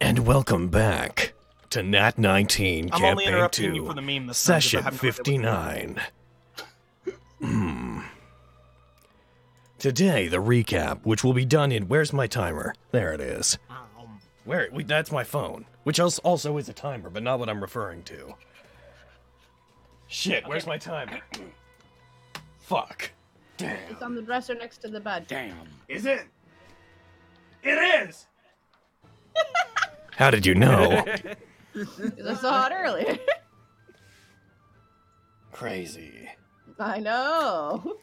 And welcome back to Nat 19 I'm only Campaign interrupting you 2, for the meme this time, 'cause I Session have no idea what the meme 59. Hmm. Today, the recap, which will be done in. Where's my timer? There it is. Where? Wait, that's my phone, which als- also is a timer, but not what I'm referring to. Shit, where's my timer? Fuck. Damn. It's on the dresser next to the bed. Damn. Is it? It is. How did you know? I saw it earlier. Crazy. I know.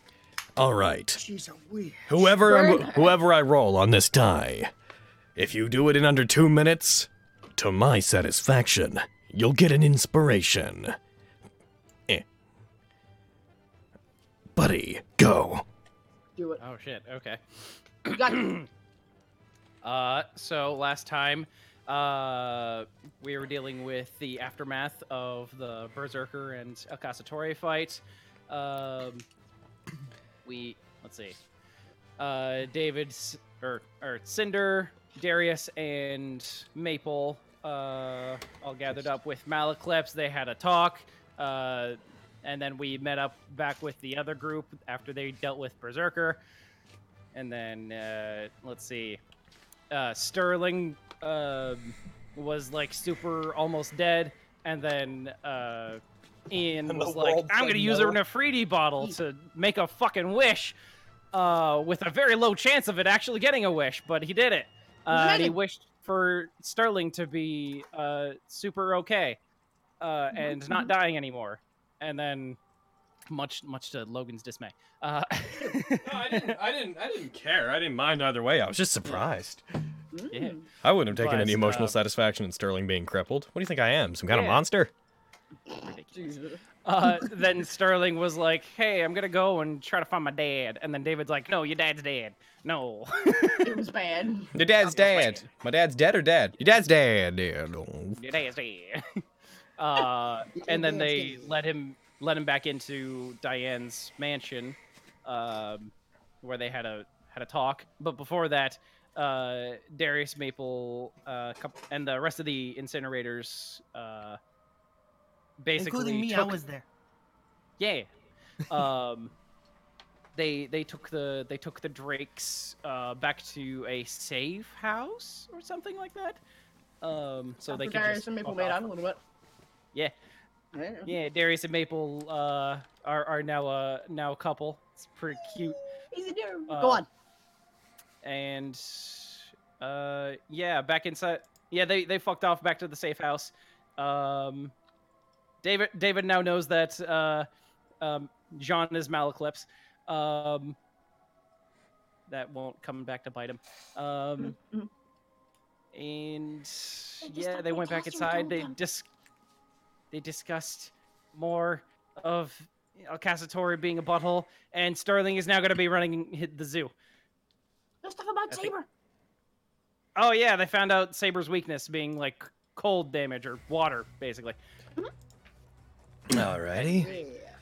All right. She's a witch. Whoever I'm, whoever I roll on this die, if you do it in under two minutes, to my satisfaction, you'll get an inspiration. Eh. Buddy, go. Do it. Oh shit. Okay. You got it. Uh, so last time, uh, we were dealing with the aftermath of the Berserker and El Casatori fight. Um, we let's see. Uh, David's or or Cinder, Darius, and Maple uh, all gathered up with Malaclips. They had a talk. Uh, and then we met up back with the other group after they dealt with Berserker. And then uh, let's see uh, Sterling um was like super almost dead, and then uh, Ian And the was like, "I'm gonna use a no." Bottle to make a fucking wish." Uh, with a very low chance of it actually getting a wish, but he did it. Uh, and he wished for Sterling to be uh, super okay uh, and not dying anymore. And then, much much to Logan's dismay, uh, No, I didn't. I didn't. I didn't care. I didn't mind either way. I was just surprised. Yeah. Mm. I wouldn't have taken any emotional uh, satisfaction in Sterling being crippled. What do you think I am? Some kind of Yeah. monster? Jesus. uh, then Sterling was like, "Hey, I'm gonna go and try to find my dad." And then David's like, "No, your dad's dead. No." It was bad. Your dad's dead. My dad's dead or dead? Your dad's dead. dead. Your dad's dead. uh, and then they let him let him back into Diane's mansion, um, where they had a had a talk. But before that, uh, Darius Maple uh, and the rest of the incinerators uh, basically Including me, took, I was there. Yeah. Um, they they took the they took the Drakes uh, back to a safe house or something like that. Um, so they can could Darius just and Maple made off. out a little bit. Yeah. Yeah. Yeah, Darius and Maple uh, are are now a now a couple. It's pretty cute. Easy do. Uh, Go on. And uh, yeah, back inside. Yeah, they they fucked off back to the safe house. Um, David David now knows that uh, um, Jean is Malaclips. Um, that won't come back to bite him. Um, Mhm. and yeah, they went back inside. They them. dis- they discussed more of El Casatori being a butthole, and Sterling is now going to be running the zoo. There's stuff about I think- Saber. Oh yeah, they found out Saber's weakness being like cold damage or water, basically. Alrighty.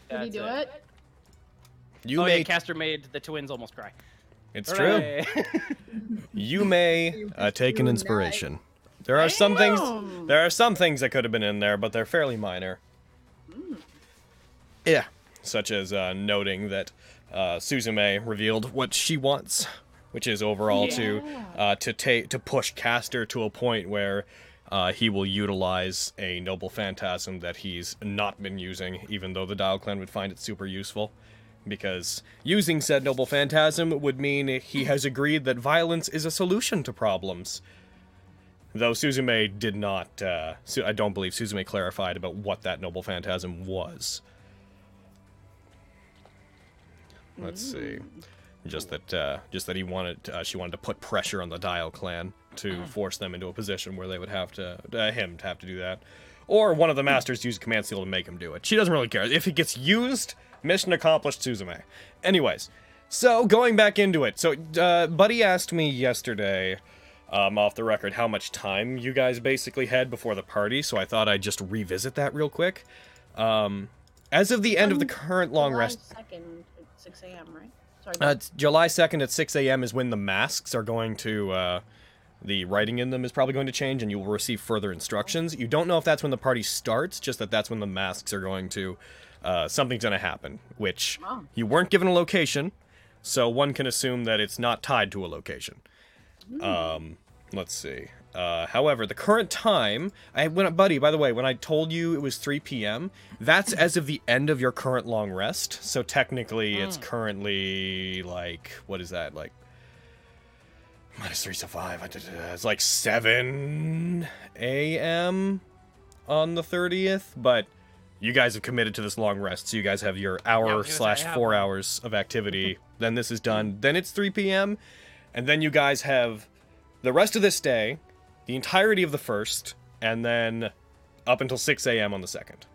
Yeah. Did he do it. it? You oh may. yeah, Castor made the twins almost cry. it's true. You may uh, take an You're inspiration. There are some things. There are some things that could have been in there, but they're fairly minor. Yeah, such as uh, noting that uh, Suzume revealed what she wants, which is overall to uh, to take to push Caster to a point where uh, he will utilize a noble phantasm that he's not been using, even though the Dial Clan would find it super useful. Because using said noble phantasm would mean he has agreed that violence is a solution to problems. Though Suzume did not, uh, Su- I don't believe Suzume clarified about what that noble phantasm was. Let's see. Just that, uh, just that he wanted, uh, she wanted to put pressure on the Dial clan to force them into a position where they would have to, uh, him to have to do that, or one of the masters used command seal to make him do it. She doesn't really care if it gets used. Mission accomplished, Suzume. Anyways, so going back into it. So, uh, Buddy asked me yesterday um, off the record how much time you guys basically had before the party, so I thought I'd just revisit that real quick. Um, as of the end of the Um, current long rest. July rest, 2nd at 6 a.m., right? Sorry. uh, July 2nd at 6 a.m. is when the masks are going to uh, the writing in them is probably going to change, and you will receive further instructions. You don't know if that's when the party starts, just that that's when the masks are going to. Uh, something's going to happen, which Oh. you weren't given a location, so one can assume that it's not tied to a location. Um, let's see. Uh, however, the current time, I went, buddy, by the way, when I told you it was 3 p.m., that's as of the end of your current long rest. So technically, it's currently like what is that like? Minus three, so five. It's like 7 a.m. on the 30th, but you guys have committed to this long rest, so you guys have your hour gonna slash have four hours of activity. then this is done. Then it's 3 p.m. And then you guys have the rest of this day, the entirety of the first, and then up until 6 a.m. on the second.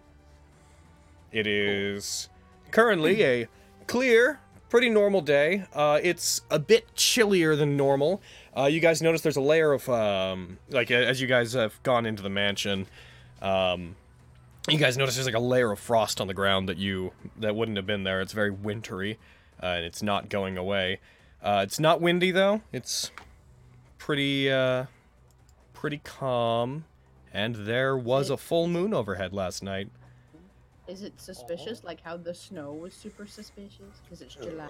It is currently a clear, pretty normal day. Uh, it's a bit chillier than normal. Uh, you guys notice there's a layer of, um, like, as you guys have gone into the mansion, um, you guys notice there's like a layer of frost on the ground that you that wouldn't have been there. It's very wintry, uh, and it's not going away. Uh, it's not windy though. It's pretty uh, pretty calm, and there was a full moon overhead last night. Is it suspicious, like how the snow was super suspicious? Because it's July.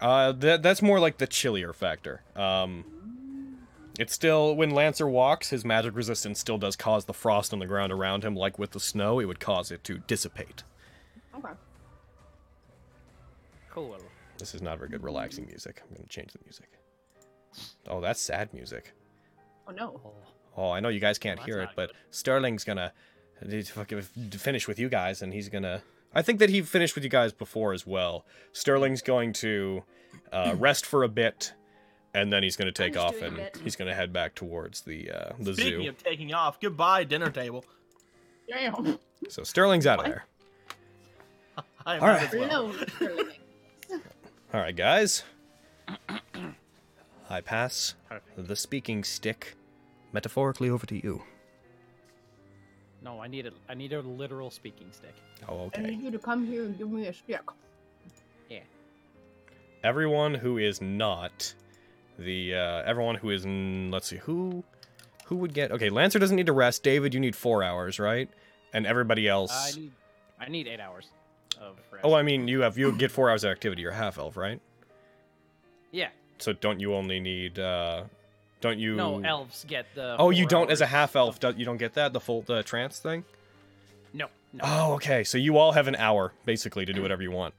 Uh, that that's more like the chillier factor. Um, it's still when Lancer walks, his magic resistance still does cause the frost on the ground around him, like with the snow, it would cause it to dissipate. Okay. Cool. This is not very good relaxing music. I'm gonna change the music. Oh, that's sad music. Oh no. Oh, I know you guys can't Well, hear it, but not Sterling's gonna finish with you guys, and he's gonna. I think that he finished with you guys before as well. Sterling's going to uh, rest for a bit, and then he's gonna take off and he's gonna head back towards the uh, the Speaking zoo. of taking off, goodbye dinner table. Damn. So Sterling's out of there. I am All out right. as well. Hello, Sterling. All right, guys. I pass the speaking stick metaphorically over to you. No, I need a I need a literal speaking stick. Oh, okay. I need you to come here and give me a stick. Yeah. everyone who is not the uh, everyone who is n- let's see who who would get okay lancer doesn't need to rest david you need four hours right and everybody else I need I need eight hours of rest. oh i mean you have you get four hours of activity you're half elf right yeah. so don't you only need uh don't you No, elves get the. oh you don't as a half elf of- do, you don't get that the full the trance thing No, no. oh okay so you all have an hour basically to do whatever you want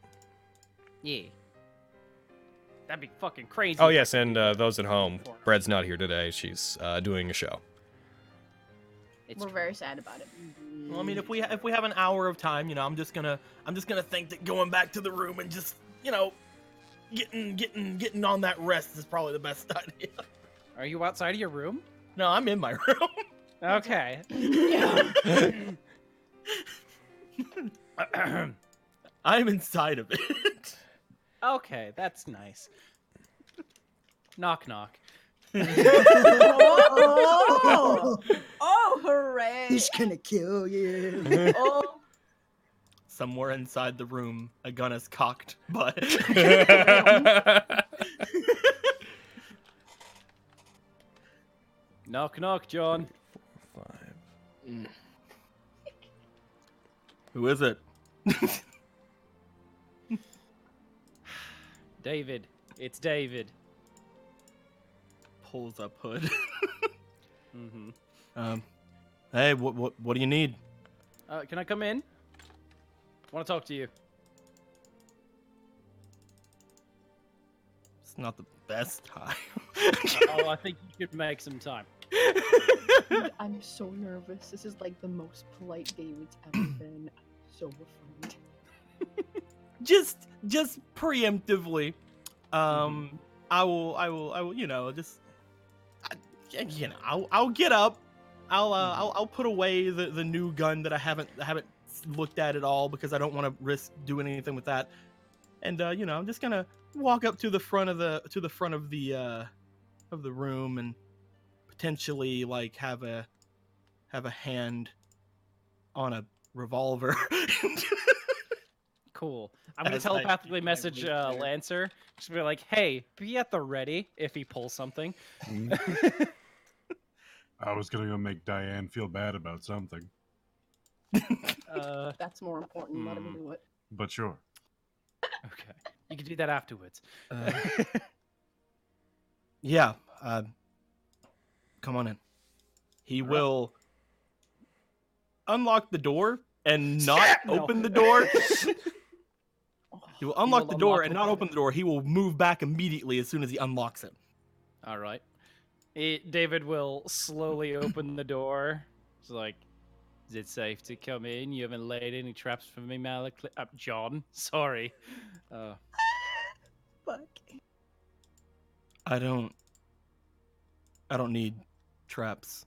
Yeah. That'd be fucking crazy. oh yes and uh, those at home Brad's not here today she's uh, doing a show It's We're very sad about it. Well, I mean, if we if we have an hour of time, you know, I'm just gonna I'm just gonna think that going back to the room and just you know, getting getting getting on that rest is probably the best idea. Are you outside of your room? No, I'm in my room. Okay. I'm inside of it. okay, that's nice. knock knock. Oh, oh, hooray! He's gonna kill you. oh, Somewhere inside the room, a gun is cocked, but Knock knock, John. 4 5 who is it? David. It's David. Pulls up hood. Mm-hmm. um, hey, what what what do you need? Uh, can I come in? Want to talk to you? It's not the best time. oh, I think you should make some time. dude, I'm so nervous. This is like the most polite David's ever been. I'm so afraid. just just preemptively um i will i will i will you know just I, you know i'll, I'll get up i'll uh, I'll, I'll put away the, the new gun that i haven't I haven't looked at at all because i don't want to risk doing anything with that and uh you know i'm just gonna walk up to the front of the to the front of the uh of the room and potentially like have a have a hand on a revolver Cool. I'm gonna As telepathically shoot my message blade uh, there. Lancer. Just be like, "Hey, be at the ready if he pulls something." I was gonna go make Diane feel bad about something, Uh, That's more important. Let him do it. but sure. okay. You can do that afterwards. Uh, yeah. Uh, come on in. He will unlock the door and not No. open the door. Oh, He will unlock will the door unlock and not door. open the door. He will move back immediately as soon as he unlocks it. All right. It, David will slowly open the door. It's like, is it safe to come in? You haven't laid any traps for me, Malik. Uh, John, sorry. Uh, fuck. I don't. I don't need traps.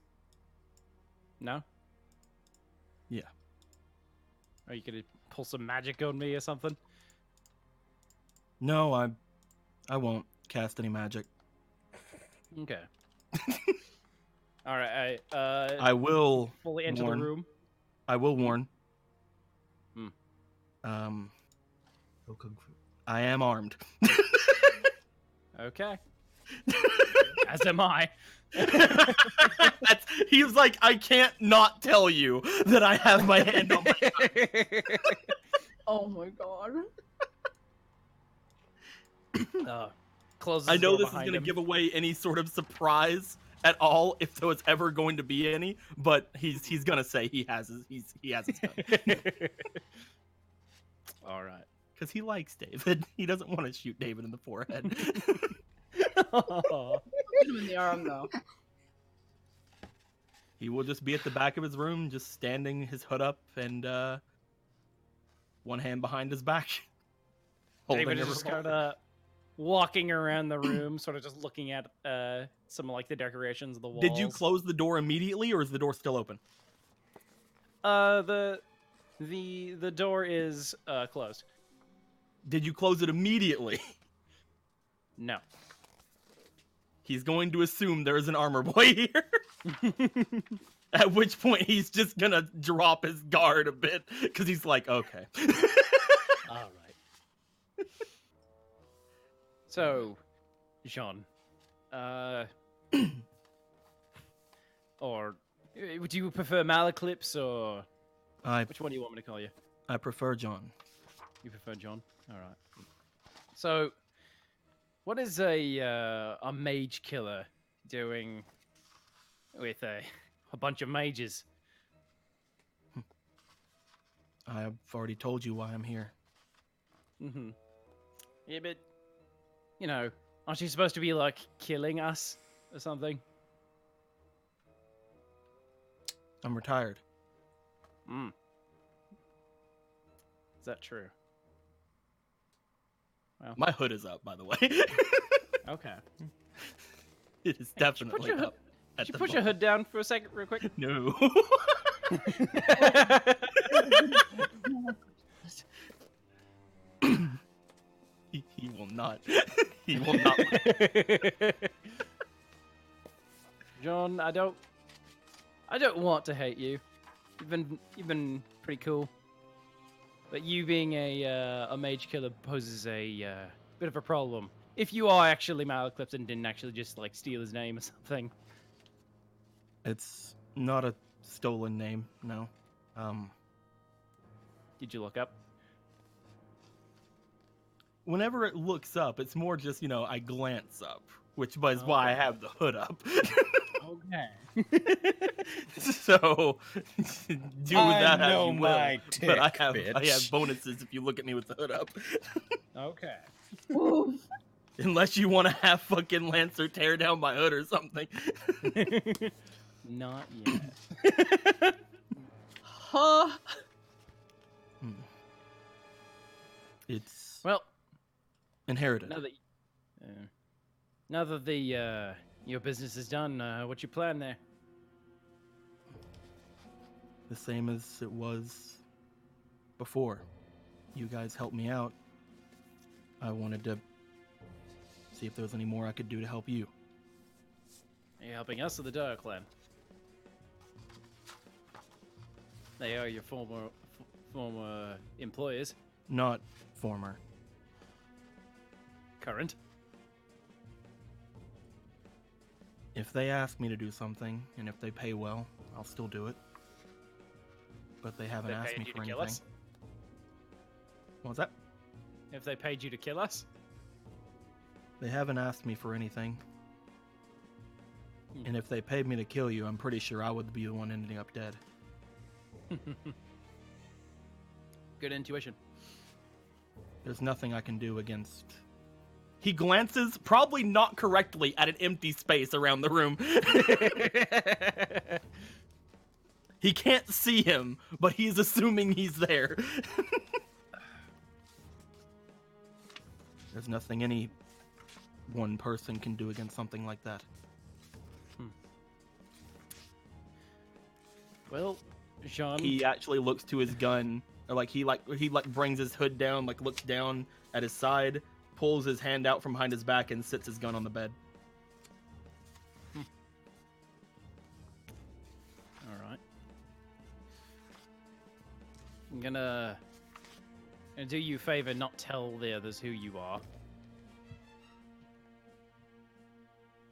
no. Yeah. Are you gonna pull some magic on me or something? No, I. I won't cast any magic. Okay. All right. I uh I will. fully enter warn. the room. I will warn. Hmm. Um. I am armed. Okay. As am I. That's, he was like, I can't not tell you that I have my hand on my. Oh my god. uh, closes. I the know door this is going to give away any sort of surprise at all, if there was ever going to be any. But he's he's gonna say he has his he's he has his gun All right. because he likes David. He doesn't want to shoot David in the forehead. Hit him in the arm though. he will just be at the back of his room, just standing, his hood up, and uh, one hand behind his back. David is just kind of walking around the room, sort of just looking at uh, some like the decorations of the walls. Did you close the door immediately, or is the door still open? Uh, the the the door is uh closed. Did you close it immediately? No. He's going to assume there is an armor boy here. At which point he's just gonna drop his guard a bit because he's like, okay. All so, Jean, uh, or would you prefer Malaclips or I which one do you want me to call you? I prefer John. You prefer John? All right. So, what is a uh, a mage killer doing with a a bunch of mages? I've already told you why I'm here. Mm-hmm. Yeah, but you know, aren't you supposed to be like killing us or something? I'm retired. Mm. Is that true? Well, My hood is up, by the way. okay. it is Hey, could you put definitely hood- up. at you put your hood down for a second, real quick? No. he, he will not. he will not. John, I don't, I don't want to hate you. You've been, you've been pretty cool. But you being a uh, a mage killer poses a uh, bit of a problem. If you are actually Malaclips and didn't actually just like steal his name or something. It's not a stolen name, no. Um, Did you look up? Whenever it looks up, it's more just you know I glance up, which is why I have the hood up. Okay. so do with I that as know you will. my but I tick, have I have bonuses if you look at me with the hood up. Okay. Unless you want to have fucking Lancer tear down my hood or something. Not yet. Huh. Hmm. It's Well, inherited. now that uh, now that the uh, your business is done, uh, what's your plan there? the same as it was before. You guys helped me out. I wanted to see if there was any more I could do to help you. Are you helping us or the Dire Clan? They are your former f- former employers. Not former. Current. If they ask me to do something, and if they pay well, I'll still do it. But they haven't They asked me for anything. us? What was that? If they paid you to kill us? They haven't asked me for anything. Hmm. And if they paid me to kill you, I'm pretty sure I would be the one ending up dead. Good intuition. There's nothing I can do against. He glances, probably not correctly, at an empty space around the room. he can't see him, but he's assuming he's there. There's nothing any one person can do against something like that. Hmm. Well, Jean. He actually looks to his gun, or like he like he like brings his hood down, like looks down at his side, pulls his hand out from behind his back, and sits his gun on the bed. Hmm. All right. I'm gonna, gonna do you a favor, not tell the others who you are.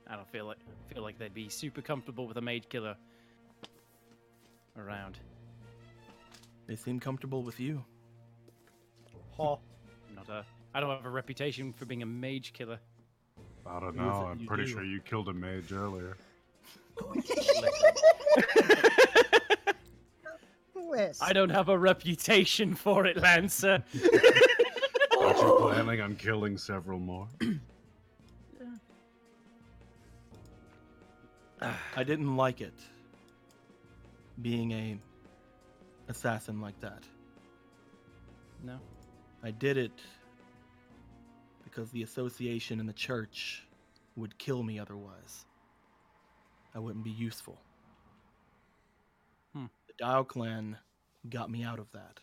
I don't feel like feel like they'd be super comfortable with a maid killer around. They seem comfortable with you. I'm not a. I don't have a reputation for being a mage killer. I don't know. it I'm you pretty do? sure you killed a mage earlier. Wes. I don't have a reputation for it, Lancer. Aren't you planning on killing several more? I didn't like it. Being a assassin like that. no. I did it because the association and the church would kill me otherwise. I wouldn't be useful. Hmm. The Dial clan got me out of that.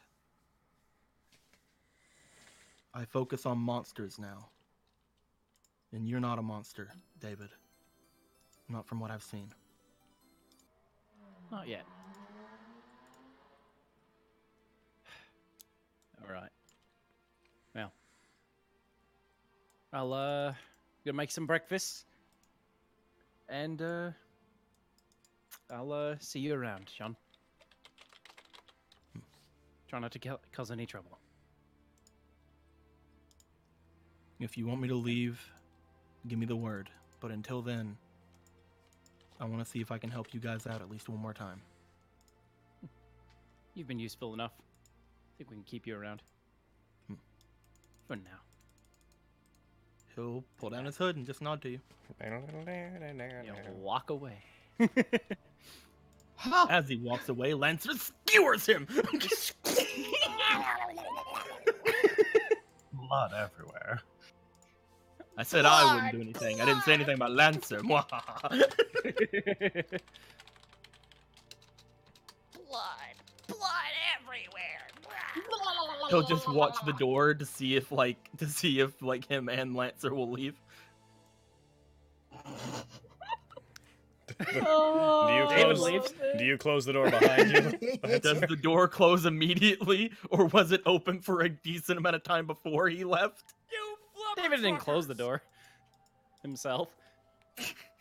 I focus on monsters now. And you're not a monster, David. Not from what I've seen. Not yet. All right. I'll uh gonna make some breakfast, and uh, I'll uh see you around, Sean. Try not to ca- cause any trouble. If you want me to leave, give me the word. But until then, I want to see if I can help you guys out at least one more time. You've been useful enough. I think we can keep you around. Hmm. For now. He'll pull down his hood and just nod to you. You walk away. As he walks away, Lancer skewers him. Blood everywhere. I said I wouldn't do anything. I didn't say anything about Lancer. He'll just watch the door to see if like to see if like him and Lancer will leave. Do you oh, close? leaves. Do you close the door behind you? Does the door close immediately, or was it open for a decent amount of time before he left? You David didn't close the door himself.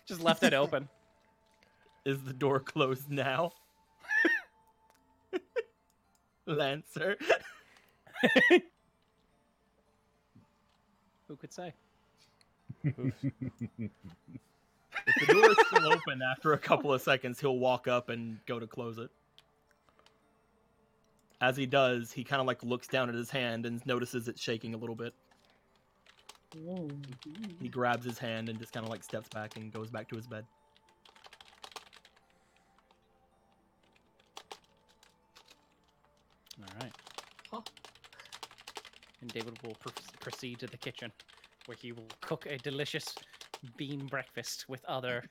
Just left it open. Is the door closed now? Lancer. Who could say? If the door is still open after a couple of seconds, he'll walk up and go to close it. As he does, he kind of like looks down at his hand and notices it's shaking a little bit. He grabs his hand and just kind of like steps back and goes back to his bed. And David will pr- proceed to the kitchen, where he will cook a delicious bean breakfast with other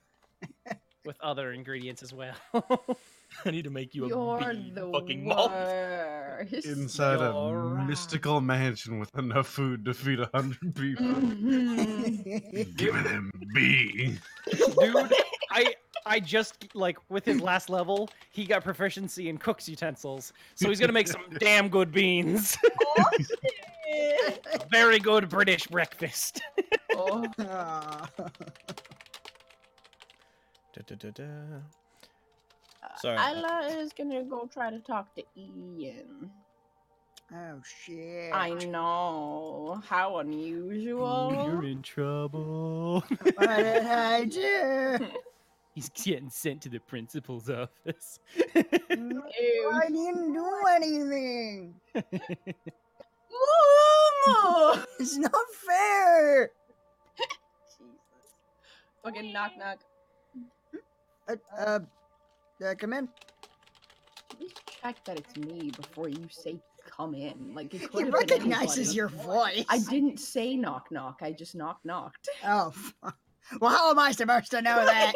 with other ingredients as well. I need to make you a You're bean the fucking malt. worst. Inside a You're mystical mansion with enough food to feed a hundred people. Mm-hmm. Give Giving him B. Dude, I I just like with his last level, he got proficiency in cooks utensils, so he's gonna make some damn good beans. Very good British breakfast. oh, Ah. Da-da-da-da. Uh, Sorry. Isla is gonna go try to talk to Ian. Oh shit. I know. How unusual. You're in trouble. What did I do? He's getting sent to the principal's office. No, I didn't do anything. Mama! It's not fair. Jesus. Fucking knock knock. Uh, uh, uh come in. Please check that it's me before you say come in. Like it He could have been recognizes your voice. I didn't say knock knock. I just knock knocked. Oh, fuck. well, how am I supposed to know that?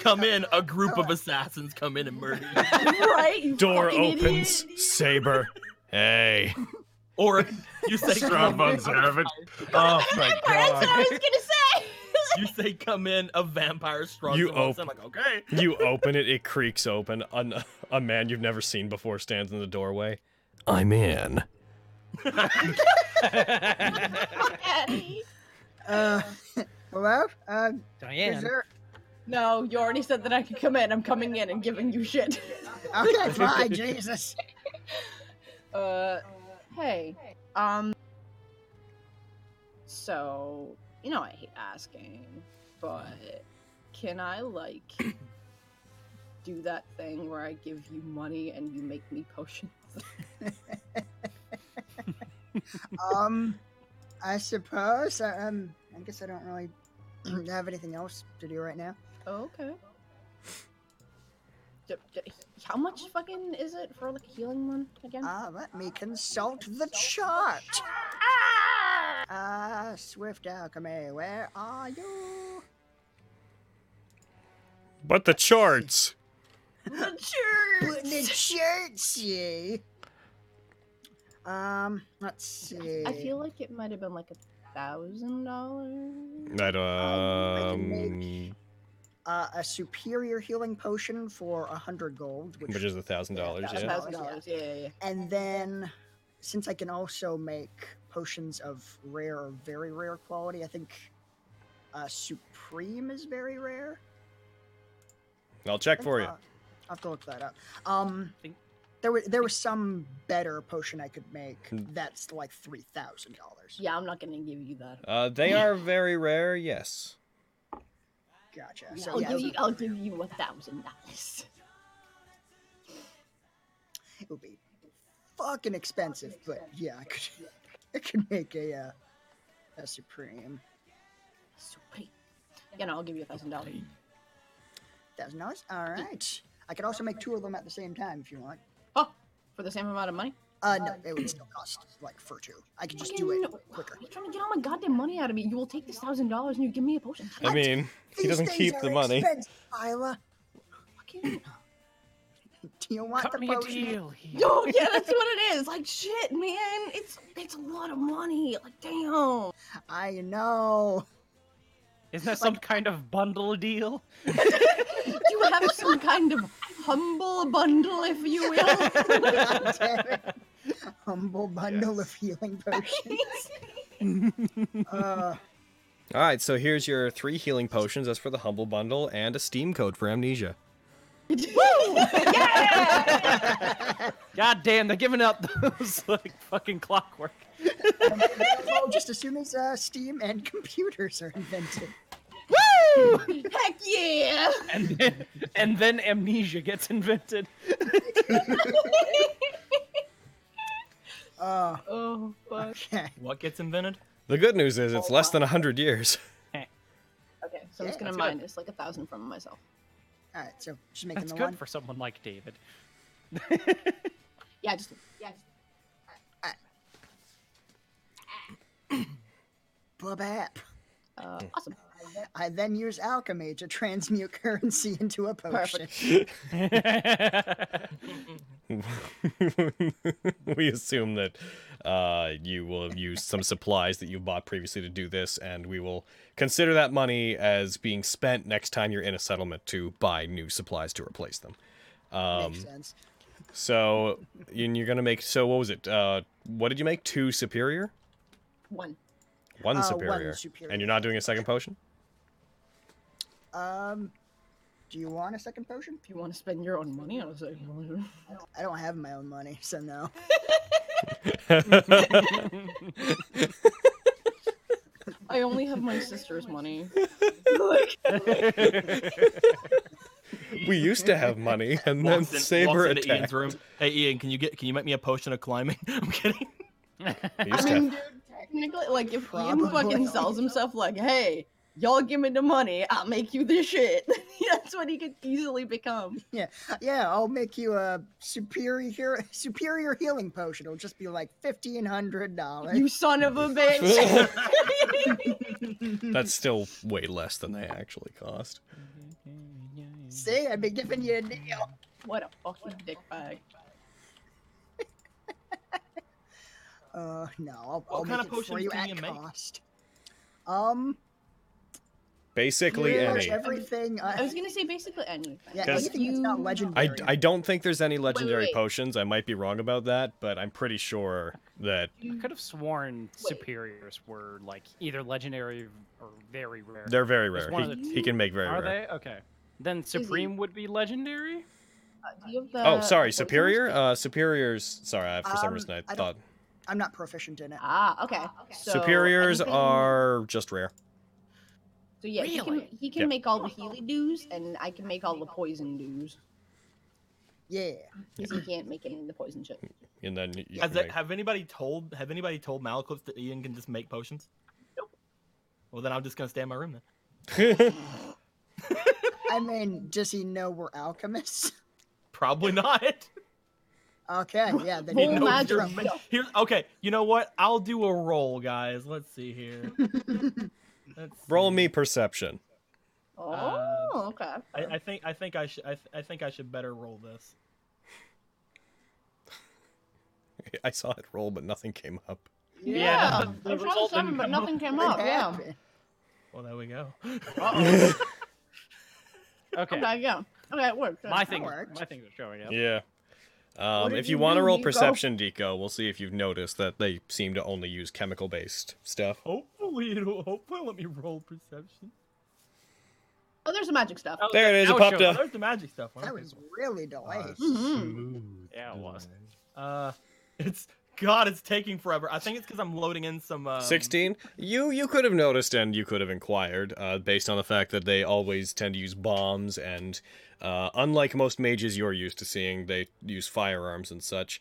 come in, a group of assassins come in and murder you. right? You Door fucking opens. idiot. Saber. Hey. Or you say Strong come in, observant. Oh my That's what I was gonna say. you say come in, a vampire strong. You I'm like, okay. You open it, it creaks open. An, a man you've never seen before stands in the doorway. I'm in. Uh, hello? Uh, is Diane. there... no, you already said that I could come in. I'm coming in and giving you shit. Okay, fine, Jesus. Uh, hey, um, so you know I hate asking, but can I like do that thing where I give you money and you make me potions? Um, I suppose. uh, Um, I guess I don't really have anything else to do right now. okay. D- d- How much fucking is it for like a healing one again? Ah, let me consult the chart. Ah, Swift Alchemy, where are you? But the charts. the church. The charts, ye. Um, let's see. I feel like it might have been like a thousand dollars. I I can make- um, uh, a superior healing potion for a hundred gold, which, which is a thousand dollars. Yeah, A Yeah. thousand dollars. Yeah, yeah, yeah. and then since I can also make potions of rare or very rare quality, I think uh, supreme is very rare. I'll check for you. Uh, I'll have to look that up. Um, there was there was some better potion I could make Hmm. that's like three thousand dollars. Yeah, I'm not gonna give you that. Uh, they are very rare. Yes. Gotcha. Yeah, So I'll yeah, give you. I'll give you a thousand dollars. it would be fucking expensive, but yeah, I could I could make a uh, a supreme Sweet. Yeah, no, I'll give you a thousand dollars. thousand dollars. All right. I could also make two of them at the same time if you want. Oh, for the same amount of money. Uh, no, it would still cost like for two. I could just do it quicker. You're trying to get all my goddamn money out of me. You will take this thousand dollars and you give me a potion. I mean, he These doesn't things keep are the money. expensive, Isla. Fucking. Do you want Cut the me a potion? deal. here. Oh yeah, that's what it is. Like shit, man. It's it's a lot of money. Like damn. I know. Isn't that some kind of bundle deal? Do you have some kind of humble bundle, if you will? Damn it. Humble bundle of healing potions. Uh, All right, so here's your three healing potions. That's for the humble bundle and a Steam code for amnesia. God damn, they're giving out those like fucking clockwork. well, just as soon as uh, Steam and computers are invented. Woo! Heck yeah! And then, and then amnesia gets invented. Uh, Oh fuck. okay. What gets invented? The good news is it's less than a hundred years. Okay, so I'm just gonna that's good. minus like a thousand from myself. All right, so just making That's the good one. for someone like David. Yeah, just yeah. Just, Babap. uh, awesome. I then use alchemy to transmute currency into a potion. we assume that uh, you will have used some supplies that you bought previously to do this, and we will consider that money as being spent next time you're in a settlement to buy new supplies to replace them. Um, Makes sense. so, and you're gonna make. So, what was it? Uh, what did you make? Two superior, One. one Uh, one superior, superior. and you're not doing a second potion. Um, do you want a second potion? If you want to spend your own money on a second one. I don't have my own money, so no. I only have my sister's money. we used to have money, and then Walks in- Saber walks into attacked. Ian's room. Hey Ian, can you get can you make me a potion of climbing? I'm kidding. We I to mean, have- dude, technically, like, if Ian fucking sells himself, like, hey, y'all give me the money, I'll make you this shit. That's what he could easily become. Yeah, yeah, I'll make you a superior superior healing potion. It'll just be like fifteen hundred dollars. You son of a bitch. That's still way less than they actually cost. See, I've been giving you a deal. what a fucking dickbag. Uh, no, I'll, I'll What kind make of it for you can at you make? cost. Um, Basically, pretty much any. everything. I I, was gonna say basically anything. yeah, Because- anything that's not You- I, legendary. I don't think there's any legendary wait. potions. I might be wrong about that, but I'm pretty sure that I could have sworn superiors were like either legendary or very rare. they're very There's rare. one of He, the he can make very rare. Are rare. they? Okay. Then supreme would be legendary. Uh, do you have the Oh, sorry, potions? superior. Uh, superiors. Sorry, I, for some Um, reason I, I don't- thought I'm not proficient in it. Ah, okay. So superiors anything- are just rare. So yeah, he can he can Yeah. make all the Healy dues, and I can make all the poison dues. Yeah. Because he can't make any of the poison shit. And then you Has can that, make- have anybody told have anybody told Malaclips that Ian can just make potions? Nope. Well then I'm just gonna stay in my room then. I mean, does he know we're alchemists? Probably not. Okay, yeah. Then He knows magic you're you're here. Okay, you know what? I'll do a roll, guys. Let's see here. Let's Roll see. me perception. Oh, Uh, okay. I, I think I think I should I, th- I think I should better roll this. I saw it roll, but nothing came up. Yeah, Yeah, the- the I tried result seven, but come up. nothing came up. Yeah. happened? Well, there we go. Okay. Okay, yeah. Okay, it worked. My yeah. thing, worked. my thing are showing up. Yeah. Um, if you you want to roll Nico? perception, Deco, we'll see if you've noticed that they seem to only use chemical-based stuff. Hopefully, it'll hopefully let me roll perception. Oh, there's some magic stuff. Oh, There it is. It popped up. there's the magic stuff. That was cool. really Uh, delayed. Mhm. Yeah, it was. Uh, it's God, it's taking forever. I think it's because I'm loading in some. Um, 16 you you could have noticed and you could have inquired uh, based on the fact that they always tend to use bombs and uh, unlike most mages you're used to seeing they use firearms and such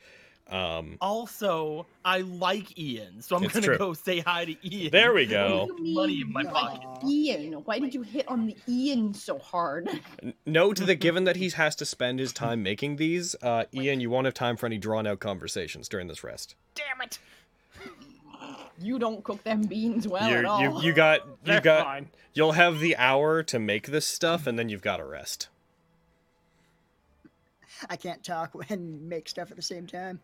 um, Also, I like Ian, so I'm gonna true. go say hi to Ian. there we go Money in my pocket. like Ian, why did you hit on the Ian so hard? N- note that given that he has to spend his time making these uh, ian you won't have time for any drawn out conversations during this rest Damn it! You don't cook them beans well you, at all. you, you got you They're got fine. you'll have the hour to make this stuff and then you've got to rest I can't talk and make stuff at the same time.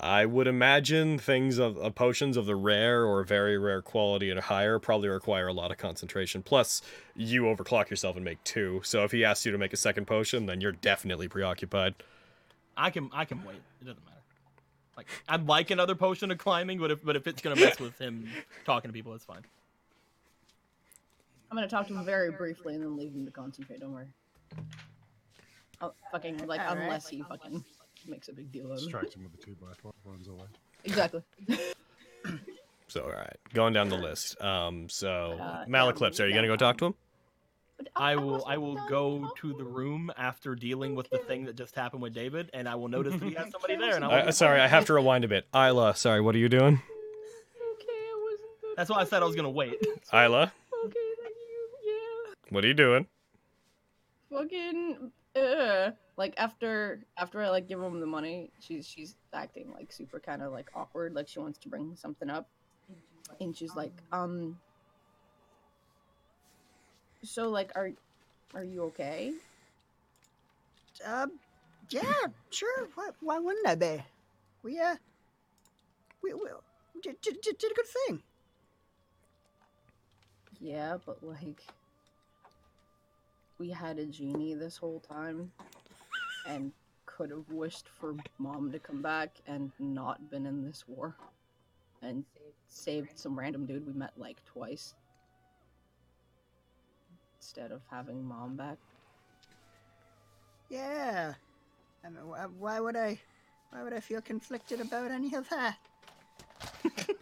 I would imagine things of uh, potions of the rare or very rare quality and higher probably require a lot of concentration. Plus, you overclock yourself and make two. So if he asks you to make a second potion, then you're definitely preoccupied. I can I can wait. It doesn't matter. Like I'd like another potion of climbing, but if but if it's gonna mess with him talking to people, it's fine. I'm gonna talk to him very briefly and then leave him to concentrate. Don't worry. Oh, fucking like Alright. unless he fucking makes a big deal of it. Distracts him with the two by four, runs away. Exactly. So all right, going down the list. Um, so Uh, Malaclips, are you gonna go talk to him? But I will I will go to the room after dealing with the thing that just happened with David, and I will notice that he has somebody there, and I'll Uh, sorry, I have to rewind a bit. Isla, sorry, what are you doing? Okay, I wasn't That's why I said I was gonna wait. Isla, Okay, thank you. Yeah. what are you doing? Fucking uh like after after I like give him the money, she's she's acting like super kind of like awkward, like she wants to bring something up. And she's like, um So like are are you okay? Um, yeah, sure. Why, why wouldn't I be? We uh, we, we did, did did a good thing. Yeah, but like we had a genie this whole time and could have wished for mom to come back and not been in this war and saved some random dude we met like twice. instead of having mom back. Yeah. I mean, wh- why would I? Why would I feel conflicted about any of that?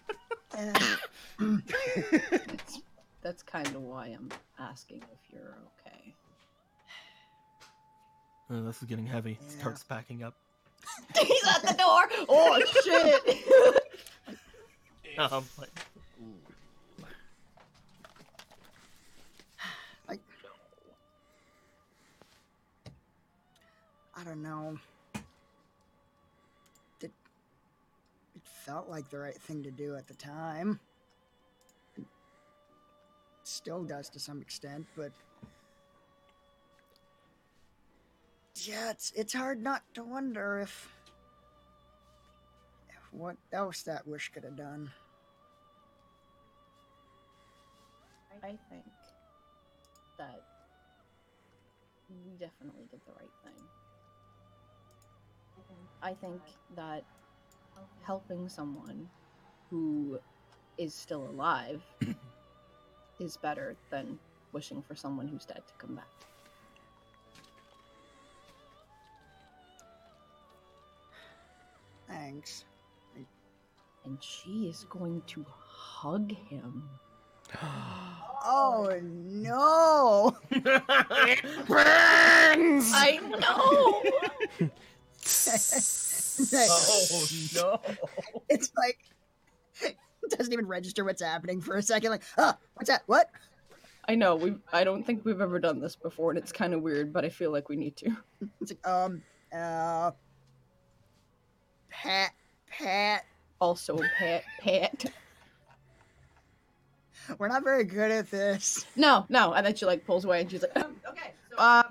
Uh, That's, that's kind of why I'm asking if you're okay. Oh, this is getting heavy. Yeah. Starts packing up. He's at the door. Oh shit! Um, like, I don't know. It, it felt like the right thing to do at the time. It still does to some extent, but yeah, it's it's hard not to wonder if, if what else that wish could have done. I think that we definitely did the right thing. I think that helping someone who is still alive is better than wishing for someone who's dead to come back. Thanks. And she is going to hug him. Oh no! it burns! I know! oh no! it's like it doesn't even register what's happening for a second. Like, ah, what's that? What? I know, we I don't think we've ever done this before and it's kind of weird, but I feel like we need to. It's like, um, uh, Pat, Pat. Also, Pat, Pat. We're not very good at this. No, no. And then she like pulls away and she's like, um, okay, so uh,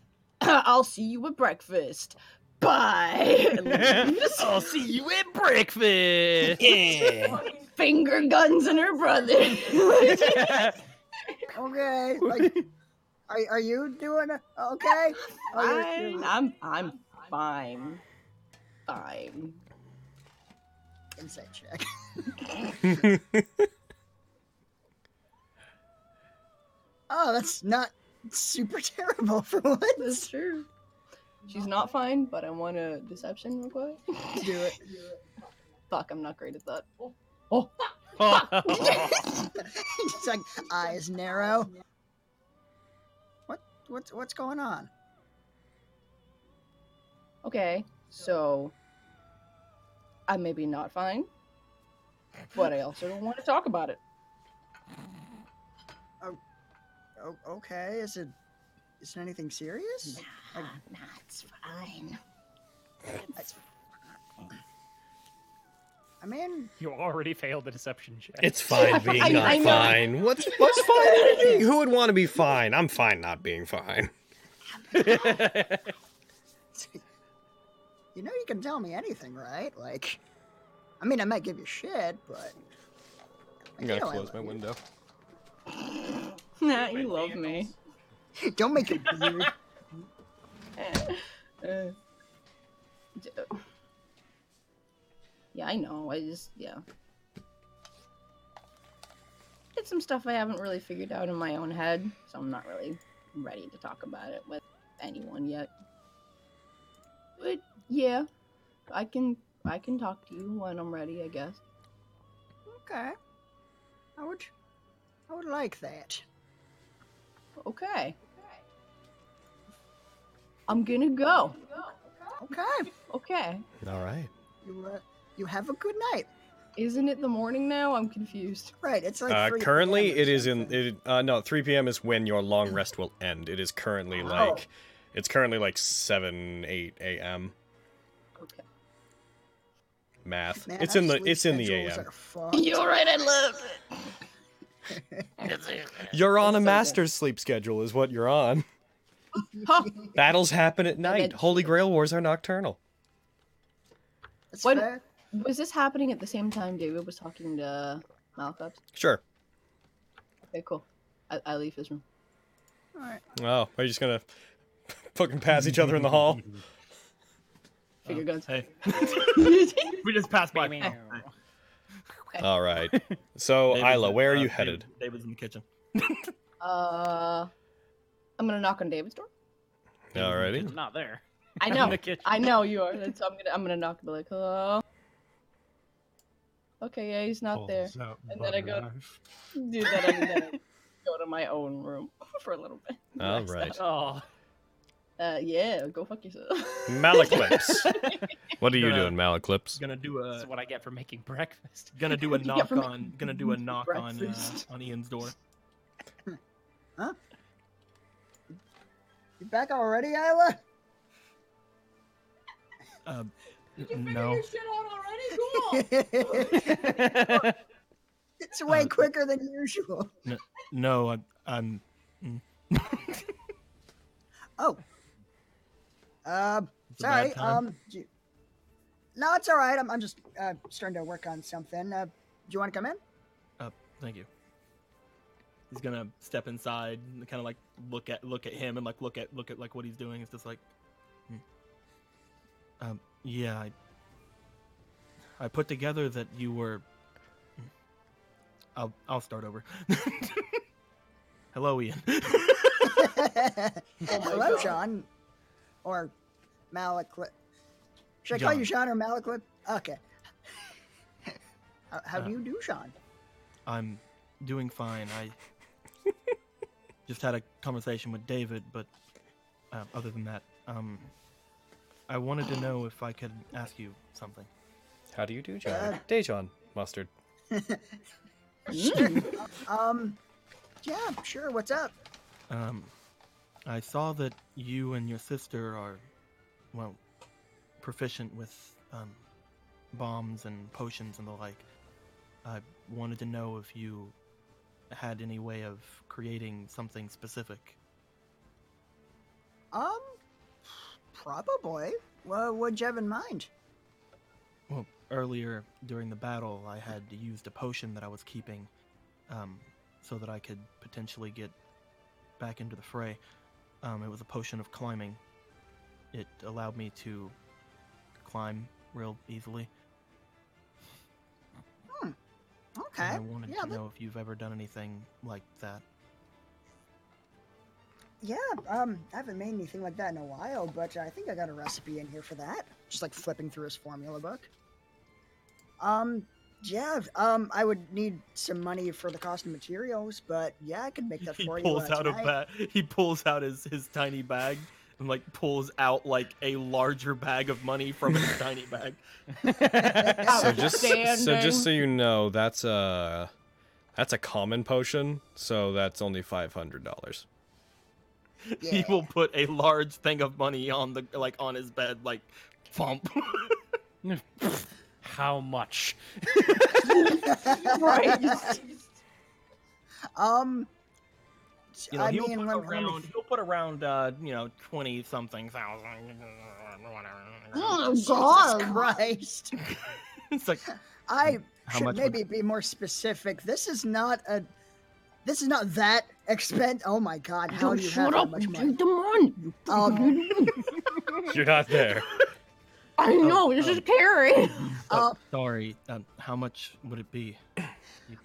I'll see you at breakfast. Bye. I'll see you at breakfast. Finger guns and her brother. Okay, like, are, are you doing okay? You're- Fine. you're- I'm I'm fine. Fine. Insight check. oh, that's not super terrible for once. That's true. She's not fine, but I want a deception real quick. Do it. Fuck, I'm not great at that. Oh. oh. It's like eyes narrow. What? What's what's going on? Okay, so I'm maybe not fine, but I also don't want to talk about it. Oh, oh, okay. Is it? Is it anything serious? Nah, nah, it's fine. It's I mean, You already failed the deception check. It's fine being I- not I know. fine. What's what's fine? Who would want to be fine? I'm fine not being fine. you know, you can tell me anything, right? Like, I mean, I might give you shit, but I'm gonna know I close my you. window. Nah, you love me. don't make it weird. Uh, d- yeah, I know. I just yeah. It's some stuff I haven't really figured out in my own head, so I'm not really ready to talk about it with anyone yet. But yeah, I can I can talk to you when I'm ready, I guess. Okay, I would, I would like that. Okay. I'm gonna go. Okay, Okay. All right. you uh, you have a good night. Isn't it the morning now? I'm confused. Right, it's like Uh, 3 currently, p.m. or it is in. something. It, uh, no, 3 p.m. is when your long rest will end. It is currently Oh. like, it's currently like 7, 8 a.m. Okay. Math. Man, it's our in the. It's in the schedules a.m. You're right. I love it. You're on a It's so good. master's sleep schedule, is what you're on. Huh. Battles happen at night. Holy Grail wars are nocturnal. That's When- fair. Was this happening at the same time David was talking to Malcolm? Sure. Okay, cool. I, I leave his room. All right. Oh, are you just gonna fucking pass each other in the hall? Figure guns. Hey, we just passed by. Meow. All right. So, David's Isla, in- where are uh, you headed? David's in the kitchen. Uh, I'm gonna knock on David's door. Alrighty. I'm not there. I I'm in know. the kitchen. I know you are. That's, I'm gonna I'm gonna knock and be like, hello. Okay, yeah, he's not there. Pulls out And then I butter go- knife. Do that and then I go to my own room for a little bit. All Relax. Oh, out. Uh, yeah, go fuck yourself. Malaclips. What are you Gonna- doing, Malaclips? Gonna do a that's what I get for making breakfast. gonna do a knock on gonna do a knock on uh, on Ian's door. Huh? You back already, Isla? Uh, n- no. it's way Uh, quicker than usual. No, I'm. I'm Oh. Um, It's sorry. Um, you- no, it's all right. I'm, I'm just uh, starting to work on something. Uh, do you want to come in? Thank you. He's gonna step inside and kind of like look at look at him and like look at look at like what he's doing. It's just like, hmm. um, yeah. I, I put together that you were. hmm. I'll I'll start over. Hello, Ian. Hello, Sean. Or Malaclip. Should I call you Sean or Malaclip? Okay. how how do Uh, you do, Sean? I'm doing fine. I just had a conversation with David, but uh, other than that, um, I wanted to know if I could ask you something. How do you do, John? Uh, Dejon mustard. Um, yeah, sure. What's up? Um, I saw that you and your sister are, well, proficient with um, bombs and potions and the like. I wanted to know if you had any way of creating something specific. Um, probably. What what'd you have in mind? Well, earlier during the battle, I had used a potion that I was keeping, um, so that I could potentially get back into the fray. Um, it was a potion of climbing. It allowed me to climb real easily. Okay. And I wanted yeah, to that- know if you've ever done anything like that. yeah. Um, I haven't made anything like that in a while, but I think I got a recipe in here for that. Just like flipping through his formula book. Um, yeah. Um, I would need some money for the cost of materials, but yeah, I could make that He for pulls you. uh, out a bag. He pulls out his his tiny bag and like pulls out like a larger bag of money from his tiny bag. So just so just so you know, that's a that's a common potion, so that's only five hundred dollars. he will put a large thing of money on the like on his bed like thump How much? right. Um, you know I he'll mean, put let, let me around he'll put around uh you know 20 something thousand Oh Jesus God. Christ. it's like I should much would- maybe be more specific. This is not a. This is not that expensive. Oh my God! How Don't do you shut have that much money? take the money. you Um, fucking- You're not there. I know. This is Carrie. uh, sorry um, how much would it be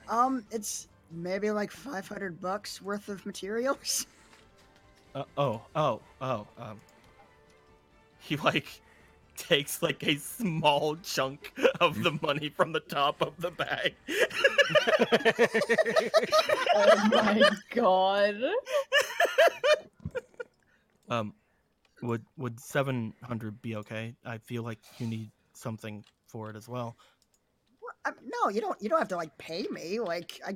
um, it's maybe like five hundred bucks worth of materials. uh, oh oh oh um he like takes like a small chunk of the money from the top of the bag oh my God. um would would 700 be okay i feel like you need something for it as well What? I, no, you don't. You don't have to like pay me. Like I,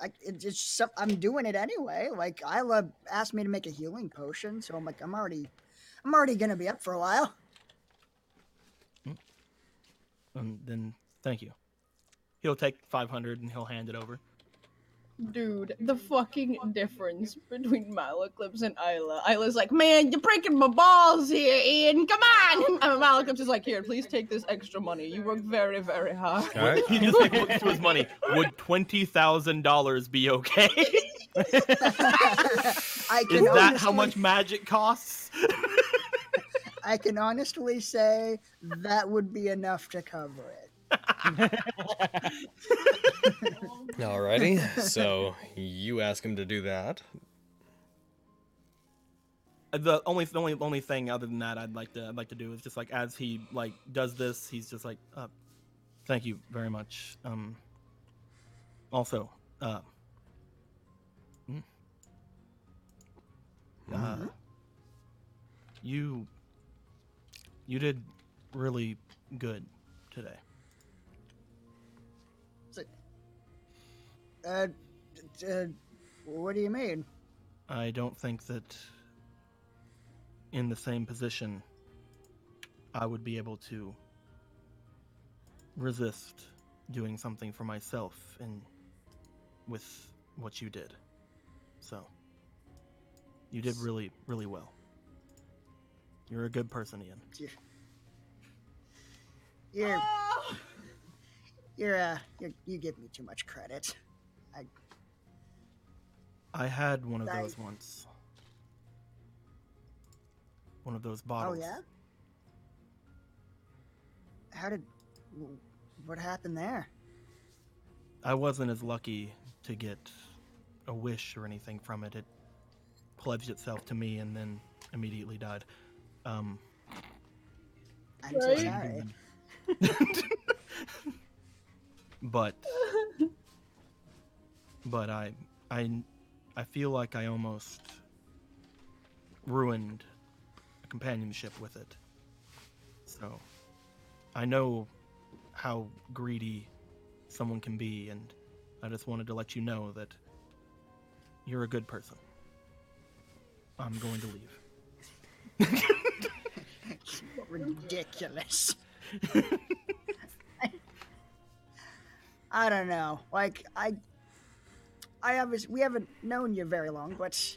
I it's just I'm doing it anyway. Like Isla asked me to make a healing potion, so I'm like I'm already, I'm already gonna be up for a while. um, then thank you he'll take 500 and he'll hand it over Dude, the fucking difference between Malaclips and Isla. Isla's like, man, you're breaking my balls here, Ian. Come on. And Malaclips is like, here, please take this extra money. You work very, very hard. All right. he just like looks to his money would $20000 be okay I is can that how much magic costs I can honestly say that would be enough to cover it. Alrighty. So you ask him to do that. the only the only only thing other than that I'd like to I'd like to do is just like as he like does this, he's just like, uh, thank you very much. Um. Also, uh. mm, uh you you did really good today. Uh, uh, what do you mean? I don't think that in the same position I would be able to resist doing something for myself and with what you did. So you did really, really well. You're a good person, Ian. You're, you're, uh, you're, you give me too much credit. I had one of I- those once. One of those bottles. Oh yeah. How did? What happened there? I wasn't as lucky to get a wish or anything from it. It pledged itself to me and then immediately died. Um, I'm so sorry. but but I I I feel like I almost ruined a companionship with it. So I know how greedy someone can be and I just wanted to let you know that you're a good person. I'm going to leave. Ridiculous. I don't know. Like I, I obviously we haven't known you very long, but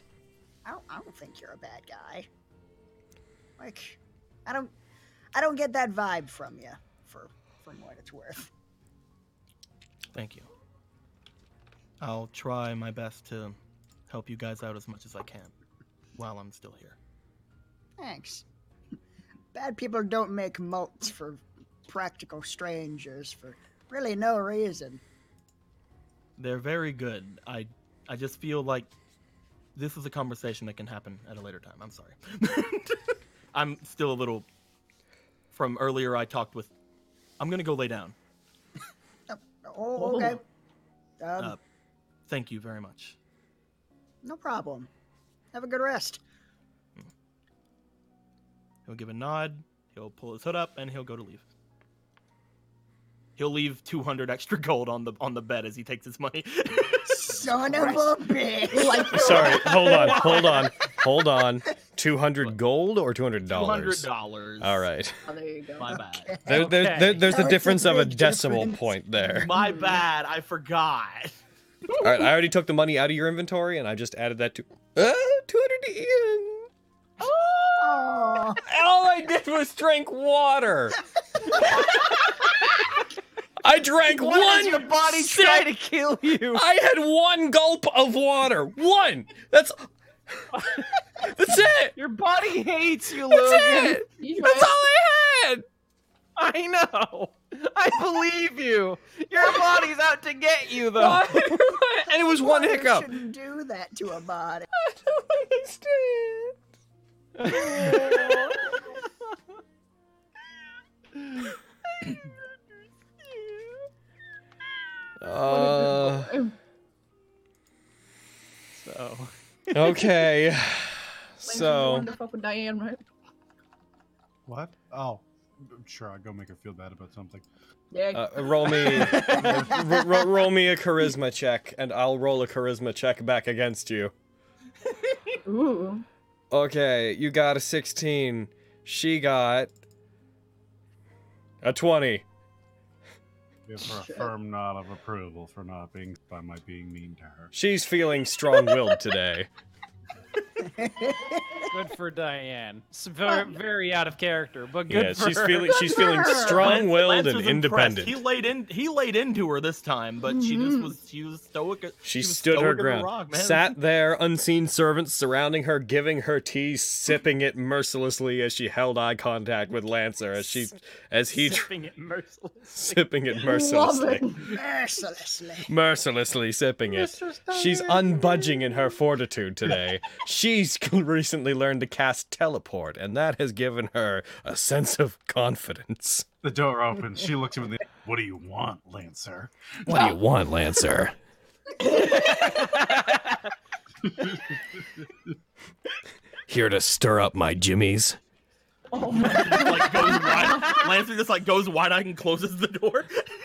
I don't, I don't think you're a bad guy. Like, I don't, I don't get that vibe from you. For from what it's worth. Thank you. I'll try my best to help you guys out as much as I can while I'm still here. Thanks. Bad people don't make moats for practical strangers for really no reason. They're very good. I I just feel like this is a conversation that can happen at a later time. I'm sorry. I'm still a little from earlier I talked with I'm going to go lay down. Oh, okay. Um, Uh, thank you very much. no problem. Have a good rest. He'll give a nod, he'll pull his hood up and he'll go to leave. He'll leave 200 extra gold on the on the bed as he takes his money. Son of a bitch. Sorry, hold on, hold on, hold on. 200 gold or $200? $200. All right. Oh, there you go. My bad. There, there, there- there's That's a a difference of a decimal difference. point there. My bad. I forgot. All right, I already took the money out of your inventory and I just added that to uh, 200 to Ian. Aw. All I did was drink water. I drank Why one. does your body sip. try to kill you? I had one gulp of water. One. That's. That's it. Your body hates you, That's Logan. it. He's That's all right. I had. I know. I believe you. Your body's out to get you, though. and it was one Water hiccup. shouldn't do that to a body. I don't understand. Uh, So, okay. So, to fuck with Diane, right? What? Oh, sure. I'll go make her feel bad about something. Yeah. uh, roll me, ro- ro- roll me a charisma check, and I'll roll a charisma check back against you. Ooh. Okay, you got a 16. She got a 20. Give her a firm nod of approval for not being by my being mean to her. She's feeling strong-willed today. good for Diane. It's very, very out of character, but good Yeah, for she's her. feeling she's feeling strong-willed Lance and independent. He laid in. He laid into her this time, but she just Mhm. was. She was stoic. She was stood her stoic as a ground, rock, man. sat there, unseen servants surrounding her, giving her tea, sipping it mercilessly as she held eye contact with Lancer as she as he sipping it mercilessly. sipping it mercilessly, it. Mercilessly. mercilessly sipping it. She's unbudging in her fortitude today. She she's recently learned to cast teleport, and that has given her a sense of confidence. The door opens. She looks him in the. What do you want, Lancer? What do you want, Lancer? Here to stir up my jimmies? Oh my like goes wide. Lancer just like goes wide eyed and closes the door.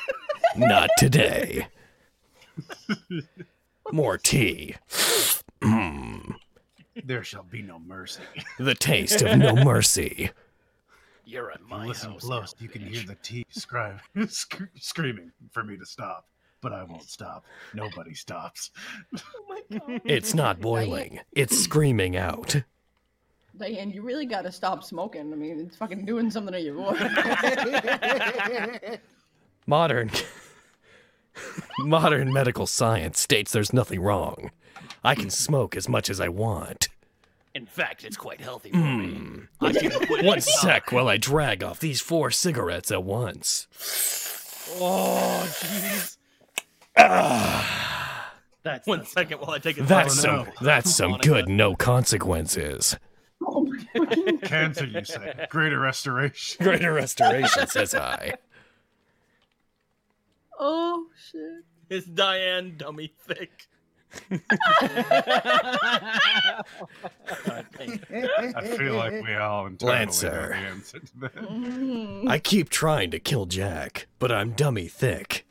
Not today. More tea. Mm, There shall be no mercy. the taste of no mercy. You're in You my listen house. close. You can hear the tea scribe sc- screaming for me to stop, but I won't stop. Nobody stops. Oh my god. It's not boiling. It's screaming out. Diane, you really gotta stop smoking. I mean, it's fucking doing something to your voice. Modern modern medical science states there's nothing wrong. I can smoke as much as I want. In fact, it's quite healthy for me. Mm. I One sec while I drag off these four cigarettes at once. Oh jeez. That's One that's second while I take a That's some that's some good no consequences. my fucking Cancer, you say? Greater restoration. Greater restoration, says I. Oh shit. It's Diane dummy thick. I feel like we all internally Lancer. know the answer to that. Mm. I keep trying to kill Jack, but I'm dummy thick.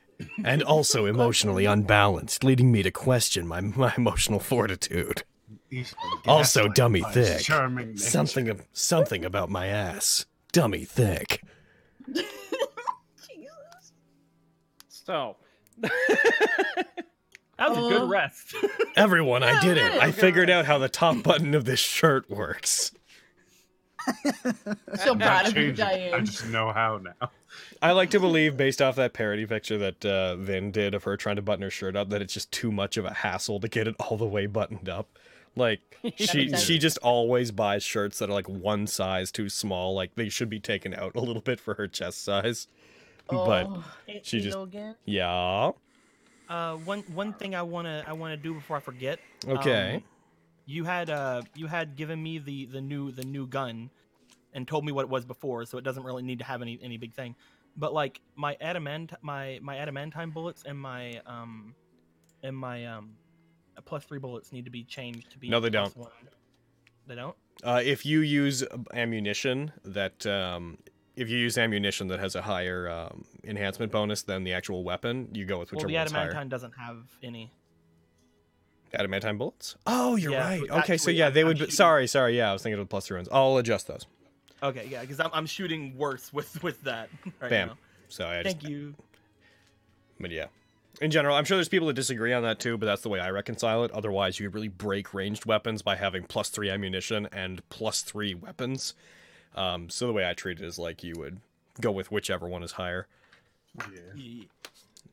And also emotionally unbalanced, leading me to question my, my emotional fortitude. He's Also gaslighted dummy by his thick. Charming nature. Something ab- something about my ass. Dummy thick. Jesus. so. That was a good rest. Everyone, I did it. Yeah. I figured out how the top button of this shirt works. So Not proud of you, changing. I just know how now. I like to believe, based off that parody picture that uh, Vin did of her trying to button her shirt up, that it's just too much of a hassle to get it all the way buttoned up. Like she she just always buys shirts that are like one size too small. Like they should be taken out a little bit for her chest size. But Oh. She just- again. yeah, Uh, one one thing I wanna I wanna do before I forget. okay. um, you had uh you had given me the the new the new gun, and told me what it was before, so it doesn't really need to have any any big thing. But like my adamant my my adamantine bullets and my um and my um plus three bullets need to be changed to be No, they plus don't. One. They don't. Uh, if you use ammunition that um, if you use ammunition that has a higher um, enhancement bonus than the actual weapon, you go with Well, whichever the one's higher. adamantine doesn't have any. Adamantine bullets. Oh, you're Yeah, right. Okay, so yeah, I'm- they would. Be, sorry, sorry. Yeah, I was thinking of the plus three ones. I'll adjust those. Okay, yeah, because I'm, I'm shooting worse with with that right Bam. now. So I just, Thank you. But yeah, in general, I'm sure there's people that disagree on that too. But that's the way I reconcile it. Otherwise, you could really break ranged weapons by having plus three ammunition and plus three weapons. Um, so the way I treat it is like you would go with whichever one is higher. Yeah.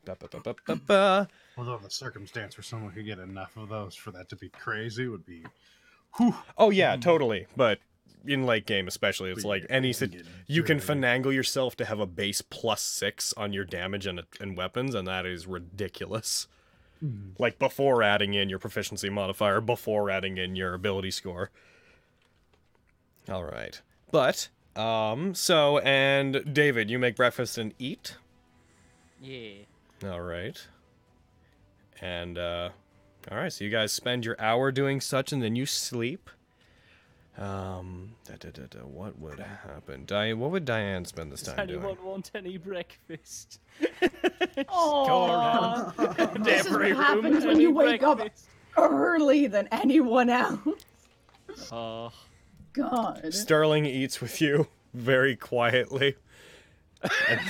Ba, ba, ba. Although the circumstance where someone could get enough of those for that to be crazy would be. Whew. Oh yeah, totally. But in late game, especially, it's But like any you sit- can you can finagle yourself to have a base plus six on your damage and and weapons, and that is ridiculous. Like before adding in your proficiency modifier, before adding in your ability score. All right, but um, so and David, you make breakfast and eat. Yeah. All right. And uh all right, so you guys spend your hour doing such and then you sleep. Um da, da, da, da, what would happen? Diane what would Diane spend this Does time doing? anyone want any breakfast? Oh. around This is what room, happens when any you wake up breakfast. early than anyone else. Oh, God. Sterling eats with you very quietly. and,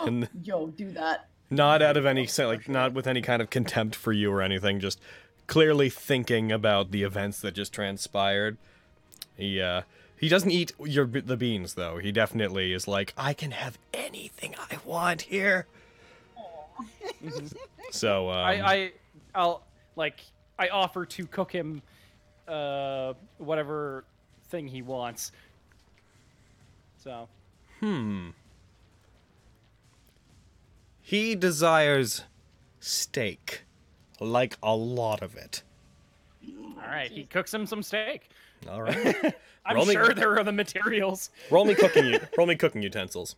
and Yo, do that. not out of any like not with any kind of contempt for you or anything, just clearly thinking about the events that just transpired. He uh he doesn't eat your the beans though. He definitely is like I can have anything I want here. so um, I, I, I'll like I offer to cook him, uh, whatever thing he wants. So hmm. He desires steak, like a lot of it. All right, he cooks him some steak. All right. I'm Roll me- sure there are the materials. roll me cooking. u- roll me cooking utensils.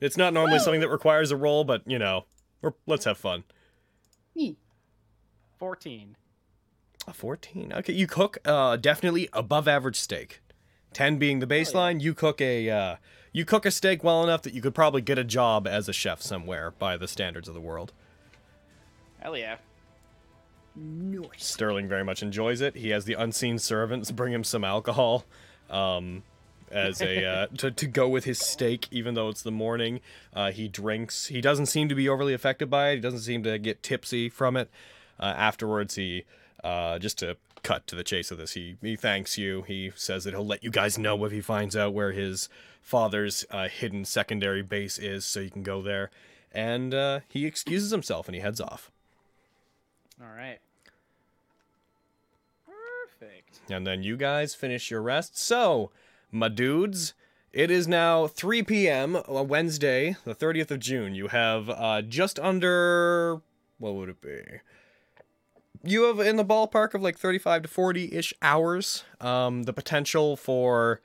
It's not normally something that requires a roll, but you know, we're, let's have fun. 14. A 14. Okay, you cook uh, definitely above average steak. 10 being the baseline, you cook a uh, you cook a steak well enough that you could probably get a job as a chef somewhere by the standards of the world. Hell yeah. Nice. Sterling very much enjoys it. He has the unseen servants bring him some alcohol um, as a uh, to, to go with his steak, even though it's the morning. Uh, he drinks. He doesn't seem to be overly affected by it. He doesn't seem to get tipsy from it. Uh, afterwards, he uh, just to cut to the chase of this. He he thanks you. He says that he'll let you guys know if he finds out where his father's uh, hidden secondary base is, so you can go there. And uh, he excuses himself and he heads off. All right. Perfect. And then you guys finish your rest. So, my dudes, it is now 3 p.m. uh, Wednesday, the 30th of June. You have uh, just under. What would it be? You have in the ballpark of like 35 to 40 ish hours. Um, the potential for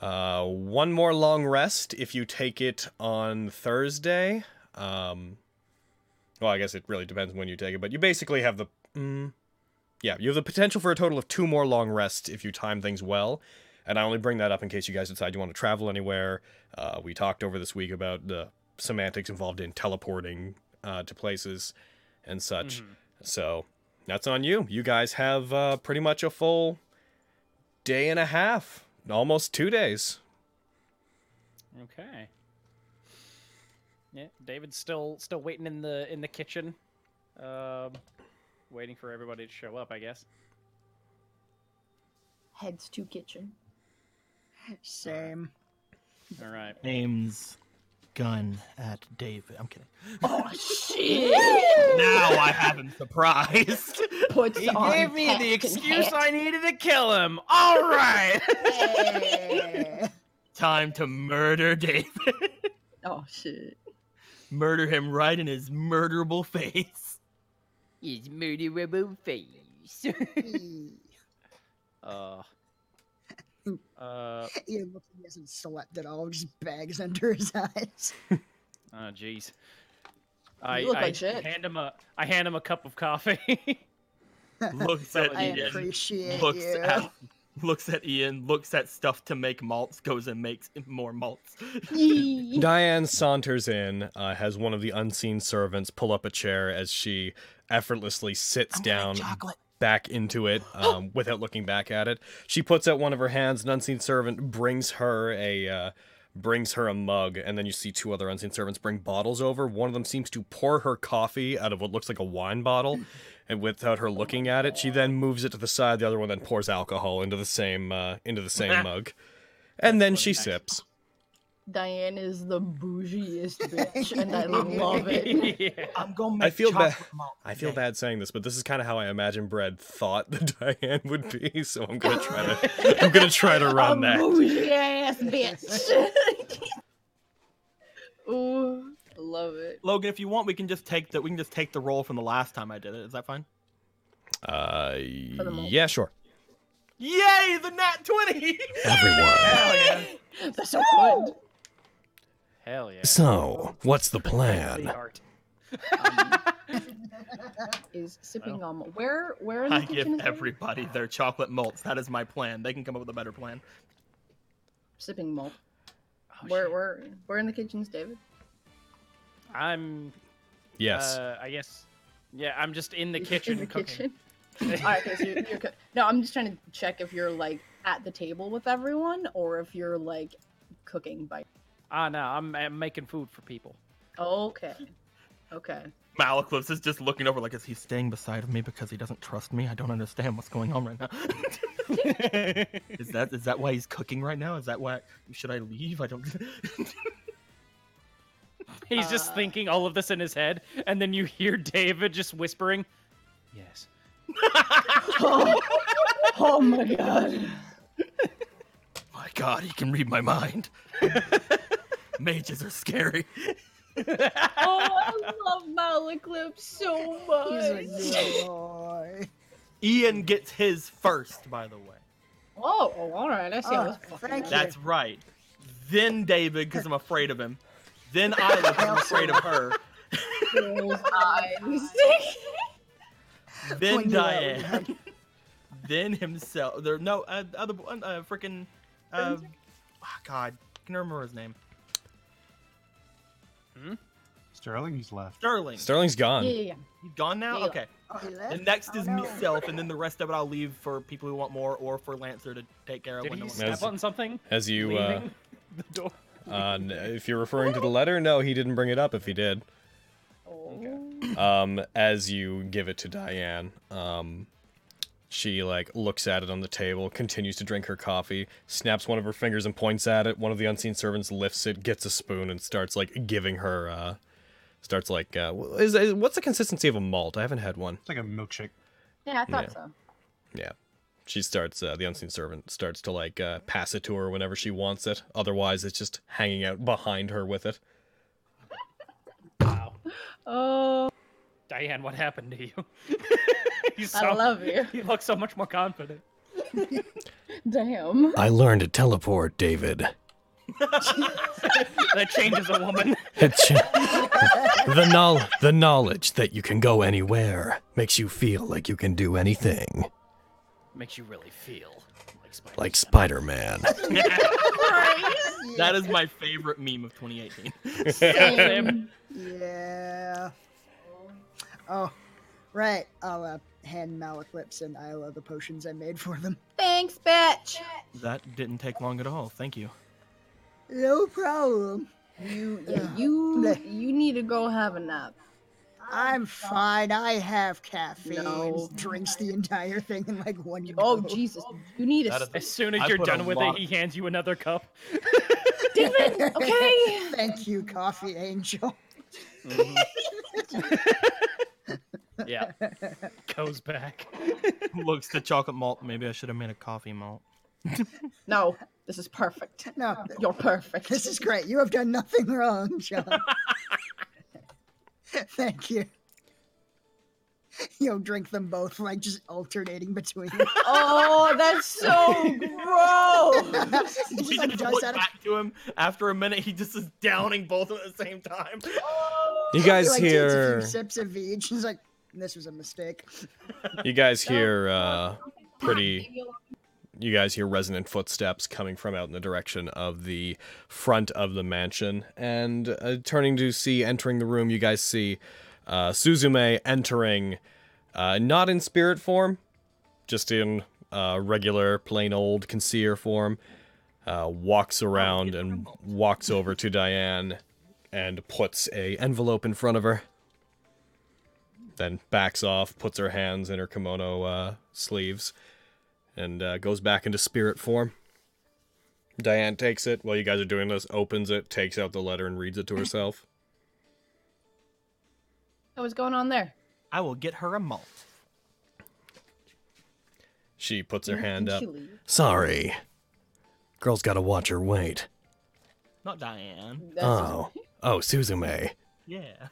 uh, one more long rest if you take it on Thursday. Um, well, I guess it really depends when you take it, but you basically have the. Mm, yeah, you have the potential for a total of two more long rests if you time things well. And I only bring that up in case you guys decide you want to travel anywhere. Uh, we talked over this week about the semantics involved in teleporting uh, to places and such. So that's on you. You guys have uh, pretty much a full day and a half, almost two days. Okay. Yeah, David's still still waiting in the in the kitchen, um, waiting for everybody to show up. I guess. Heads to kitchen. Same. All right. Names gun at David. I'm kidding. Oh shit! Now I have him surprised. Puts He on gave me the excuse hat. I needed to kill him. All right. Yeah. Time to murder David. Oh shit! murder him right in his murderable face. His murderable face. uh. Uh. Ian looks like he hasn't slept at all, just bags under his eyes. Oh, jeez. I, look I like shit. hand him a I hand him a cup of coffee. Looks at I Ian. appreciate Looks you. at looks at Ian. Looks at stuff to make malts. Goes and makes more malts. Diane saunters in, uh, has one of the unseen servants pull up a chair as she effortlessly sits down Chocolate. Back into it um, without looking back at it. She puts out one of her hands. An unseen servant brings her a uh, brings her a mug, and then you see two other unseen servants bring bottles over. One of them seems to pour her coffee out of what looks like a wine bottle, and without her looking at it, she then moves it to the side. The other one then pours alcohol into the same uh, into the same mug, and then she sips. Diane is the bougiest bitch, and I love it. yeah. I'm gonna I make feel bad. chocolate malt I feel bad saying this, but this is kind of how I imagine Brad thought that Diane would be. So I'm gonna try to I'm gonna try to run a that. bougie ass bitch. Ooh, love it. Logan, if you want, we can just take the we can just take the roll from the last time I did it. Is that fine? Uh, yeah, sure. Yay, the nat twenty! Everyone. Hell yeah! That's so good. Hell yeah. So, what's the The plan? art. Is sipping um where where in the I kitchen give is it? everybody their chocolate malts. That is my plan. They can come up with a better plan. sipping malt. Oh, where shit. where where in the kitchens, David? I'm. Yes. Uh, I guess. Yeah, I'm just in the in kitchen the cooking. kitchen. All right, okay, so you're, you're co- no. I'm just trying to check if you're like at the table with everyone, or if you're like cooking by. Ah, no, I'm, I'm making food for people. Okay, okay. Malaclus is just looking over like, is he staying beside of me because he doesn't trust me? I don't understand what's going on right now. is that is that why he's cooking right now? Is that why should I leave? I don't. He's just Uh, thinking all of this in his head, and then you hear David just whispering, "Yes." Oh, oh my god. my God, he can read my mind. Mages are scary. Oh, I love Malaclip so He's a much. good boy. Ian gets his first, by the way. Oh, oh all right. I see Oh, thank you. That's right. Then David, because I'm afraid of him. Then Isla, because I'm afraid of her. Those eyes. Then Point Diane. then himself. There, no, uh, other, uh, freaking, uh, ah, God, can I remember his name? Sterling, he's left. Sterling. Sterling's gone. yeah, yeah, yeah. He's gone now. Yeah. Okay. Oh. The next Oh, is no. myself, and then the rest of it I'll leave for people who want more, or for Lancer to take care of Did when he no step on something? As you, uh, the door. uh, if you're referring to the letter, no, he didn't bring it up. If he did, Oh. um, as you give it to Diane, um, she like looks at it on the table, continues to drink her coffee, snaps one of her fingers and points at it. One of the unseen servants lifts it, gets a spoon, and starts like giving her. Uh, starts like, uh, is, is what's the consistency of a malt? I haven't had one. It's like a milkshake. Yeah, I thought Yeah. so. Yeah. She starts, uh, the unseen servant starts to like uh, pass it to her whenever she wants it. Otherwise, it's just hanging out behind her with it. Wow. Oh, Diane, what happened to you? you I sound- love you. You look so much more confident. Damn. I learned to teleport, David. that changes a woman. It cha- the, knowl- the knowledge that you can go anywhere makes you feel like you can do anything, Makes you really feel like Spider. like Spider Man. That is my favorite meme of 2018. Same. Yeah. Oh, right. I'll uh, hand Malaclips and Isla the potions I made for them. Thanks, bitch. that didn't take long at all. Thank you. No problem. You, yeah, you, you need to go have a nap. I'm fine. I have caffeine. No. Drinks the entire thing in like one go. Oh Jesus, you need a That is- As soon as I you're done with lot- it, he hands you another cup. David. Okay. Thank you, Coffee Angel. Mm-hmm. Yeah. Goes back. Looks to chocolate malt. Maybe I should have made a coffee malt. No, this is perfect. No, You're perfect. this is great. You have done nothing wrong, John. Thank you. You'll drink them both, like just alternating between. Oh, that's so gross. He just, like, just does look that- back to him after a minute. He just is downing both of them at the same time. You guys he, like, takes a hear, few sips of each. He's like, "This was a mistake." you guys hear, uh, pretty, you guys hear resonant footsteps coming from out in the direction of the front of the mansion. And uh, turning to see, entering the room, you guys see uh, Suzume entering, uh, not in spirit form, just in uh, regular, plain old conceer form. Uh, walks around and walks over to Diane and puts a envelope in front of her. Then backs off, puts her hands in her kimono uh, sleeves, and uh, goes back into spirit form. Diane takes it while you guys are doing this, opens it, takes out the letter, and reads it to herself. So what's going on there? I will get her a malt. She puts her hand up. Sorry. Girl's gotta watch her weight. Not Diane. That's Oh. Oh, Suzume. Yeah.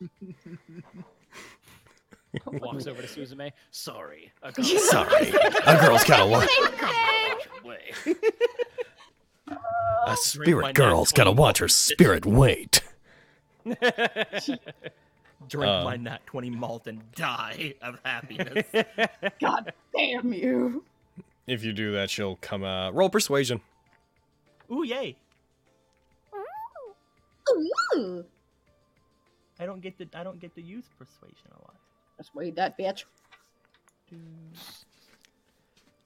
Walks over to Suzume. Sorry. A girl Sorry. A girl's gotta watch. way. A spirit girl's gotta watch her spirit wait. Drink Um, my nat 20 malt and die of happiness. God damn you. If you do that, she'll come. Uh, roll persuasion. Ooh, yay. Ooh. I don't get to I don't get to use persuasion a lot. Let's wait that bitch.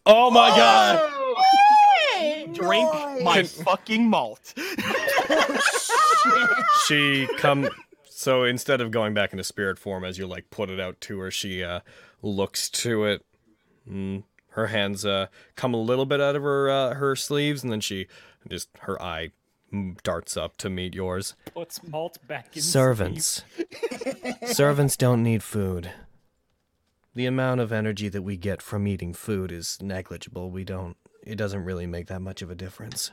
Oh my god! Drink my Can- fucking malt. she come so instead of going back into spirit form as you like put it out to her she uh looks to it mm, her hands uh come a little bit out of her uh, her sleeves and then she just her eye mm, darts up to meet yours Puts malt back in. Servants. Servants don't need food. The amount of energy that we get from eating food is negligible. We don't. It doesn't really make that much of a difference.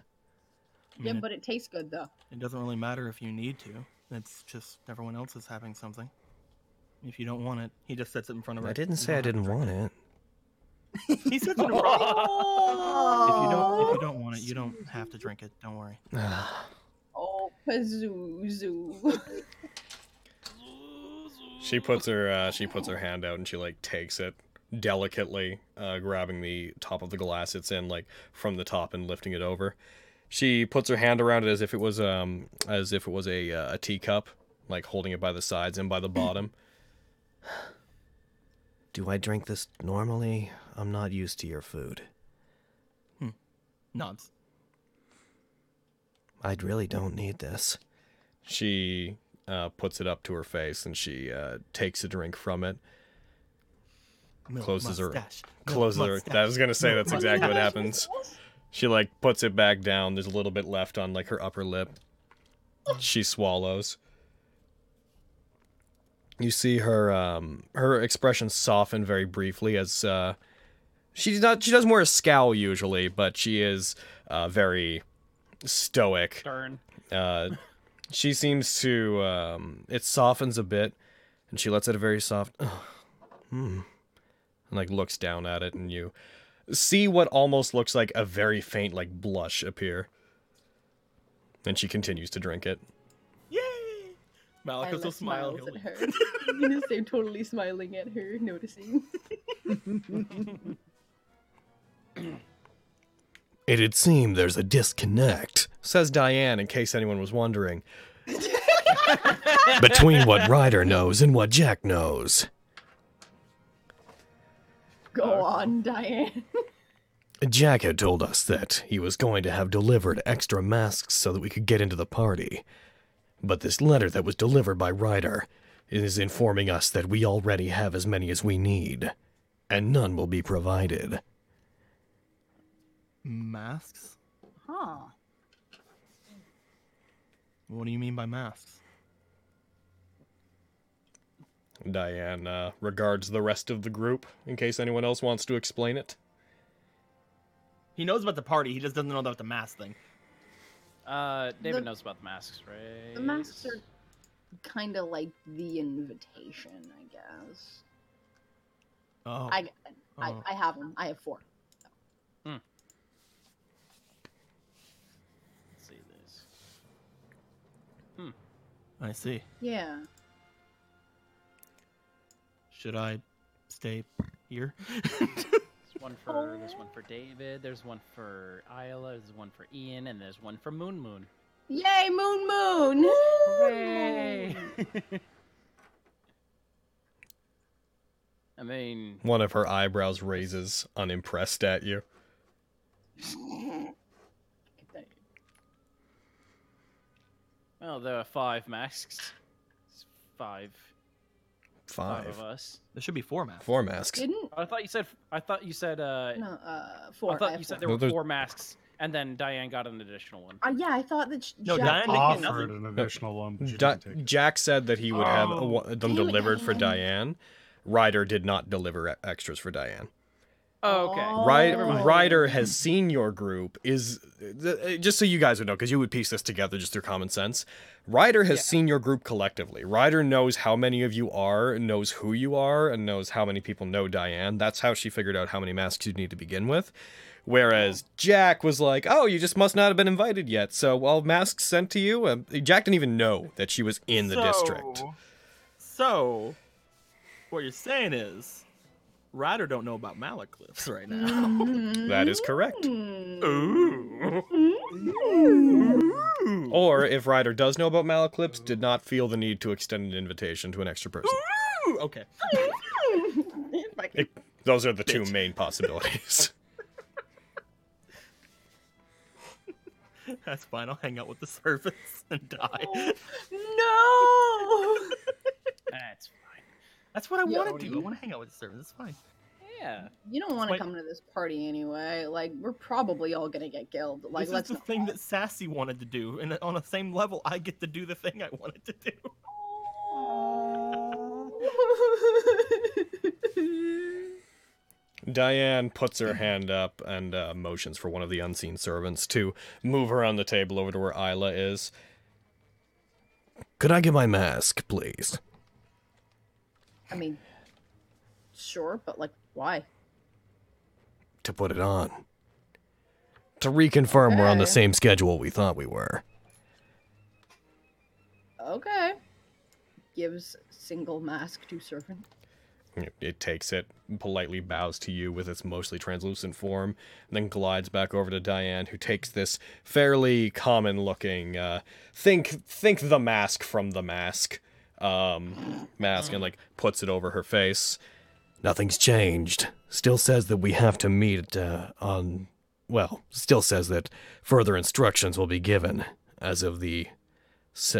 I Yeah, but it tastes good though. it, it doesn't really matter if you need to. It's just everyone else is having something. If you don't want it, he just sets it in front of her. I didn't say I don't have to didn't drink want it. He said to right. If you don't, if you don't want it, you don't have to drink it. Don't worry. Oh, Pazuzu. She puts her uh, she puts her hand out and she like takes it delicately, uh, grabbing the top of the glass it's in like from the top and lifting it over. She puts her hand around it as if it was um as if it was a uh, a teacup, like holding it by the sides and by the bottom. Do I drink this normally? I'm not used to your food. Hmm. Nods. I really don't need this. She uh, puts it up to her face and she uh, takes a drink from it. Milk Closes her- mustache. Milk Closes her. mustache. I was gonna say Milk that's exactly what happens. She like puts it back down. There's a little bit left on like her upper lip. She swallows. You see her um her expression soften very briefly as uh she's not she does more a scowl usually, but she is uh very stoic. Stern. Uh she seems to um it softens a bit and she lets out a very soft hmm and like looks down at it and you see what almost looks like a very faint like blush appear. And she continues to drink it. Yay! Malika Isla will smile. smiles at her. I'm gonna totally smiling at her, noticing. It'd seem there's a disconnect Says Diane in case anyone was wondering. between what Ryder knows and what Jack knows. Go on, Diane. Jack had told us that he was going to have delivered extra masks so that we could get into the party. But this letter that was delivered by Ryder is informing us that we already have as many as we need, and none will be provided. Masks? Huh. What do you mean by masks? Diane uh, regards the rest of the group in case anyone else wants to explain it. He knows about the party. He just doesn't know about the mask thing. Uh, David The- knows about the masks, right? The masks are kind of like the invitation, I guess. Oh, I, I, Oh. I have them. I have four. Let's see this. I see. Yeah. Should I stay here? There's one for there's one for David. There's one for Isla. There's one for Ian, and there's one for Moon Moon. Yay, Moon Moon! Hooray! I mean, One of her eyebrows raises, unimpressed at you. well, there are five masks. It's five, five of us. there should be four masks. Four masks. Didn't I thought you said. I thought you said. Uh, no uh four. I I thought have you said there No, were there's- four masks, and then Diane got an additional one. Uh, yeah, I thought that. sh- No, Jack Diane didn't get Offered nothing. an additional one. but she Di- didn't take it. Jack said that he would have Oh. wa- them Damn it, delivered for Diane. Diane. Ryder did not deliver e- extras for Diane. Oh, okay. Oh. Ry- Never mind. Ryder has seen your group. Is just so you guys would know, because you would piece this together just through common sense. Ryder has Yeah. seen your group collectively. Ryder knows how many of you are, knows who you are, and knows how many people know Diane. That's how she figured out how many masks you need to begin with. Whereas Jack was like, "Oh, you just must not have been invited yet." So, well, masks sent to you. Um, Jack didn't even know that she was in the district. So- So, what you're saying is, Ryder don't know about Malaclips right now. That is correct. Mm. Ooh. Or if Ryder does know about Malaclips, did not feel the need to extend an invitation to an extra person. Ooh. Okay. It- those are the two main possibilities. That's fine. I'll hang out with the servants and die. no. That's fine. That's what I Yo, want to do. I you- want to hang out with the servants. It's fine. Yeah. You don't want to come to this party anyway. Like we're probably all gonna get killed. Like this let's is the not- thing that Sassy wanted to do, and on the same level, I get to do the thing I wanted to do. Diane puts her hand up and uh, motions for one of the unseen servants to move around the table over to where Isla is. Could I get my mask, please? I mean, sure, but like, why? to put it on. To reconfirm we're on the same schedule we thought we were. Okay. Gives single mask to servant. It, it takes it, politely bows to you with its mostly translucent form, and then glides back over to Diane, who takes this fairly common-looking, uh, think think the mask from the mask, um, mask, and like puts it over her face. Nothing's changed. Still says that we have to meet uh, on. Well, still says that further instructions will be given as of the,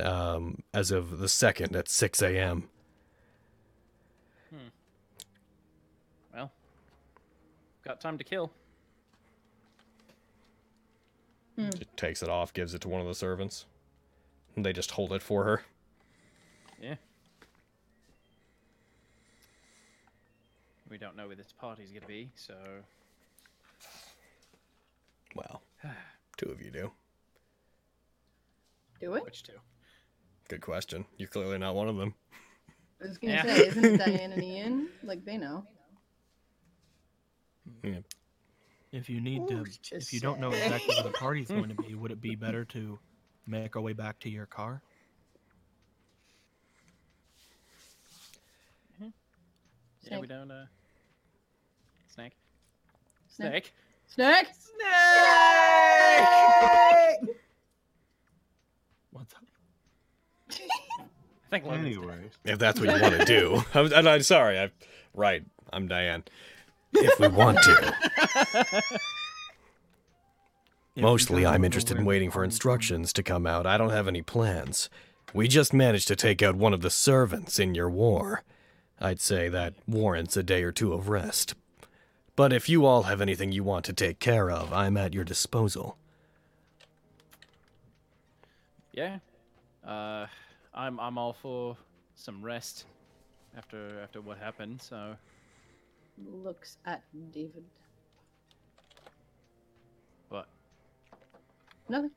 um, as of the second at six a.m. Well, got time to kill. Just takes it off, gives it to one of the servants. And they just hold it for her. Yeah. We don't know where this party's gonna be, so Well, two of you do. Do it? which two? Good question. You're clearly not one of them. I was gonna Yeah. say, isn't it Diane and Ian? Like they know. If you need to, Who's to if you don't know exactly where the party's going to be, would it be better to make our way back to your car? Yeah, we don't. Uh, snake. Snake. Snake. Snake. What's up? I think Logan's. Anyways, If that's what you want to do. I'm, I'm, I'm sorry. I, right. I'm Diane. If we want to. Mostly, I'm interested in waiting for instructions to come out. I don't have any plans. We just managed to take out one of the servants in your war. I'd say that warrants a day or two of rest. But if you all have anything you want to take care of, I'm at your disposal. Yeah. Uh, I'm I'm all for some rest after after what happened. So Looks at David. what? Nothing.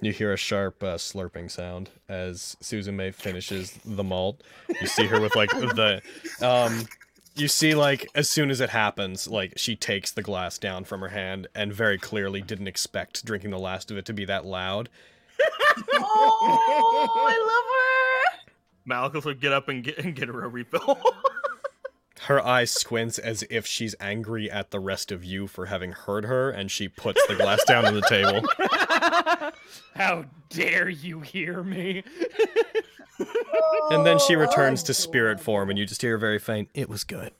You hear a sharp uh, slurping sound as Susan May finishes the malt. You see her with like the, um, you see like as soon as it happens, like she takes the glass down from her hand and very clearly didn't expect drinking the last of it to be that loud. Oh, I love her. Malchus would get up and get and get her a refill. Her eyes squints as if she's angry at the rest of you for having heard her, and she puts the glass down on the table. How dare you hear me? And then she returns to spirit form, and you just hear a very faint, "It was good."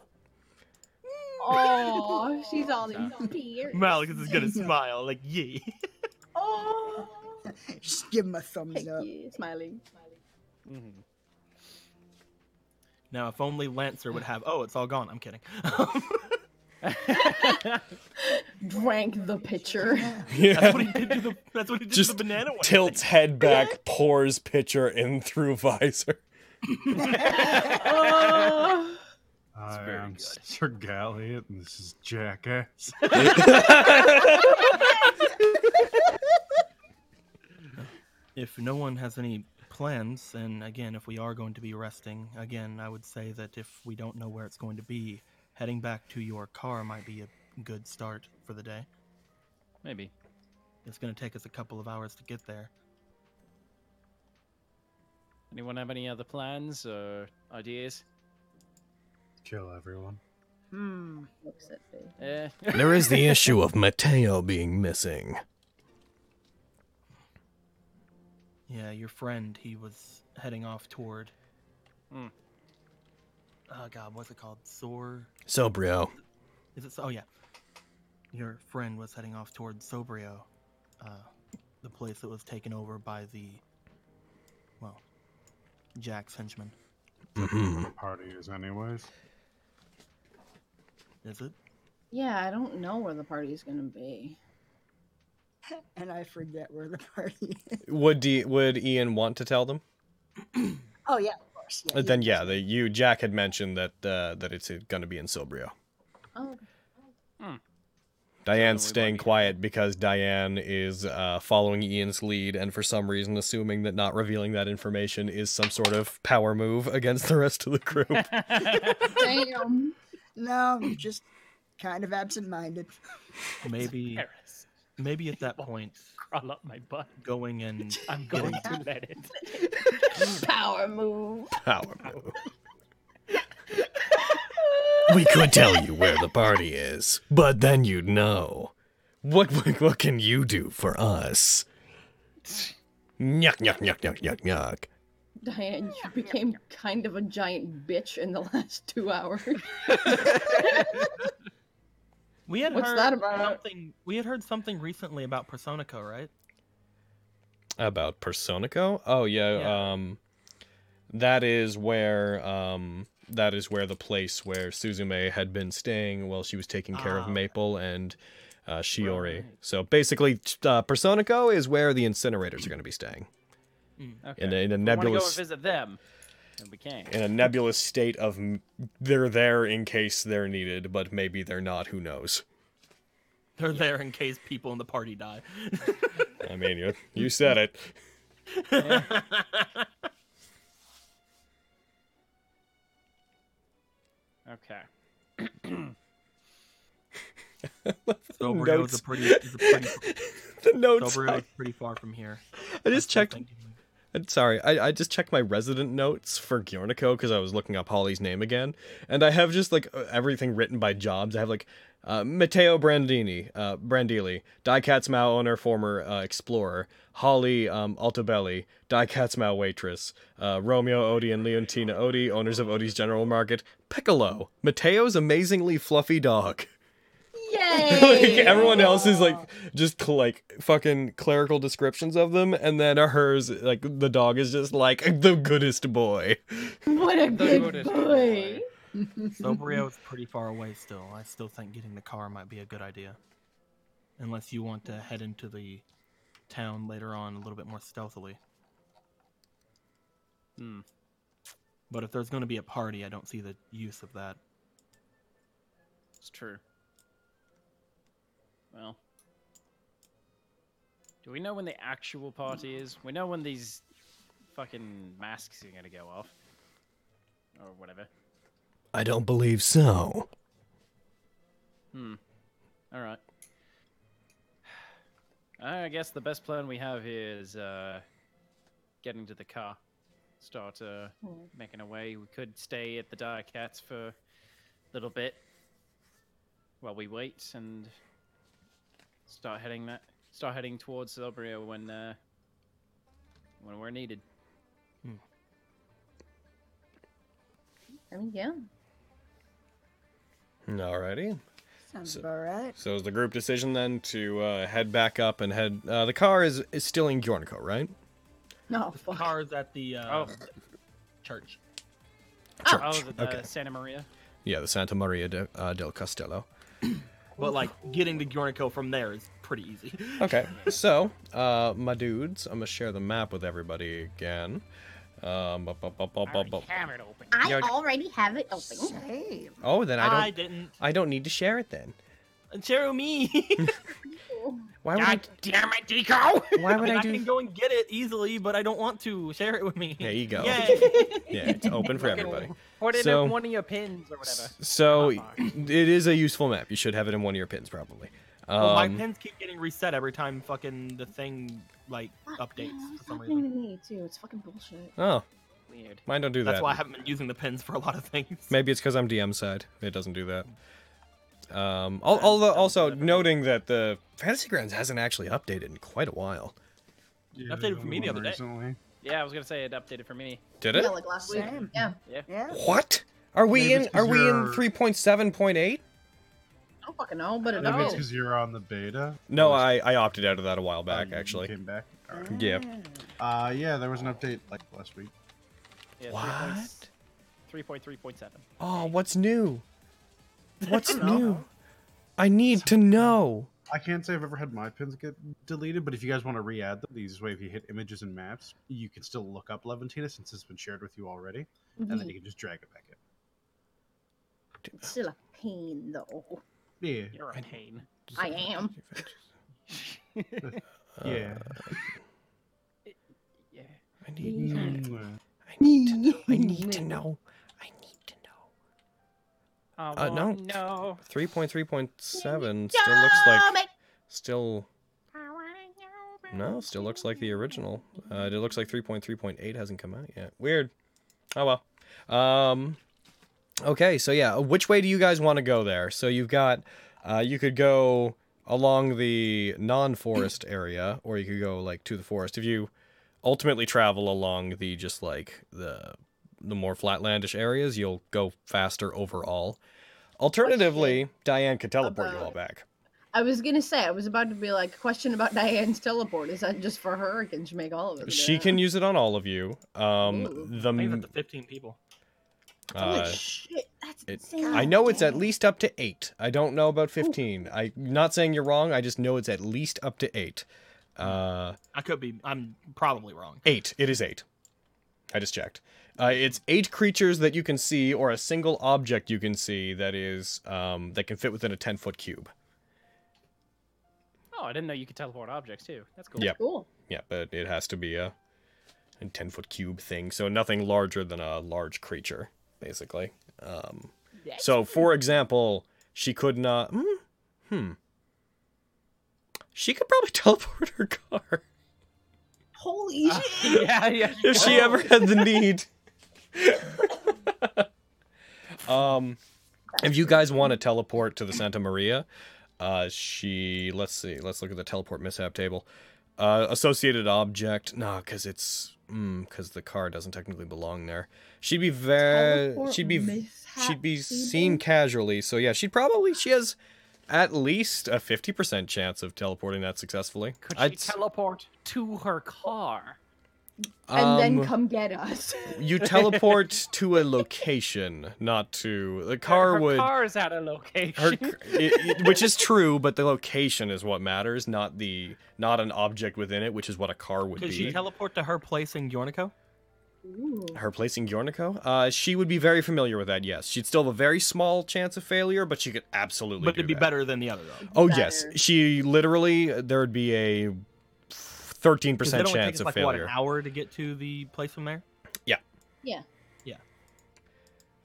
Oh, she's all in tears. Malchus is gonna smile like yee. Oh, Just give him a thumbs thank up. you. Smiling. Mhm. Now, if only Lancer would have. Oh, it's all gone. I'm kidding. Drank the pitcher. that's what he did to the. That's what he did Just to the banana. one. tilts head back, pours pitcher in through visor. Oh. I very am good. Sir Galliot, and this is Jackass. If no one has any plans, and again, if we are going to be resting, again, I would say that if we don't know where it's going to be, heading back to your car might be a good start for the day. Maybe. It's going to take us a couple of hours to get there. Anyone have any other plans or ideas? Kill everyone. Hmm. Looks at me. Eh. There is the issue of Mateo being missing. Yeah, your friend, he was heading off toward. Hmm. Oh God, what's it called? Sor? Sobrio. Is it? Oh yeah. Your friend was heading off toward Sobrio, uh, the place that was taken over by the, well, Jack's henchmen. hmm The party is, anyways. Is it? Yeah, I don't know where the party's gonna be. And I forget where the party is. Would D- would Ian want to tell them? Oh yeah, of course. Yeah, Uh, then yeah, the, you Jack had mentioned that uh, that it's going to be in Sobrio. Oh, Diane's staying might be- quiet because Diane is uh, following Ian's lead and for some reason assuming that not revealing that information is some sort of power move against the rest of the group. damn. No, just kind of absent-minded. Maybe, maybe at that point, crawl up my butt. going and I'm getting going to let it. Power move. Power move. we could tell you where the party is, but then you'd know. What what, what can you do for us? Yuck, yuck, yuck, yuck, yuck, yuck. Diane, you became kind of a giant bitch in the last two hours. we had What's heard that about? something. We had heard something recently about Personico, right? About Personico? Oh yeah, Yeah. um that is where um that is where the place where Suzume had been staying while she was taking care Ah, of okay. Maple and uh, Shiori. Right. So basically, uh, Personico is where the incinerators are going to be staying Okay. in a, in a I want to go and visit them. And we can. in a nebulous state of m- they're there in case they're needed, but maybe they're not. Who knows? They're there in case people in the party die. I mean, you you said it. Okay. Sobrio's Notes. a pretty, is a pretty, The notes. I, Sobrio's pretty far from here. I just still checked. Uh, Sorry, I, I just checked my resident notes for Giornico because I was looking up Holly's name again, and I have just like uh, everything written by jobs. I have like uh, Matteo Brandini, uh, Brandili, Diecat's Mao owner, former uh, explorer, Holly um, Altobelli, Diecat's Mao waitress, uh, Romeo Odie and Leontina Odie, owners of Odie's General Market, Piccolo, Matteo's amazingly fluffy dog. like everyone else is like just cl- like fucking clerical descriptions of them and then hers like the dog is just like the goodest boy what a The good goodest boy. is pretty far away still. I still think getting the car might be a good idea. Unless you want to head into the town later on a little bit more stealthily. Hmm. But if there's going to be a party, I don't see the use of that. It's true. Well. Do we know when the actual party is? We know when these fucking masks are gonna go off. Or whatever. I don't believe so. Hmm. Alright. I guess the best plan we have here is uh getting to the car. Start uh making our way. We could stay at the Dire Cats for a little bit while we wait and start heading that start heading towards Celebria when uh when we're needed. I mean, yeah. alrighty Sounds So- about right. so is the group decision then to uh, head back up and head uh, the car is is still in Giornico, right No, The fuck. car's at the uh, Oh. church. Church. Oh, the, okay uh, Santa Maria. yeah the Santa Maria de, uh, del Castello But like getting to Giornico from there is pretty easy. okay so uh my dudes I'm gonna share the map with everybody again um bu- bu- bu- bu- bu- bu- have it open. I Yeah. already have it open. Same. oh then I don't I didn't. I don't need to share it then Share with me. why would I, damn it, Deco! why I, would mean, I I do can go and get it easily, but I don't want to. Share it with me. There you go. Yay. yeah it's open for Fucking everybody Put it So- in one of your pins or whatever. So it is a useful map. You should have it in one of your pins, probably. Um, Well, my pins keep getting reset every time fucking the thing like Fuck, updates yeah, for it's some reason. to me too. It's fucking bullshit. oh, Weird. mine don't do That's that. That's why I haven't been using the pins for a lot of things. Maybe it's because I'm DM side. It doesn't do that. Um, although also noting that the Fantasy Grounds hasn't actually updated in quite a while. Yeah, Updated for me the one other day. Recently. Yeah, I was gonna say it updated for me. Did it? Yeah, it? like last week. Same. Yeah. Yeah. What? Are we Maybe in? Are we in you're- three point seven point eight? I don't fucking know, but it Maybe it's knows. because you're on the beta. No, I I opted out of that a while oh, back you- you actually. Came back. Alright. Yeah. Uh, yeah, there was an update like last week. Yeah, What? Three point three point seven. Oh, what's new? What's new? I need to know. I can't say I've ever had my pins get deleted, but if you guys want to re-add them, the easiest way if you hit images and maps, you can still look up Leventina since it's been shared with you already, and then mm-hmm. you can just drag it back in. It's still a pain though. Yeah, You're a pain. I am. yeah. Uh, yeah. I need. I need to know. I need to know. Oh, Uh, no. no. 3.3.7 still looks like still no still looks like the original. Uh, it looks like 3.3.8 hasn't come out yet. Weird. Oh well. Um okay so yeah which way do you guys want to go there? So you've got uh, you could go along the non-forest area or you could go like to the forest. If you ultimately travel along the just like the the more flatlandish areas you'll go faster overall alternatively diane could teleport you all back I was gonna say I was about to be like question about Diane's teleport. Is that just for her? Or can she make all of us? She can use it on all of you. Um, Ooh. the I think that's 15 people. Holy uh, shit! That's it- insane. I know it's at least up to eight. I don't know about fifteen. I'm not saying you're wrong. I just know it's at least up to eight. Uh, I could be. I'm probably wrong. eight. It is eight. I just checked. Uh, it's eight creatures that you can see, or a single object you can see that is um, that can fit within a ten foot cube. Oh, I didn't know you could teleport objects too. That's cool. Yep. Cool. Yeah, but it has to be a, a ten foot cube thing, so nothing larger than a large creature, basically. Um, so, for example, she could not. Hmm. hmm. She could probably teleport her car Holy Uh, shit! yeah, yeah. if she ever had the need. um, if you guys want to teleport to the Santa Maria, uh, she let's see, let's look at the teleport mishap table. Uh, associated object, no, because it's because the car doesn't technically belong there. She'd be very, she'd be, she'd be table? seen casually. So yeah, she'd probably she has at least a fifty percent chance of teleporting that successfully. Could she I'd s- teleport to her car? And then um, come get us. you teleport to a location, not to the car her would. car's at a location. Her, it, it- which is true, but the location is what matters, not the not an object within it, which is what a car would Could be. she teleport to her place in Giornico? Ooh. her placing Giornico, uh, she would be very familiar with that. Yes, she'd still have a very small chance of failure, but she could absolutely. But do it'd be that. better than the other though. Oh yes, she literally there would be a thirteen 'Cause percent it only chance takes of like what failure. an hour to get to the place from there. Yeah. Yeah. Yeah.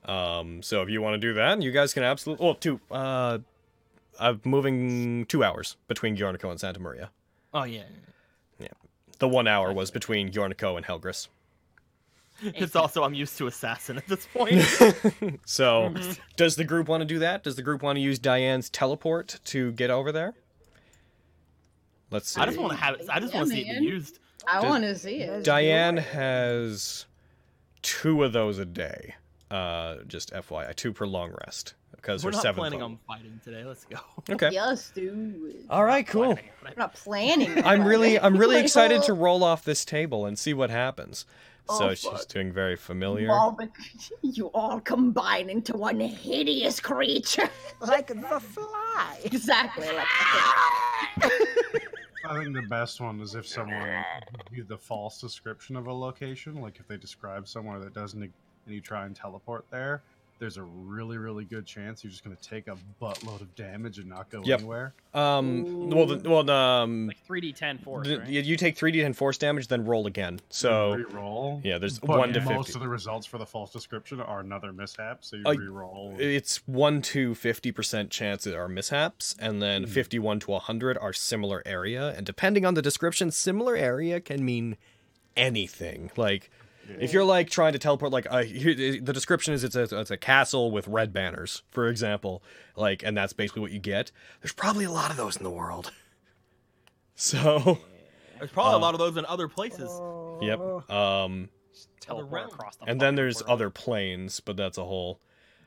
Um, so if you want to do that, you guys can absolutely. Well, two. Uh, I'm moving two hours between Giornico and Santa Maria. Oh yeah. Yeah. The one hour was between Giornico and Helgris. It's also I'm used to assassin at this point. So, Mm-hmm. does the group want to do that? Does the group want to use Diane's teleport to get over there? Let's see. I just want to have it. I just Yeah, want to see it be used. I want to see it. Diane has two of those a day. Uh, just FYI, two per long rest because We're her not seven. planning total. on fighting today. Let's go. Okay. Yes, dude. All right. Cool. We're not planning. I'm really. I'm really excited to roll off this table and see what happens. So Oh, she's fuck. doing very familiar. You all, you all combine into one hideous creature. Like the fly. exactly. Like I think the best one is if someone gives you the false description of a location, like if they describe somewhere that doesn't, and you try and teleport there. There's a really, really good chance you're just going to take a buttload of damage and not go Yep. anywhere. Um. Well, the, well, um, like 3d10 force, the- right? you you take three d10 force damage, then roll again. So re-roll. yeah, there's But one to fifty. most of the results for the false description are another mishap, so you Uh, re-roll. It's one to fifty percent chances are mishaps, and then Hmm. fifty-one to hundred are similar area. And depending on the description, similar area can mean anything. Like if you're like trying to teleport, like uh, the description is it's a it's a castle with red banners, for example. Like, and that's basically what you get. There's probably a lot of those in the world. So, There's probably Uh, a lot of those in other places. yep. Um, Teleport across the and then there's world. other planes, but that's a whole.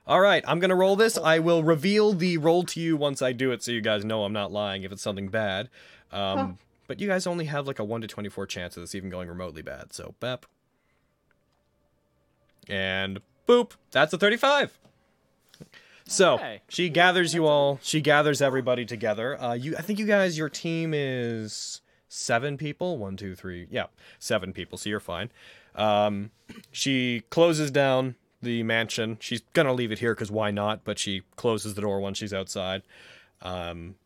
All right, I'm gonna roll this. I will reveal the roll to you once I do it, so you guys know I'm not lying if it's something bad. Um, Huh. But you guys only have like a one to twenty-four chance of this even going remotely bad. So, bep. And boop, that's a thirty-five. So Okay. she gathers you all. She gathers everybody together. Uh, you, I think you guys, your team is seven people. One, two, three. Yeah, seven people. So you're fine. Um, she closes down the mansion. She's gonna leave it here because why not? But she closes the door once she's outside. Um,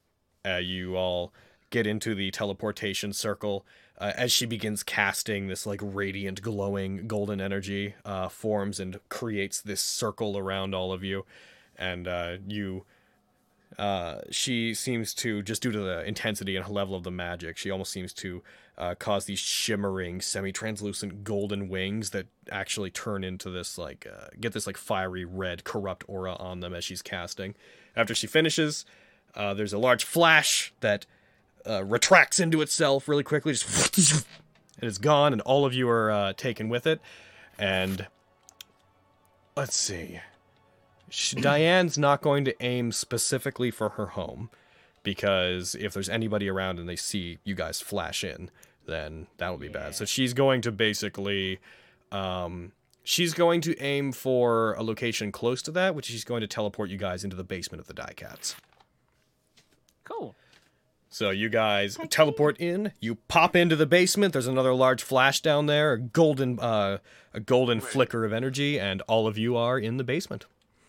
uh, you all get into the teleportation circle uh, as she begins casting this like radiant, glowing golden energy uh, forms and creates this circle around all of you. and uh, you. Uh, she seems to just due to the intensity and level of the magic, she almost seems to uh, cause these shimmering, semi-translucent golden wings that actually turn into this like uh, get this like fiery red corrupt aura on them as she's casting. After she finishes, there's a large flash that uh, retracts into itself really quickly, just and it's gone, and all of you are uh, taken with it. And let's see, Diane's not going to aim specifically for her home because if there's anybody around and they see you guys flash in, then that'll be bad. So she's going to basically. Um, she's going to aim for a location close to that, which she's going to teleport you guys into the basement of the Die Cats. Cool. So you guys teleport in, you pop into the basement, there's another large flash down there, a golden uh a golden flicker of energy, and all of you are in the basement.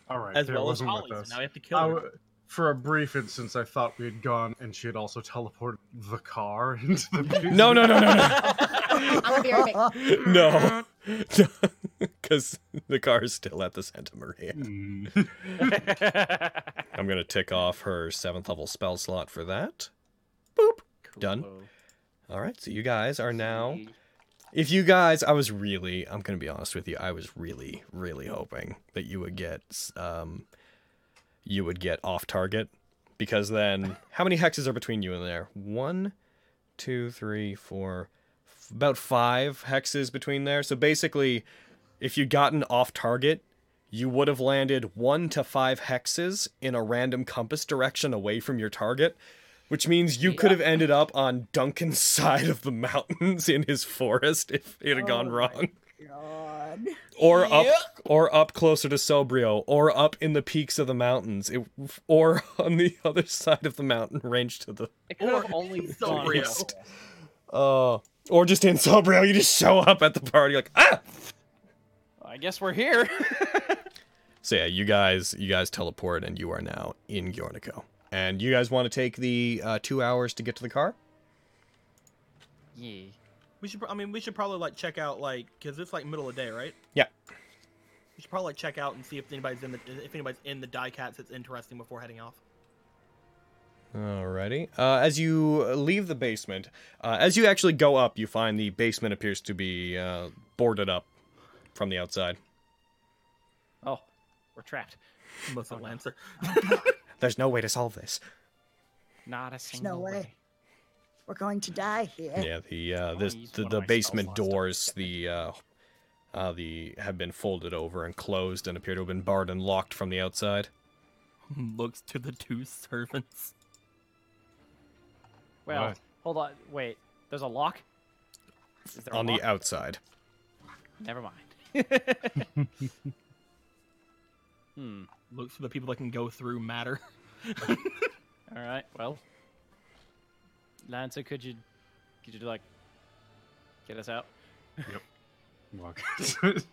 All right, As well as wasn't Holly, so us. now we have to kill her. w- for a brief instance, I thought we had gone, and she had also teleported the car into the. basement. No, no, no, no, no. I'm gonna be right no. Cuz the car is still at the Santa Maria. Hmm. I'm going to tick off her 7th level spell slot for that. Boop. Done. All right, so you guys are now If you guys, I was really, I'm gonna be honest with you, I was really, really hoping that you would get, um, you would get off target, because then how many hexes are between you and there? One, two, three, four, f- about five hexes between there. So basically, if you'd gotten off target, you would have landed one to five hexes in a random compass direction away from your target, which means you could have ended up on Duncan's side of the mountains in his forest if it had gone Oh my wrong. God. Or up or up closer to Sobrio, or up in the peaks of the mountains, it, or on the other side of the mountain range to the It could have only Sobrio. uh or just in Sobrio, you just show up at the party like ah I guess we're here. So yeah, you guys you guys teleport and you are now in Giornico. And you guys want to take the uh, two hours to get to the car? yeah. We should. I mean, we should probably like check out like because it's like middle of the day, right? Yeah. We should probably like check out and see if anybody's in the if anybody's in the die cats that's interesting before heading off. Alrighty. Uh, as you leave the basement, uh, as you actually go up, you find the basement appears to be uh, boarded up from the outside. Oh, we're trapped. Most of Lancer. There's no way to solve this. Not a single no way. We're going to die here. Yeah, the uh, this the, the basement doors, the uh, uh, the have been folded over and closed and appear to have been barred and locked from the outside. Looks to the two servants. Well, Right. hold on. Wait. There's a lock? Is there a On the outside. Never mind. hmm. Looks for the people that can go through matter. All right. Well, Lancer, could you, could you like, get us out? Yep. Walk.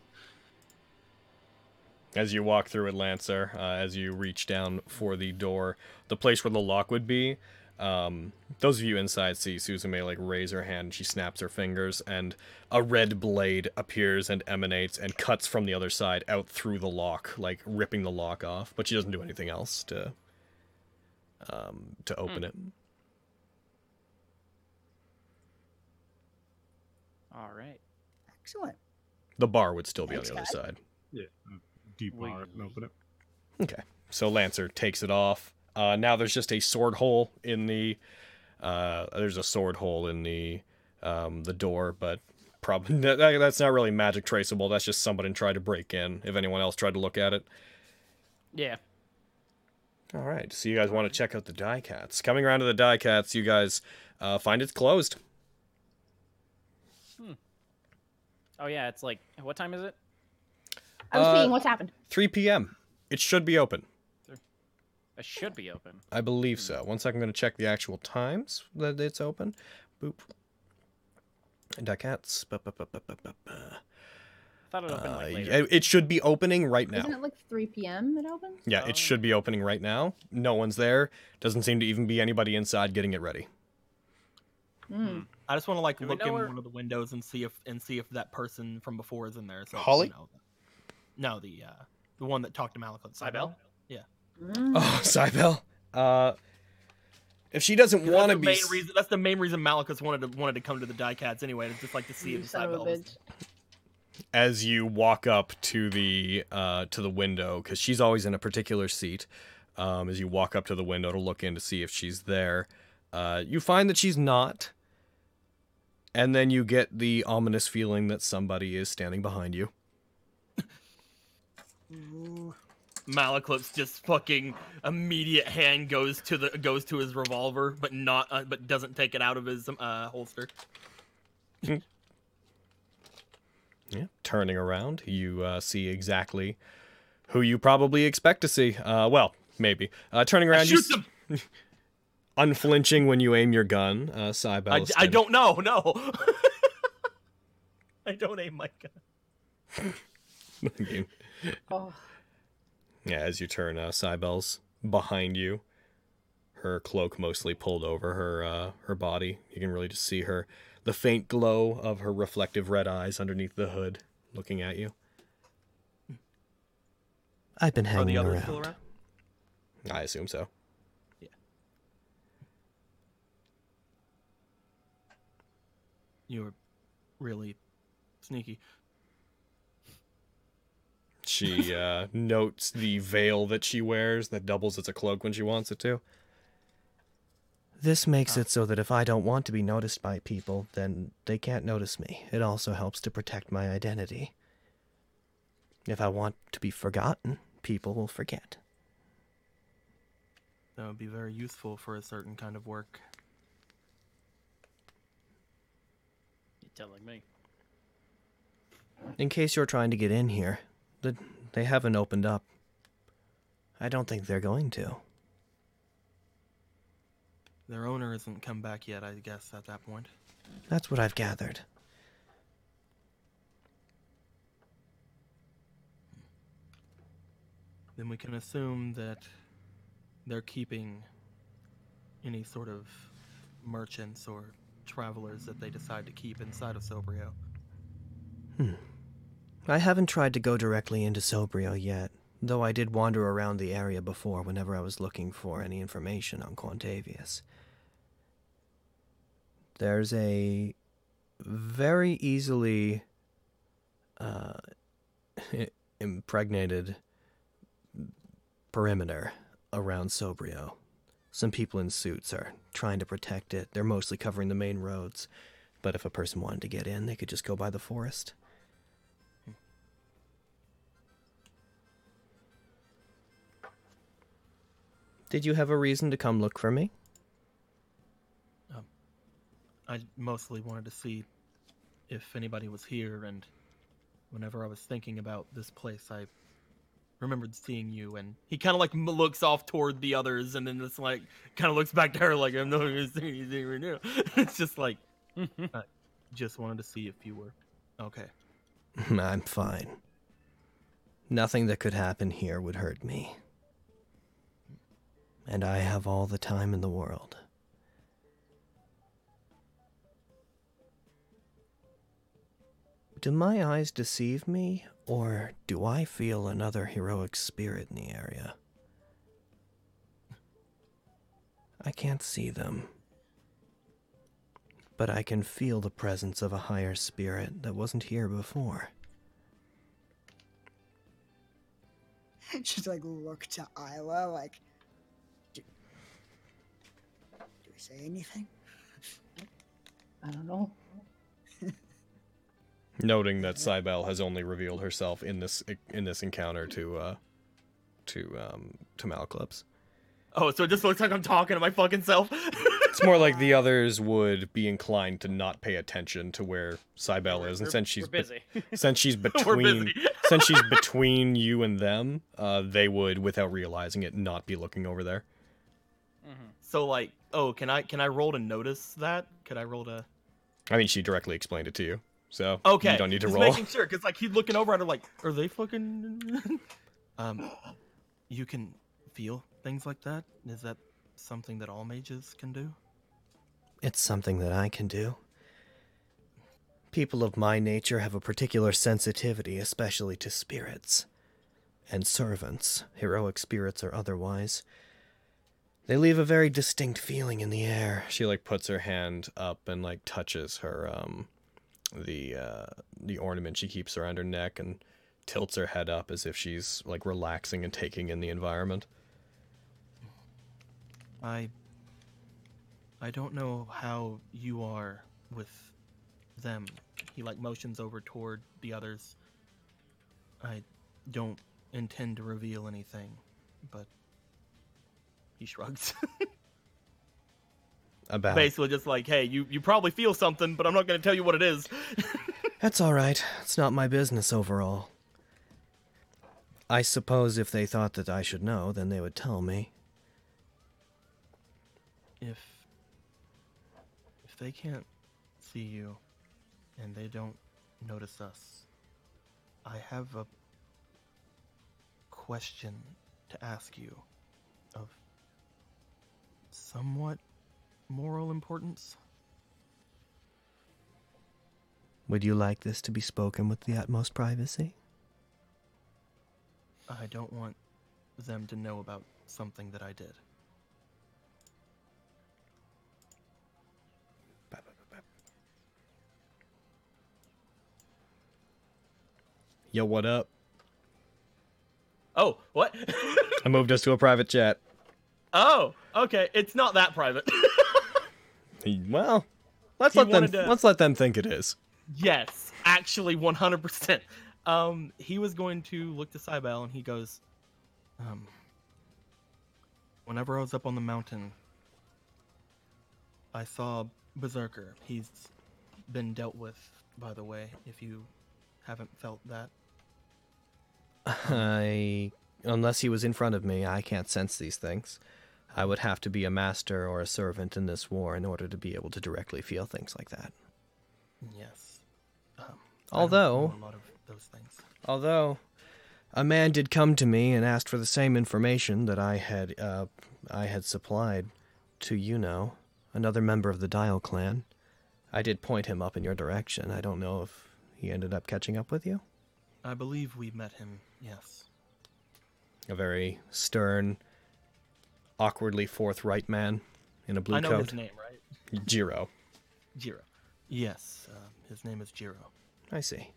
As you walk through it, Lancer, uh, as you reach down for the door, the place where the lock would be, um, those of you inside see Suzume like raise her hand and she snaps her fingers, and a red blade appears and emanates and cuts from the other side out through the lock, like ripping the lock off. But she doesn't do anything else to um, to open it. All right. Excellent. The bar would still be Thanks, on the other guys. side. yeah, deep bar and open it. Okay. So Lancer takes it off. Uh, now there's just a sword hole in the. Uh, there's a sword hole in the um, the door, but probably that's not really magic traceable. That's just somebody tried to break in. If anyone else tried to look at it. Yeah. All right. So you guys want to check out the die cats? Coming around to the die cats, you guys uh, find it's closed. Hmm. Oh yeah. It's like, what time is it? I was Uh, thinking, what's happened? 3 p.m. It should be open. It should be open. I believe so. One second, I'm going to check the actual times that it's open. Boop. Die cats. Ba, ba, ba, ba, ba, ba, ba. I thought it opened Uh, like later. it it should be opening right now. Isn't it like 3 p.m. it opens? Yeah, it should be opening right now. No one's there. Doesn't seem to even be anybody inside getting it ready. Hmm. I just want to like Do look in where- one of the windows and see if and see if that person from before is in there. So, Holly? You know, no, the uh, the one that talked to Malik on Cybele? Yeah. Mm. Oh, Cybele. Uh, if she doesn't want to the be, main reason, that's the main reason Malachus wanted to wanted to come to the Die Cats anyway. To just like to see You if son of a Cybele as you walk up to the uh, to the window, because she's always in a particular seat. Um, as you walk up to the window to look in to see if she's there, uh, you find that she's not, and then you get the ominous feeling that somebody is standing behind you. Ooh. Malaclips just fucking immediate hand goes to the goes to his revolver, but not uh, but doesn't take it out of his uh, holster. Yeah. Turning around, you uh, see exactly who you probably expect to see. Uh, well, maybe. Uh, turning I around, you shoot s- them. unflinching when you aim your gun. Uh, Cybele I, I don't know. No, I don't aim my gun. I mean, Oh, yeah, as you turn, uh, Cybele's behind you. Her cloak mostly pulled over her uh, her body. You can really just see her, the faint glow of her reflective red eyes underneath the hood, looking at you. I've been Are hanging the others around. still around? I assume so. Yeah. You were really sneaky. She uh, notes the veil that she wears that doubles as a cloak when she wants it to. This makes it so that if I don't want to be noticed by people, then they can't notice me. It also helps to protect my identity. If I want to be forgotten, people will forget. That would be very useful for a certain kind of work. You're telling me. In case you're trying to get in here, the, they haven't opened up. I don't think they're going to. Their owner hasn't come back yet, I guess, at that point. That's what I've gathered. Then we can assume that they're keeping any sort of merchants or travelers that they decide to keep inside of Sobrio. Hmm. I haven't tried to go directly into Sobrio yet, though I did wander around the area before whenever I was looking for any information on Quantavius. There's a very easily uh, impregnated perimeter around Sobrio. Some people in suits are trying to protect it. They're mostly covering the main roads, but if a person wanted to get in, they could just go by the forest. Did you have a reason to come look for me? Um, I mostly wanted to see if anybody was here, and whenever I was thinking about this place, I remembered seeing you, and he kind of like looks off toward the others, and then just like kind of looks back to her like I'm not gonna say anything right now. it's just like I just wanted to see if you were okay. I'm fine. Nothing that could happen here would hurt me. And I have all the time in the world. Do my eyes deceive me, or do I feel another heroic spirit in the area? I can't see them. But I can feel the presence of a higher spirit that wasn't here before. Just like look to Isla, like, say anything? I don't know. Noting that Cybele has only revealed herself in this in this encounter to uh, to um, to Malaclips. Oh, so it just looks like I'm talking to my fucking self. It's more like the others would be inclined to not pay attention to where Cybele is, and We're- since she's we're be- busy. since she's We're between busy. since she's between you and them, uh, they would, without realizing it, not be looking over there. So like, oh, can I can I roll to notice that? Could I roll to? I mean, she directly explained it to you, so Okay, you don't need to just roll. making sure because like he's looking over at her like, are they fucking? um, you can feel things like that. Is that something that all mages can do? It's something that I can do. People of my nature have a particular sensitivity, especially to spirits. and servants, heroic spirits or otherwise. They leave a very distinct feeling in the air. She like puts her hand up and like touches her um the uh the ornament she keeps around her neck and tilts her head up as if she's like relaxing and taking in the environment. I I don't know how you are with them. He like motions over toward the others. I don't intend to reveal anything, but he shrugs. About Basically just like, hey, you, you probably feel something, but I'm not gonna tell you what it is. That's all right. It's not my business overall. I suppose if they thought that I should know, then they would tell me. if if they can't see you and they don't notice us, I have a question to ask you somewhat moral importance. Would you like this to be spoken with the utmost privacy? I don't want them to know about something that I did. Yo, what up? Oh, what? I moved us to a private chat. Oh, okay. It's not that private. Well, let's He let them to- let's let them think it is. Yes, actually, one hundred percent. Um, he was going to look to Cybele, and he goes, um, whenever I was up on the mountain, I saw Berserker. He's been dealt with, by the way. If you haven't felt that, I. Unless he was in front of me, I can't sense these things. I would have to be a master or a servant in this war in order to be able to directly feel things like that. yes. Um, Although- a lot of those things. Although, a man did come to me and asked for the same information that I had, uh, I had supplied to you know another member of the Dial clan. I did point him up in your direction. I don't know if he ended up catching up with you. I believe we met him. Yes. A very stern, awkwardly forthright man in a blue coat? I know coat. his name, right? Jiro. Jiro. Yes, uh, his name is Jiro. I see.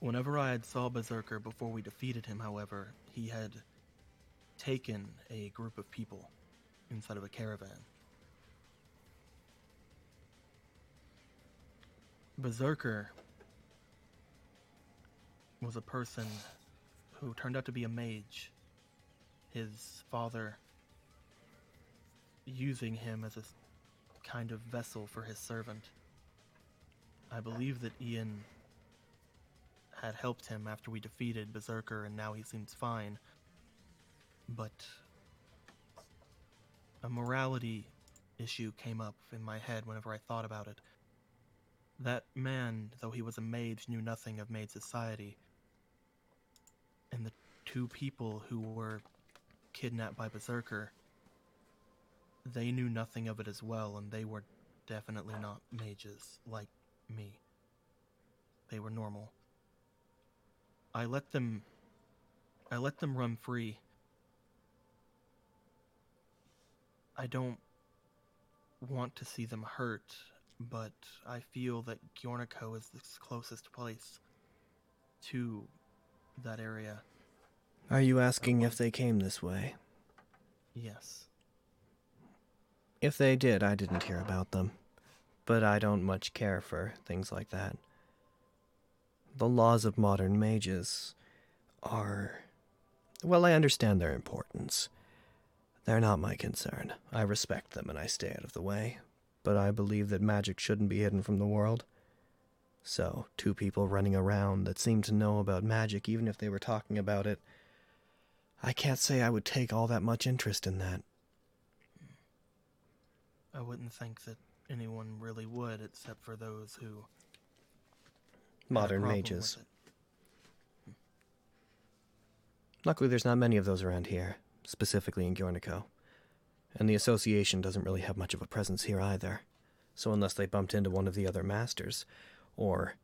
Whenever I had saw Berserker before we defeated him, however, he had taken a group of people inside of a caravan. Berserker was a person who turned out to be a mage. His father using him as a kind of vessel for his servant. I believe that Ian had helped him after we defeated Berserker, and now he seems fine. But a morality issue came up in my head whenever I thought about it. That man, though he was a mage, knew nothing of mage society. And the two people who were kidnapped by Berserker, they knew nothing of it as well, and they were definitely not mages like me. They were normal. I let them I let them run free. I don't want to see them hurt, but I feel that Giornico is the closest place to that area. Are you asking if they came this way? Yes. If they did, I didn't hear about them. But I don't much care for things like that. The laws of modern mages are. Well, I understand their importance. They're not my concern. I respect them and I stay out of the way. But I believe that magic shouldn't be hidden from the world. So, two people running around that seem to know about magic, even if they were talking about it, I can't say I would take all that much interest in that. I wouldn't think that anyone really would except for those who Modern mages. Luckily, there's not many of those around here, specifically in Giornico. And the association doesn't really have much of a presence here either. So, unless they bumped into one of the other masters, or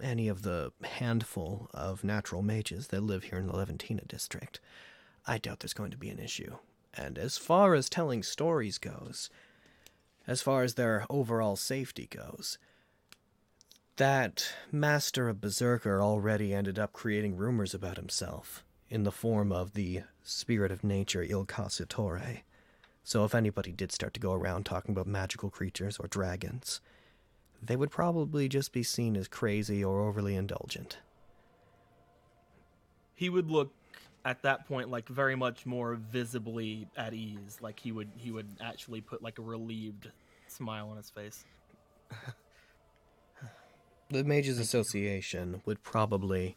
any of the handful of natural mages that live here in the Leventina district, I doubt there's going to be an issue. And as far as telling stories goes, as far as their overall safety goes, that master of Berserker already ended up creating rumors about himself in the form of the spirit of nature Il Cacciatore. So if anybody did start to go around talking about magical creatures or dragons, they would probably just be seen as crazy or overly indulgent. He would look at that point like very much more visibly at ease. Like he would he would actually put like a relieved smile on his face. The Mages Association would probably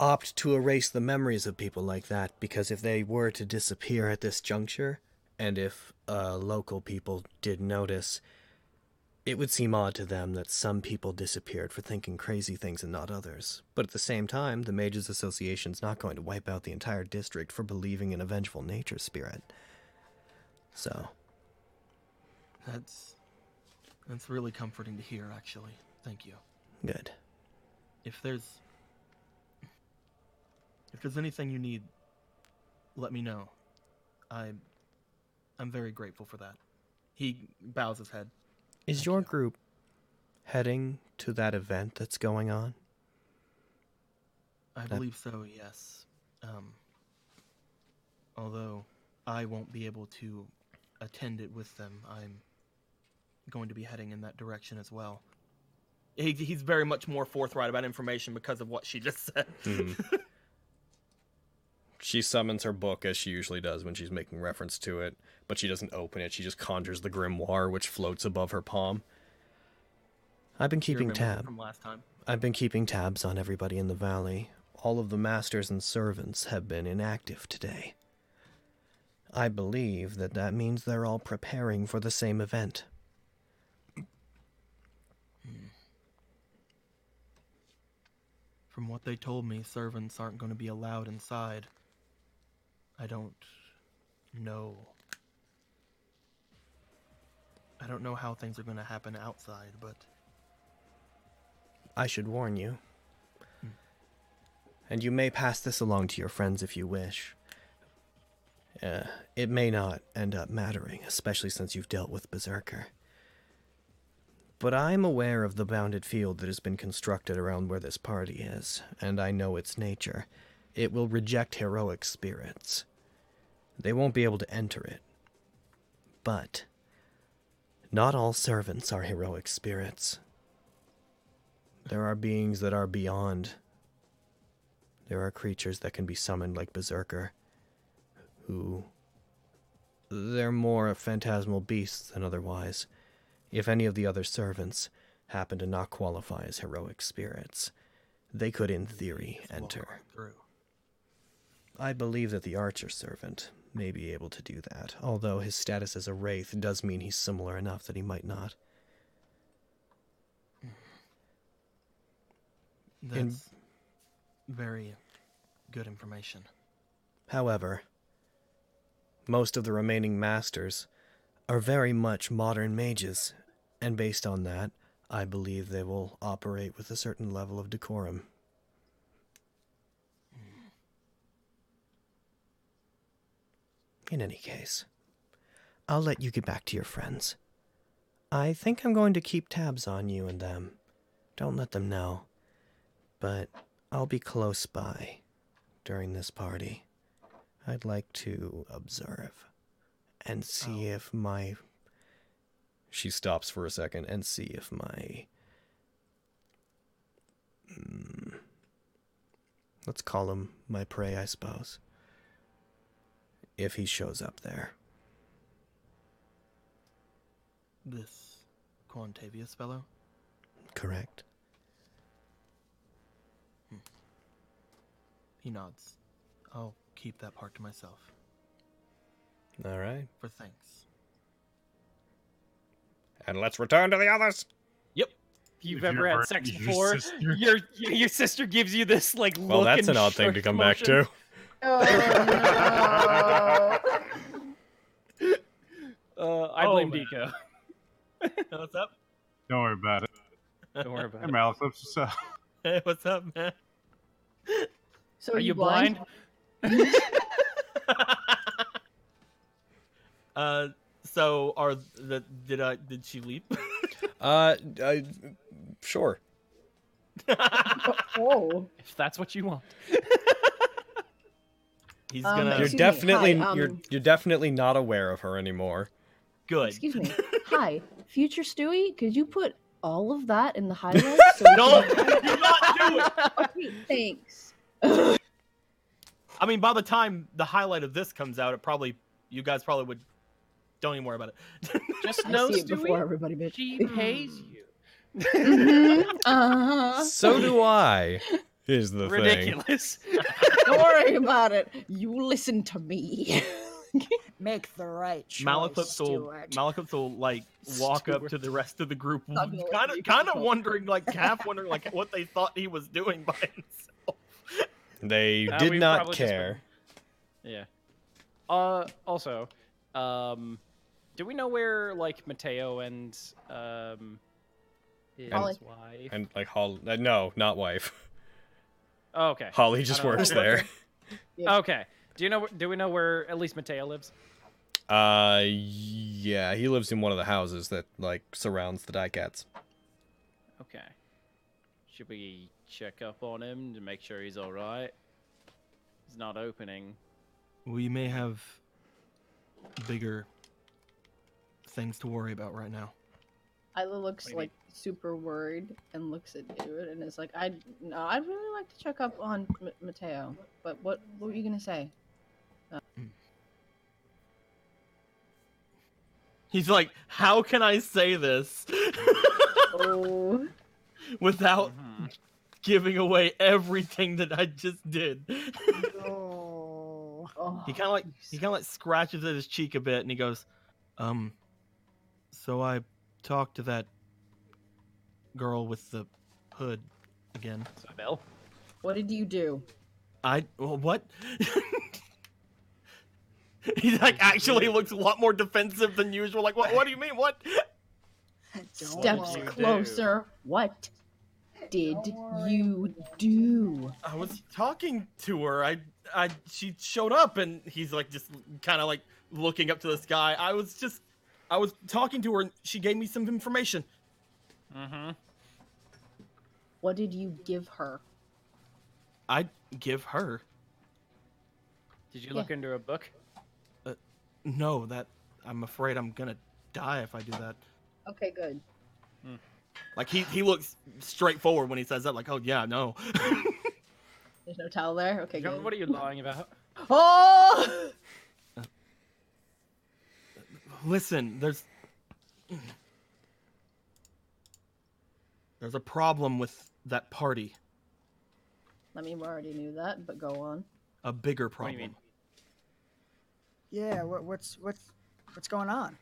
opt to erase the memories of people like that because if they were to disappear at this juncture, and if uh, local people did notice, it would seem odd to them that some people disappeared for thinking crazy things and not others. But at the same time, the Mages Association's not going to wipe out the entire district for believing in a vengeful nature spirit. So, That's that's really comforting to hear actually. Thank you. good. If there's if there's anything you need, let me know. I I'm very grateful for that. He bows his head. Is Thank your you. group heading to that event that's going on? I That- believe so, yes. Um, although I won't be able to attend it with them, I'm going to be heading in that direction as well. He, he's very much more forthright about information because of what she just said. Mhm. She summons her book as she usually does when she's making reference to it, but she doesn't open it. She just conjures the grimoire, which floats above her palm. I've been keeping tab. from last time. I've been keeping tabs on everybody in the valley. All of the masters and servants have been inactive today. I believe that that means they're all preparing for the same event. Hmm. From what they told me, servants aren't going to be allowed inside. I don't know. I don't know how things are going to happen outside, but I should warn you. And you may pass this along to your friends if you wish. Uh, it may not end up mattering, especially since you've dealt with Berserker. But I'm aware of the bounded field that has been constructed around where this party is, and I know its nature. It will reject heroic spirits. They won't be able to enter it. But not all servants are heroic spirits. There are beings that are beyond. There are creatures that can be summoned like Berserker, who. They're more phantasmal beasts than otherwise. If any of the other servants happen to not qualify as heroic spirits, they could, in theory, enter. through. I believe that the archer servant may be able to do that, although his status as a wraith does mean he's similar enough that he might not. In- That's very good information. However, most of the remaining masters are very much modern mages, and based on that, I believe they will operate with a certain level of decorum. In any case, I'll let you get back to your friends. I think I'm going to keep tabs on you and them. Don't let them know. But I'll be close by during this party. I'd like to observe and see if my. She stops for a second. and see if my. Mm, let's call him my prey, I suppose. If he shows up there. This Quantavius fellow? Correct. Hmm. He nods. I'll keep that part to myself. All right. For thanks. And let's return to the others. Yep. If you've If ever had sex before, sister- your your sister gives you this like look. Well, that's and an odd thing to shook come back to. Oh, Uh, I Oh, blame man. Deco. What's up? Don't worry about it. Don't worry Hey, about it. Malik, what's up? Hey, what's up, man? So Are you blind? uh, so are the did I did she leap? Uh, I, sure. Oh, If that's what you want. He's Um, gonna You're definitely hi, you're um, you're definitely not aware of her anymore. good. excuse me. Hi, future Stewie. Could you put all of that in the highlights? So No, can- do not do it. Okay, thanks. I mean, by the time the highlight of this comes out, it probably you guys probably would. Don't even worry about it. Just I know, see it before Stewie, everybody, bitch. she pays you. Mhm, uh-huh. So do I. Is the thing. Ridiculous. Don't worry about it. You listen to me. Make the right choice, Malekith will Stuart. Malekith will like walk up to the rest of the group, Not gonna kind of kind of wondering, like half wondering, like what they thought he was doing by himself. They Uh, did not probably just care. Yeah. Uh. Also, um, do we know where like Mateo and um his Holly. wife? And like Holly, uh, no, not wife. Oh, okay. Holly just works there. Okay. Do you know? Do we know where at least Mateo lives? Uh, yeah, he lives in one of the houses that like surrounds the die cats. Okay. Should we check up on him to make sure he's all right? He's not opening. We may have bigger things to worry about right now. Isla looks What do you like super worried and looks at David and is like, "I no, I'd really like to check up on M- Mateo, but what what were you gonna say?" He's like, how can I say this Oh, without Mhm. giving away everything that I just did? Oh. oh. He kind of like he kind of like scratches at his cheek a bit, and he goes, "Um, so I talked to that girl with the hood again. Isabel. What did you do? I well, what?" he like actually looks a lot more defensive than usual. Like, what? What do you mean? What? Don't Steps worry. you do? closer. What did you do? I was talking to her. I, I, she showed up, and he's like just kind of like looking up to the sky. I was just, I was talking to her, and she gave me some information. Mm-hmm. What did you give her? I give her. Did you Yeah. look into a book? No, that I'm afraid I'm gonna die if I do that. Okay, good. Like he he looks straightforward when he says that. Like, oh yeah, no. There's no towel there. Okay, John, good. what are you lying about? Oh! Listen, there's there's a problem with that party. I mean, we already knew that, but go on. A bigger problem. mean? Yeah, what, what's what's what's going on?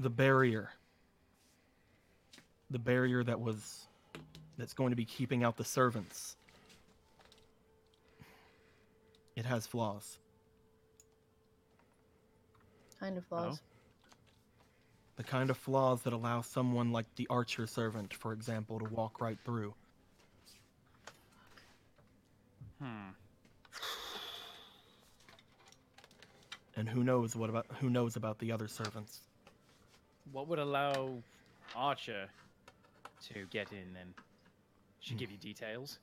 The barrier. The barrier that was that's going to be keeping out the servants. It has flaws. Kind of flaws. The kind of flaws that allow someone like the archer servant, for example, to walk right through. Hmm. And who knows what about who knows about the other servants? What would allow Archer to get in then? She give you details.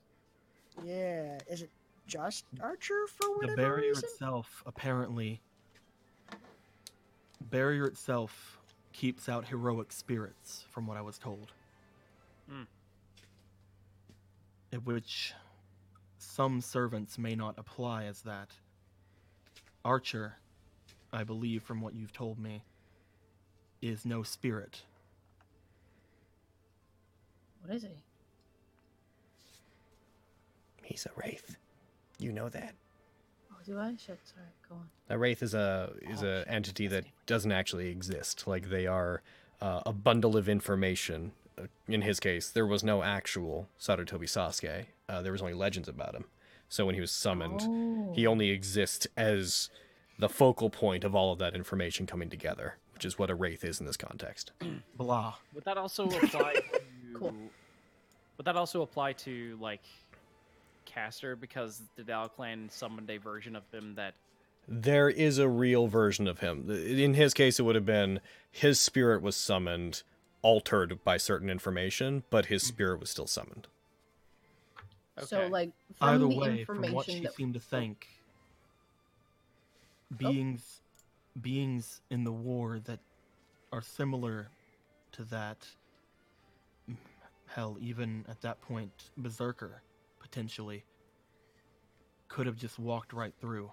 Yeah, is it just Archer for what? the barrier reason? itself apparently barrier itself keeps out heroic spirits from what i was told Hmm. in which some servants may not apply as that archer i believe from what you've told me is no spirit What is he? He's a wraith. You know that. Oh, do I? Shit, sorry. Go on. A wraith is a is a entity that doesn't actually exist. Like they are uh, a bundle of information. Uh, In his case, there was no actual Sarutobi Sasuke. Uh, there was only legends about him. So when he was summoned, he Oh. only exists as the focal point of all of that information coming together, which is what a wraith is in this context. Blah. Would that also apply to? Cool. Would that also apply to like Caster because the Dal clan summoned a version of him that There is a real version of him. In his case, it would have been his spirit was summoned, altered by certain information, but his mm-hmm. spirit was still summoned. So like from Either the way, from what she that seemed to think, oh. beings, beings in the war that are similar to that, hell, even at that point, Berserker, potentially, could have just walked right through.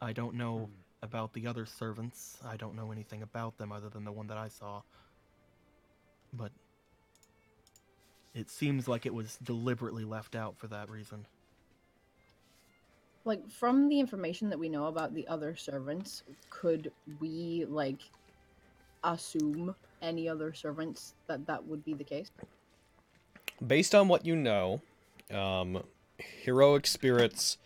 I don't know hmm. about the other servants. I don't know anything about them other than the one that I saw. But it seems like it was deliberately left out for that reason. like from the information that we know about the other servants, could we like assume any other servants that that would be the case? Based on what you know, um, heroic spirits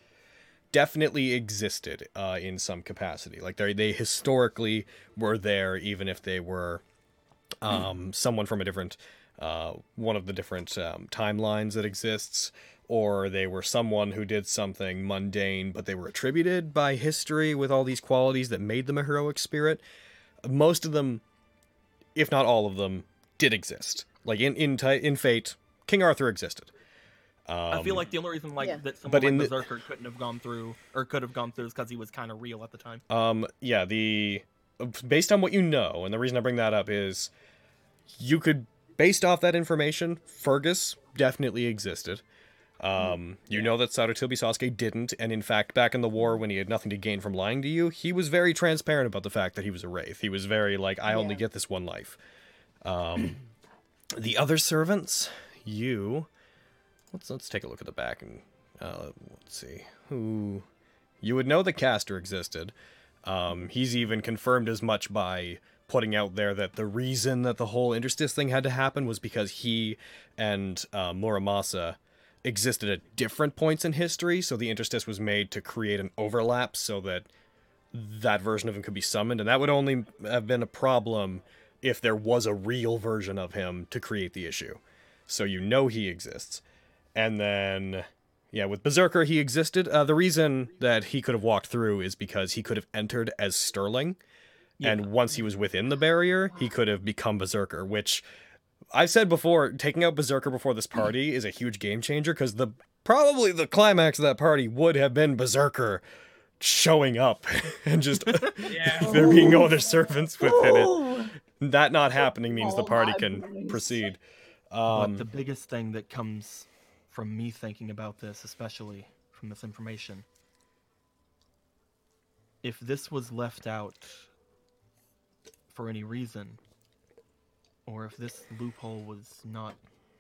definitely existed uh, in some capacity. Like they they historically were there, even if they were um, someone from a different uh, one of the different um, timelines that exists, or they were someone who did something mundane, but they were attributed by history with all these qualities that made them a heroic spirit. Most of them, if not all of them, did exist. Like in in in Fate, King Arthur existed. Um, I feel like the only reason like Yeah. that someone but like in the- Berserker couldn't have gone through or could have gone through is because he was kind of real at the time. Um, yeah, the based on what you know, and the reason I bring that up is you could, based off that information, Fergus definitely existed. Um, you know that Sarutobi Sasuke didn't, and in fact, back in the war when he had nothing to gain from lying to you, he was very transparent about the fact that he was a wraith. He was very like, I only get this one life. Um, the other servants, you, let's let's take a look at the back and uh, let's see who you would know the Caster existed. Um, he's even confirmed as much by putting out there that the reason that the whole interstice thing had to happen was because he and uh, Muramasa existed at different points in history. So the interstice was made to create an overlap so that that version of him could be summoned, and that would only have been a problem if there was a real version of him to create the issue. So you know he exists. And then, yeah, with Berserker, he existed. Uh, the reason that he could have walked through is because he could have entered as Sterling. And once he was within the barrier, he could have become Berserker, which I've said before, taking out Berserker before this party is a huge game changer because the probably the climax of that party would have been Berserker showing up and just Yeah. there being no other servants within it. That not happening means the Oh party can goodness. proceed. but Um, the biggest thing that comes from me thinking about this, especially from this information, if this was left out for any reason, or if this loophole was not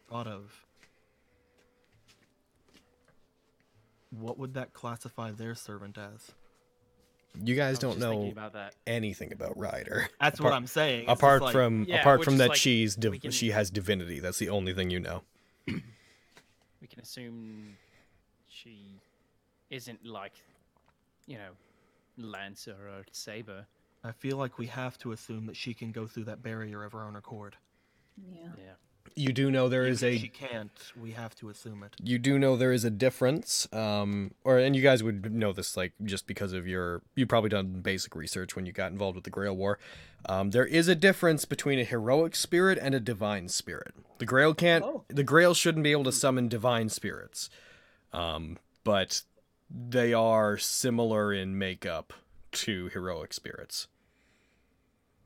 thought of, what would that classify their servant as? you I guys don't know about that. anything about Rider. That's what I'm saying. It's apart like- from Yeah, apart from that like, she's div- can- she has divinity. That's the only thing you know. We can assume she isn't like, you know, Lancer or Saber. I feel like we have to assume that she can go through that barrier of her own accord. yeah. Yeah. You do know there is a if she can't. We have to assume it. you do know there is a difference um or and you guys would know this like just because of your you probably done basic research when you got involved with the grail war um there is a difference between a heroic spirit and a divine spirit the grail can't Oh. the grail shouldn't be able to summon divine spirits um but they are similar in makeup to heroic spirits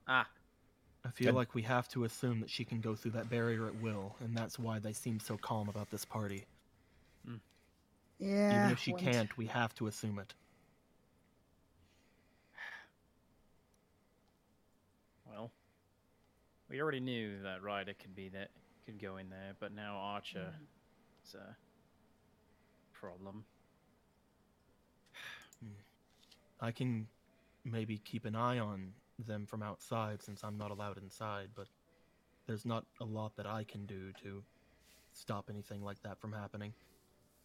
Ah, I feel And- like we have to assume that she can go through that barrier at will, and that's why they seem so calm about this party. Hmm. Yeah. Even if she once- can't, we have to assume it. well, we already knew that Rider could be that could go in there, but now Archer hmm. is a problem. Hmm. I can maybe keep an eye on them from outside since I'm not allowed inside, but there's not a lot that I can do to stop anything like that from happening.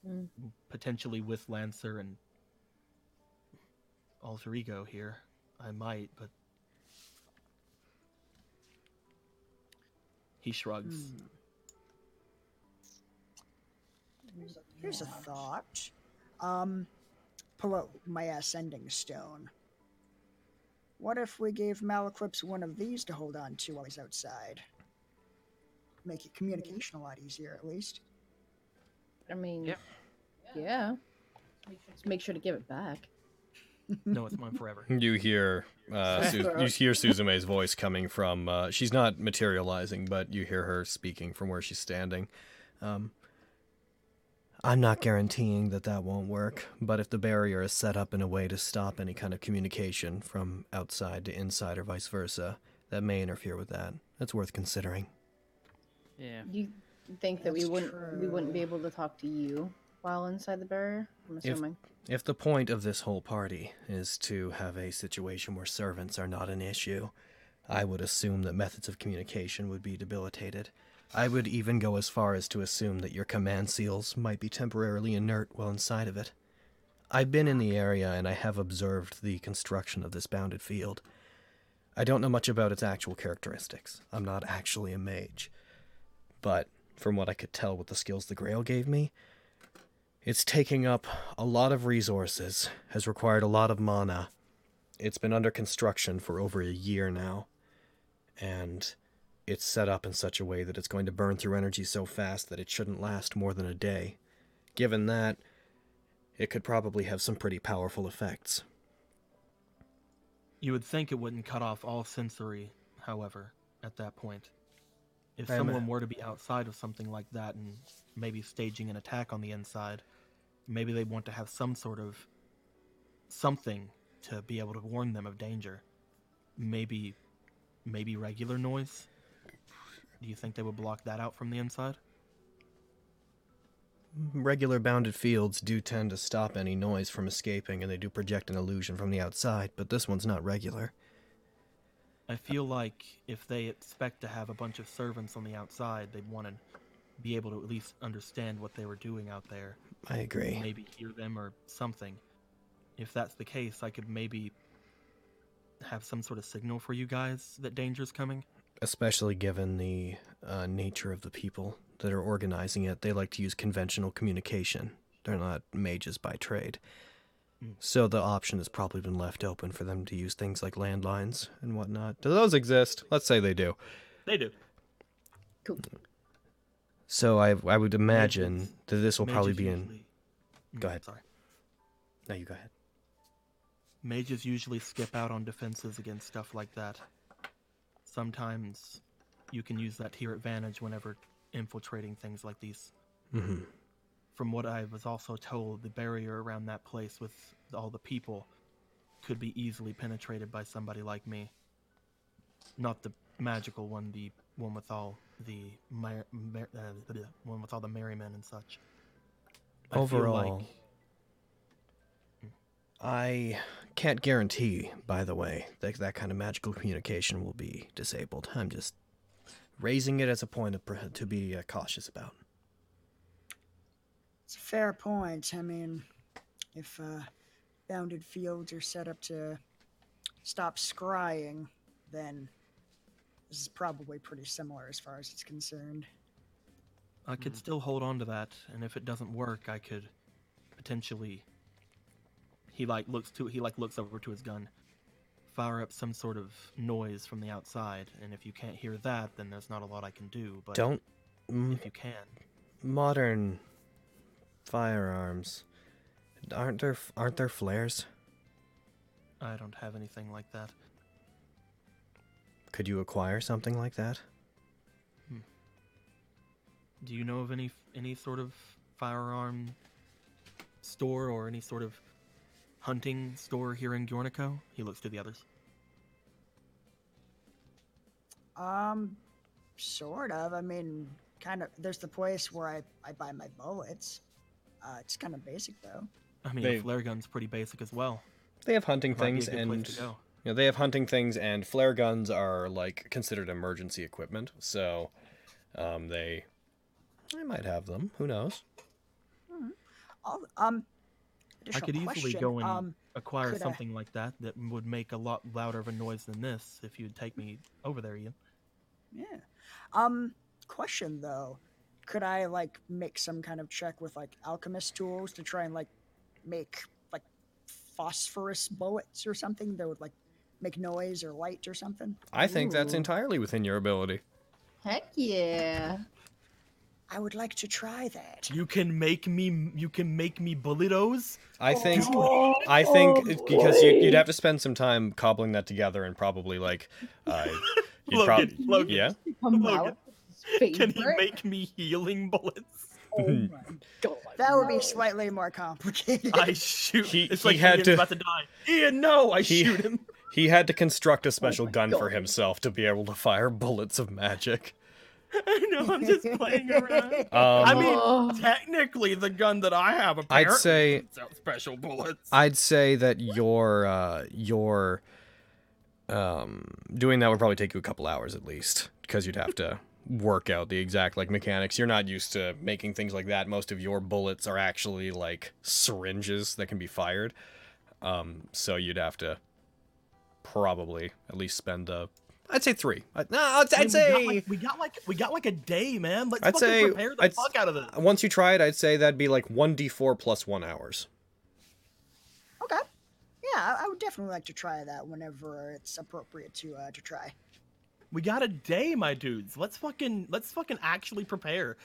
Mm. Potentially with Lancer and Alter Ego here, I might, but He shrugs. Hmm. Here's a thought. Um, pull out my ascending stone. What if we gave Malaclips one of these to hold on to while he's outside? Make it communication a lot easier, at least. I mean, Yep. yeah. Just make sure to give it back. No, it's mine forever. You hear uh, Su- you hear Suzume's voice coming from. Uh, she's not materializing, but you hear her speaking from where she's standing. Um, I'm not guaranteeing that that won't work, but if the barrier is set up in a way to stop any kind of communication from outside to inside or vice versa, that may interfere with that. That's worth considering. Yeah. You think that we wouldn't we wouldn't be able to talk to you while inside the barrier? I'm If- assuming. If the point of this whole party is to have a situation where servants are not an issue, I would assume that methods of communication would be debilitated. I would even go as far as to assume that your command seals might be temporarily inert while inside of it. I've been in the area and I have observed the construction of this bounded field. I don't know much about its actual characteristics. I'm not actually a mage. But from what I could tell with the skills the Grail gave me, it's taking up a lot of resources, has required a lot of mana. It's been under construction for over a year now, and it's set up in such a way that it's going to burn through energy so fast that it shouldn't last more than a day. Given that, it could probably have some pretty powerful effects. You would think it wouldn't cut off all sensory, however, at that point. If I'm a- someone were to be outside of something like that and maybe staging an attack on the inside, maybe they want to have some sort of something to be able to warn them of danger. Maybe maybe regular noise? Do you think they would block that out from the inside? Regular bounded fields do tend to stop any noise from escaping, and they do project an illusion from the outside, but this one's not regular. I feel like if they expect to have a bunch of servants on the outside, they'd want to be able to at least understand what they were doing out there. I agree. Maybe hear them or something. If that's the case, I could maybe have some sort of signal for you guys that danger's coming. Especially given the uh, nature of the people that are organizing it. They like to use conventional communication. They're not mages by trade. Mm. So the option has probably been left open for them to use things like landlines and whatnot. Do those exist? Let's say they do. They do. Cool. So I I would imagine Mages- that this will probably Mages be in. usually- Go Mm, ahead. Sorry. No, you go ahead. Mages usually skip out on defenses against stuff like that. Sometimes you can use that to your advantage whenever infiltrating things like these. hmm From what I was also told, the barrier around that place with all the people could be easily penetrated by somebody like me. Not the magical one, the one with all the mer- mer- uh, the one with all the merrymen and such. I Overall, like I can't guarantee, by the way, that that kind of magical communication will be disabled. I'm just raising it as a point of, pre- to be uh, cautious about. It's a fair point. I mean, if uh, bounded fields are set up to stop scrying, then this is probably pretty similar as far as it's concerned. I could still hold on to that, and if it doesn't work, I could potentially. He like looks to he like looks over to his gun, fire up some sort of noise from the outside, and if you can't hear that, then there's not a lot I can do. But Don't if you can, modern firearms aren't there aren't there flares? I don't have anything like that. Could you acquire something like that? Hmm. Do you know of any any sort of firearm store or any sort of hunting store here in Giornico? He looks to the others. Um, sort of. I mean, kind of. There's the place where I, I buy my bullets. Uh, it's kind of basic though. I mean, They- a flare gun's pretty basic as well. They have hunting Might be a things and you know, they have hunting things and flare guns are like considered emergency equipment. So um, they I might have them. Who knows? I'll, um, I additional could easily go and um, acquire could I- something like that that would make a lot louder of a noise than this if you'd take me over there, Ian. Yeah. Um, question though, could I like make some kind of check with like alchemist tools to try and like make like phosphorus bullets or something that would like make noise or light or something? I think that's entirely within your ability. Heck yeah. I would like to try that. You can make me. You can make me bulletos. I think Oh, I think oh, because you, you'd have to spend some time cobbling that together and probably like uh, you'd Logan, prob- Logan. yeah. Logan, Can he make me healing bullets? Oh my god. That would be slightly more complicated. I shoot. He- it's he like had Ian's to- about to die. Ian, no! I He- shoot him. He had to construct a special my gun for himself to be able to fire bullets of magic. I know. I'm just playing around. Um, I mean, Oh. technically, the gun that I have apparently I'd say special bullets. I'd say that your uh, your um, doing that would probably take you a couple hours at least because you'd have to work out the exact like mechanics. You're not used to making things like that. Most of your bullets are actually like syringes that can be fired. Um, so you'd have to probably at least spend uh, I'd say three. I, no, I'd, I mean, I'd say we got, like, we got like we got like a day, man. Let's I'd fucking say- prepare the I'd fuck out of this. once you try it, I'd say that'd be like one d4 plus one hours. okay. Yeah, I, I would definitely like to try that whenever it's appropriate to uh, to try. We got a day, my dudes. Let's fucking let's fucking actually prepare.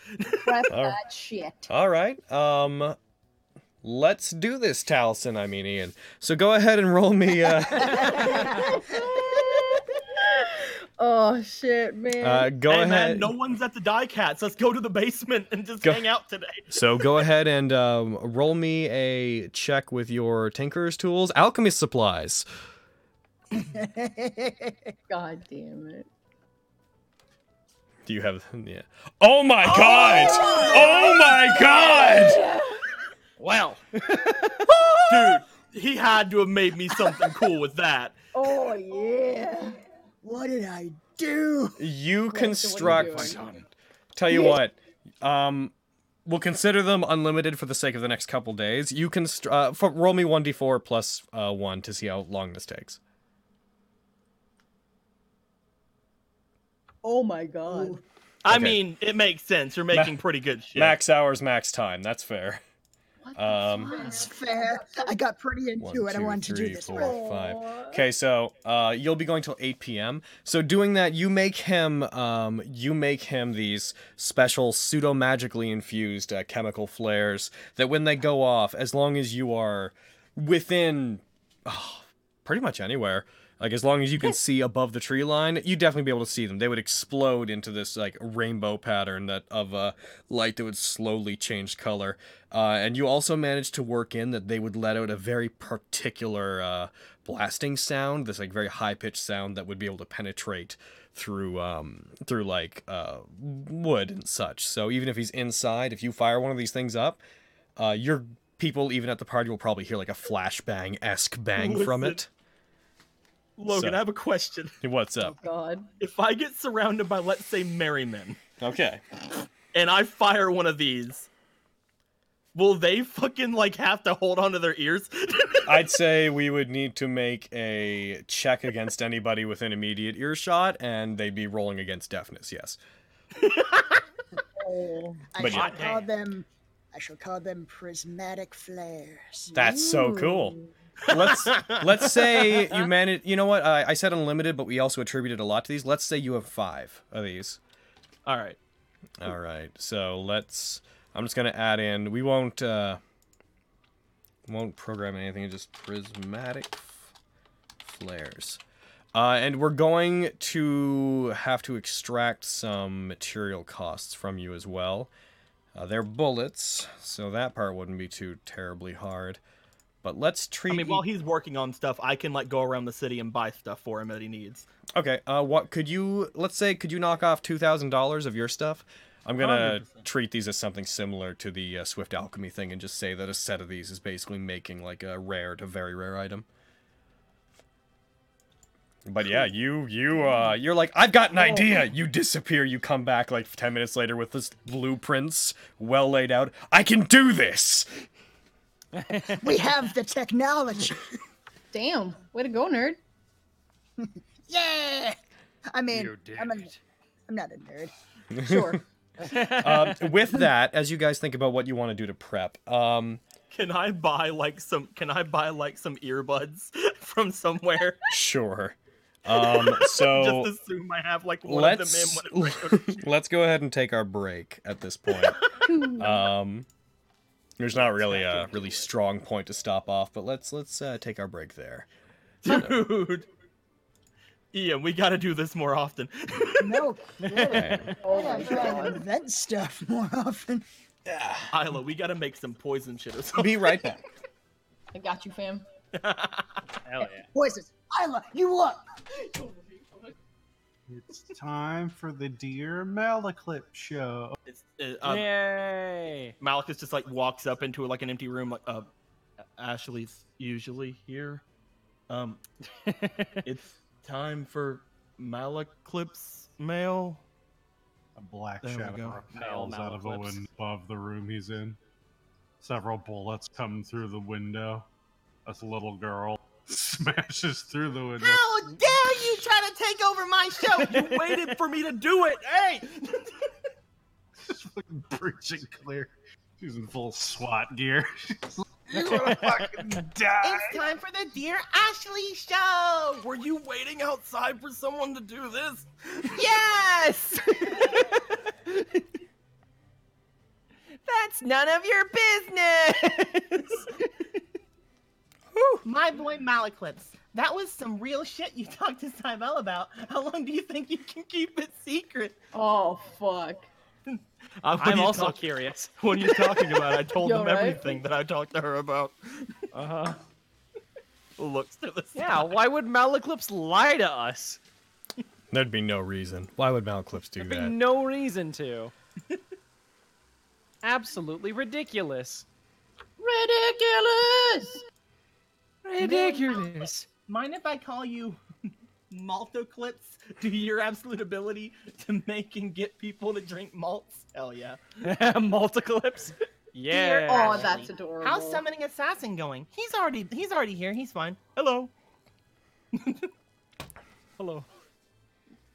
Prep that shit. All right. Um let's do this, Taliesin, I mean Ian. So go ahead and roll me uh, oh shit, man. uh go hey, ahead. man, no one's at the die cats. Let's go to the basement and just Go- hang out today. So go ahead and um, roll me a check with your tinker's tools, alchemy supplies. god damn it. Do you have yeah. Oh my god! Oh my god! Well, Dude, he had to have made me something cool with that. Oh yeah. What did I do? You what are you construct? Tell you what, um, we'll consider them unlimited for the sake of the next couple days. You can str- uh, f- roll me one d4 plus uh, one to see how long this takes. Oh my god. I Okay. mean, it makes sense. You're making pretty good shit. Max hours, max time. That's fair. Um? It's fair. I got pretty One, into it. I two, wanted to do this. four, right. five. Okay, so uh, you'll be going till 8 p.m. So doing that, you make him, um, you make him these special pseudo magically infused uh, chemical flares that when they go off, as long as you are within, oh, pretty much anywhere. Like as long as you can see above the tree line, you'd definitely be able to see them. They would explode into this like rainbow pattern that of uh, light that would slowly change color. Uh, and you also managed to work in that they would let out a very particular uh, blasting sound, this like very high pitched sound that would be able to penetrate through um through like uh wood and such. So even if he's inside, if you fire one of these things up, uh your people even at the party will probably hear like a flashbang esque bang from it. Logan, So- I have a question. What's up? Oh up? god. If I get surrounded by, let's say, merry men, Okay. and I fire one of these, will they fucking like have to hold onto their ears? I'd say we would need to make a check against anybody within immediate earshot, and they'd be rolling against deafness. Yes. Oh. I But shall yeah. call them. I shall call them prismatic flares. That's so cool. Let's let's say you manage. You know what? I, I said unlimited, but we also attributed a lot to these. Let's say you have five of these. All right. All right. So let's. I'm just gonna add in. We won't. uh Won't program anything. Just prismatic flares. Uh, and we're going to have to extract some material costs from you as well. Uh, they're bullets, so that part wouldn't be too terribly hard. But let's treat. I mean, while he's working on stuff, I can like go around the city and buy stuff for him that he needs. Okay, uh, what could you? Let's say, could you knock off two thousand dollars of your stuff? I'm gonna 100%. treat these as something similar to the uh, Swift Alchemy thing, and just say that a set of these is basically making like a rare to very rare item. But yeah, you you uh you're like I've got an idea. You disappear. You come back like ten minutes later with this blueprints well laid out. I can do this. We have the technology. Damn. Way to go, nerd. yeah. I mean, I'm an, it. I'm not a nerd. Sure. um, with that, as you guys think about what you want to do to prep, um, Can I buy like some? Can I buy like some earbuds from somewhere? sure. Um, so Just assume I have like one let's of them in. When it let's go ahead and take our break at this point. Um, there's not really a really strong point to stop off, but let's let's uh, take our break there. Dude. Ian, we gotta do this more often. No kidding. oh I my try and god. invent stuff more often. Isla, we gotta make some poison shit or something. Be right back. I got you, fam. Hell yeah. Voices. Isla, you up? It's time for the Dear Malaclip show. It's, uh, um, Yay! Malachus just like walks up into like an empty room. Like, uh, Ashley's usually here. Um, it's time for Malaclip's mail. A black There shadow go. repels out of a window above the room he's in. Several bullets come through the window. A little girl smashes through the window. How dare you try to take over my show? You waited for me to do it. Hey! Just fucking preaching clear. She's in full SWAT gear. You wanna fucking die? It's time for the Dear Ashley show. Were you waiting outside for someone to do this? Yes. That's none of your business. My boy Malaclips. That was some real shit you talked to Cybele about. How long do you think you can keep it secret? Oh fuck. I'm also curious. What are you talking about? I told them alright? everything that I talked to her about. Uh huh. Looks to the Yeah, side. why would Malaclips lie to us? There'd be no reason. Why would Malaclips do that? There'd be that? no reason to. Absolutely ridiculous. Ridiculous. Ridiculous. Mind if I call you Maltoclips due to your absolute ability to make and get people to drink malts? Hell yeah. Multiclips. Yeah. Oh, that's adorable. How's summoning assassin going? He's already he's already here. He's fine. Hello. Hello.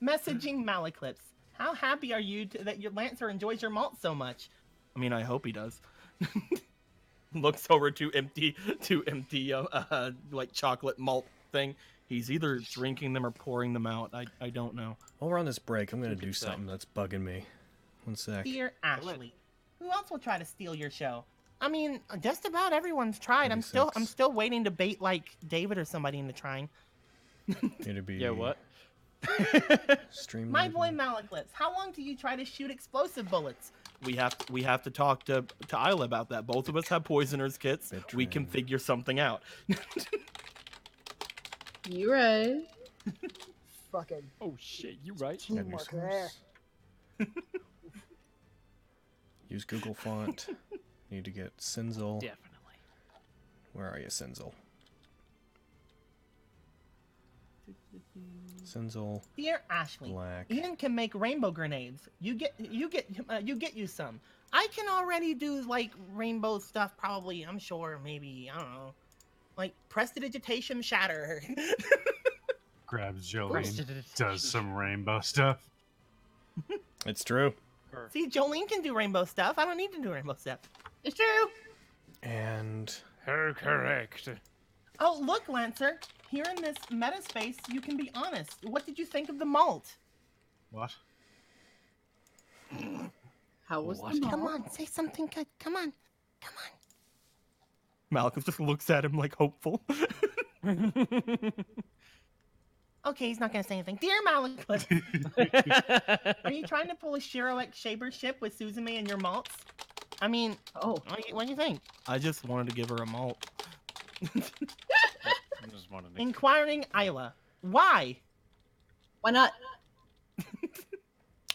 Messaging Malaclips. How happy are you to, that your Lancer enjoys your malt so much? I mean, I hope he does. Looks over to empty to empty uh, uh like chocolate malt thing. He's either drinking them or pouring them out. I I don't know. While we're on this break, I'm gonna do something that's bugging me. One sec. Dear Ashley, who else will try to steal your show? I mean, just about everyone's tried. I'm still I'm still waiting to bait like David or somebody into trying. It'd be Yeah, what? Stream My boy Malaclips, how long do you try to shoot explosive bullets? We have to, we have to talk to to Isla about that. Both of us have poisoners kits. We can figure something out. You right. Fucking Oh shit, you right. teamwork there. Use Google font. Need to get Sinzel. Definitely. Where are you, Sinzel? Sinzel, Dear Ashley, black. Ian can make rainbow grenades. You get you get uh, you get you some. I can already do like rainbow stuff. Probably, I'm sure. Maybe I don't know. Like prestidigitation shatter. Grabs Jolene, does some rainbow stuff. It's true. See, Jolene can do rainbow stuff. I don't need to do rainbow stuff. It's true. And Her correct. Oh, look, Lancer. Here in this meta space, you can be honest. What did you think of the malt? What? How was What? the mall? Come on, say something good. Come on. Come on. Malcolm just looks at him like hopeful. okay, he's not gonna say anything. Dear Malcolm, are you trying to pull a Shiro X Shaber ship with Suzume and your malts? I mean, Oh, what do, you, what do you think? I just wanted to give her a malt. I just wanted to- Inquiring Isla, why? why not?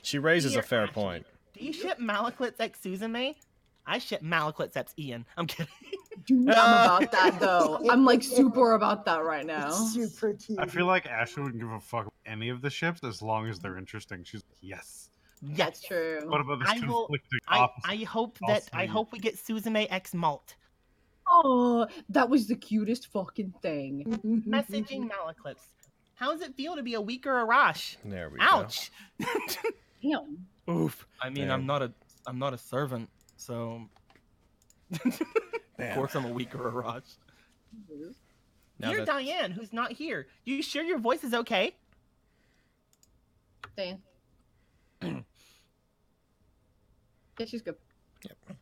she raises a fair Ashley, point. Do you ship Malaclips X May? I ship Malaclips X Ian. I'm kidding. Dude, I'm about that though. I'm like super about that right now. Super cute. I feel like Ashley wouldn't give a fuck about any of the ships as long as they're interesting. She's like, yes. Yes. That's true. What about this I will- conflicting I, opposite? I hope I'll that I hope we get Suzume X Malt. Oh, that was the cutest fucking thing. Mm-hmm, Messaging mm-hmm. Malaclips. How does it feel to be a weaker Arash? There we go. Ouch. Damn. Oof. I mean, Damn. I'm not a I'm not a servant, so of course I'm a weaker Arash. Now You're that- Diane, who's not here. You sure your voice is okay? Diane. yeah, she's good.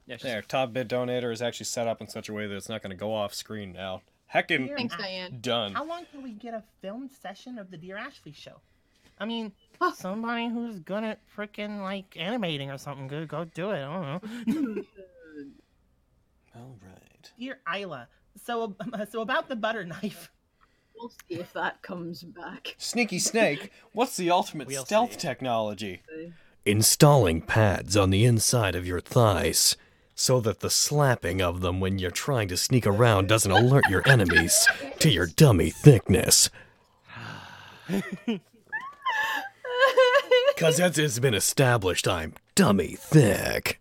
Yeah, There, top bid donator is actually set up in such a way that it's not going to go off screen now. Heckin' Thanks, Diane. done. How long can we get a filmed session of the Dear Ashley show? I mean, Huh. somebody who's good at freaking like animating or something good, go do it. I don't know. All right. Dear Isla, so so about the butter knife. We'll see if that comes back. Sneaky Snake, what's the ultimate We'll stealth see. technology? Installing pads on the inside of your thighs so that the slapping of them when you're trying to sneak around doesn't alert your enemies to your dummy thickness. Because as it's been established, I'm dummy thick.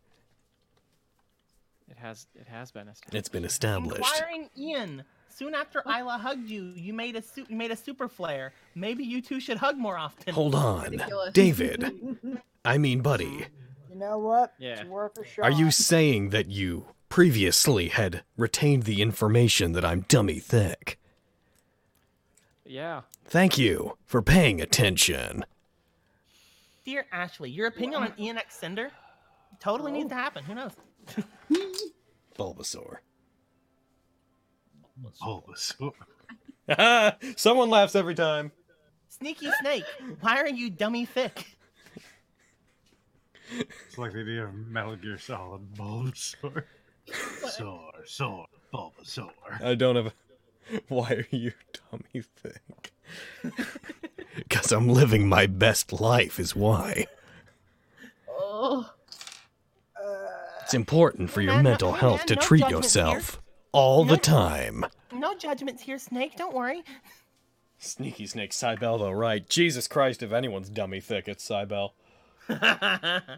It has it has been established. It's been established. Inquiring Ian. Soon after Isla hugged you, you made a su- you made a super flare. Maybe you two should hug more often. Hold on. Ridiculous. David. I mean, buddy, You know what? Yeah. It's worth a shot. are you saying that you previously had retained the information that I'm dummy thick? Yeah. Thank you for paying attention. Dear Ashley, your opinion on Ian X Cinder totally needs to happen. Who knows? Bulbasaur. Bulbasaur. Oh, Someone laughs every time. Sneaky Snake, why are you dummy thick? It's like the idea of Metal Gear Solid Bulbasaur. Soar, soar, Bulbasaur. I don't have. Why are you dummy thick? Because I'm living my best life, is why. Oh, It's important for your mental health to treat judgments here. yourself all No- the time. No judgments here, Snake. Don't worry. Sneaky Snake, Cybele, though, right? Jesus Christ, if anyone's dummy thick, it's Cybele.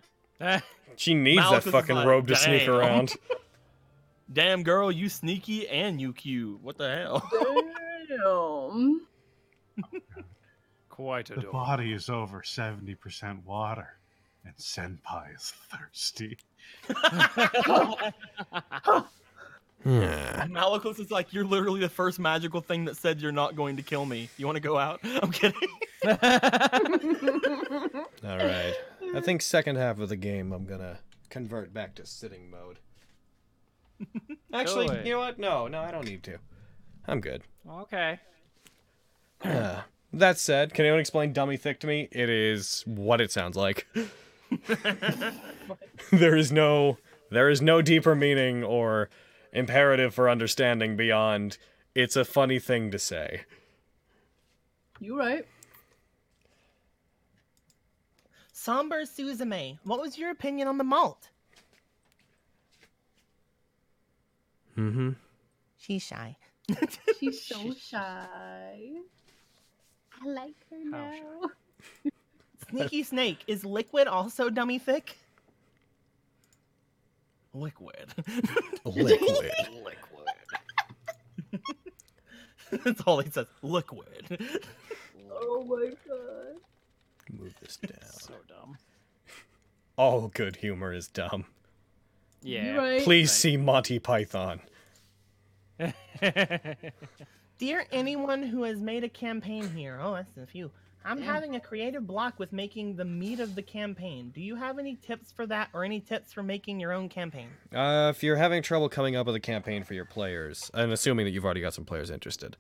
She needs Malchus that is fucking like, robe to sneak around. Damn girl, you sneaky and you cute. What the hell? damn. Quite a The adorable. body is over 70% water, and Senpai is thirsty. Yeah. Malachus is like, you're literally the first magical thing that said you're not going to kill me. You want to go out? I'm kidding. All right. I think second half of the game, I'm gonna convert back to sitting mode. Actually, it. you know what? No, no, I don't need to. I'm good. Okay. Uh, that said, can anyone explain dummy thick to me? It is what it sounds like. there is no there is no deeper meaning or imperative for understanding beyond it's a funny thing to say. You right. Somber Suzume, what was your opinion on the malt? Mm-hmm. She's shy. She's so shy. I like her How now. Sneaky Snake, is liquid also dummy thick? Liquid. Liquid. Liquid. That's all he says. Liquid. Oh my god. Move this down. So dumb. All good humor is dumb. Yeah. Right. Please see Monty Python. Dear anyone who has made a campaign here, oh, that's a few. I'm having a creative block with making the meat of the campaign. Do you have any tips for that or any tips for making your own campaign? Uh, if you're having trouble coming up with a campaign for your players, and assuming that you've already got some players interested,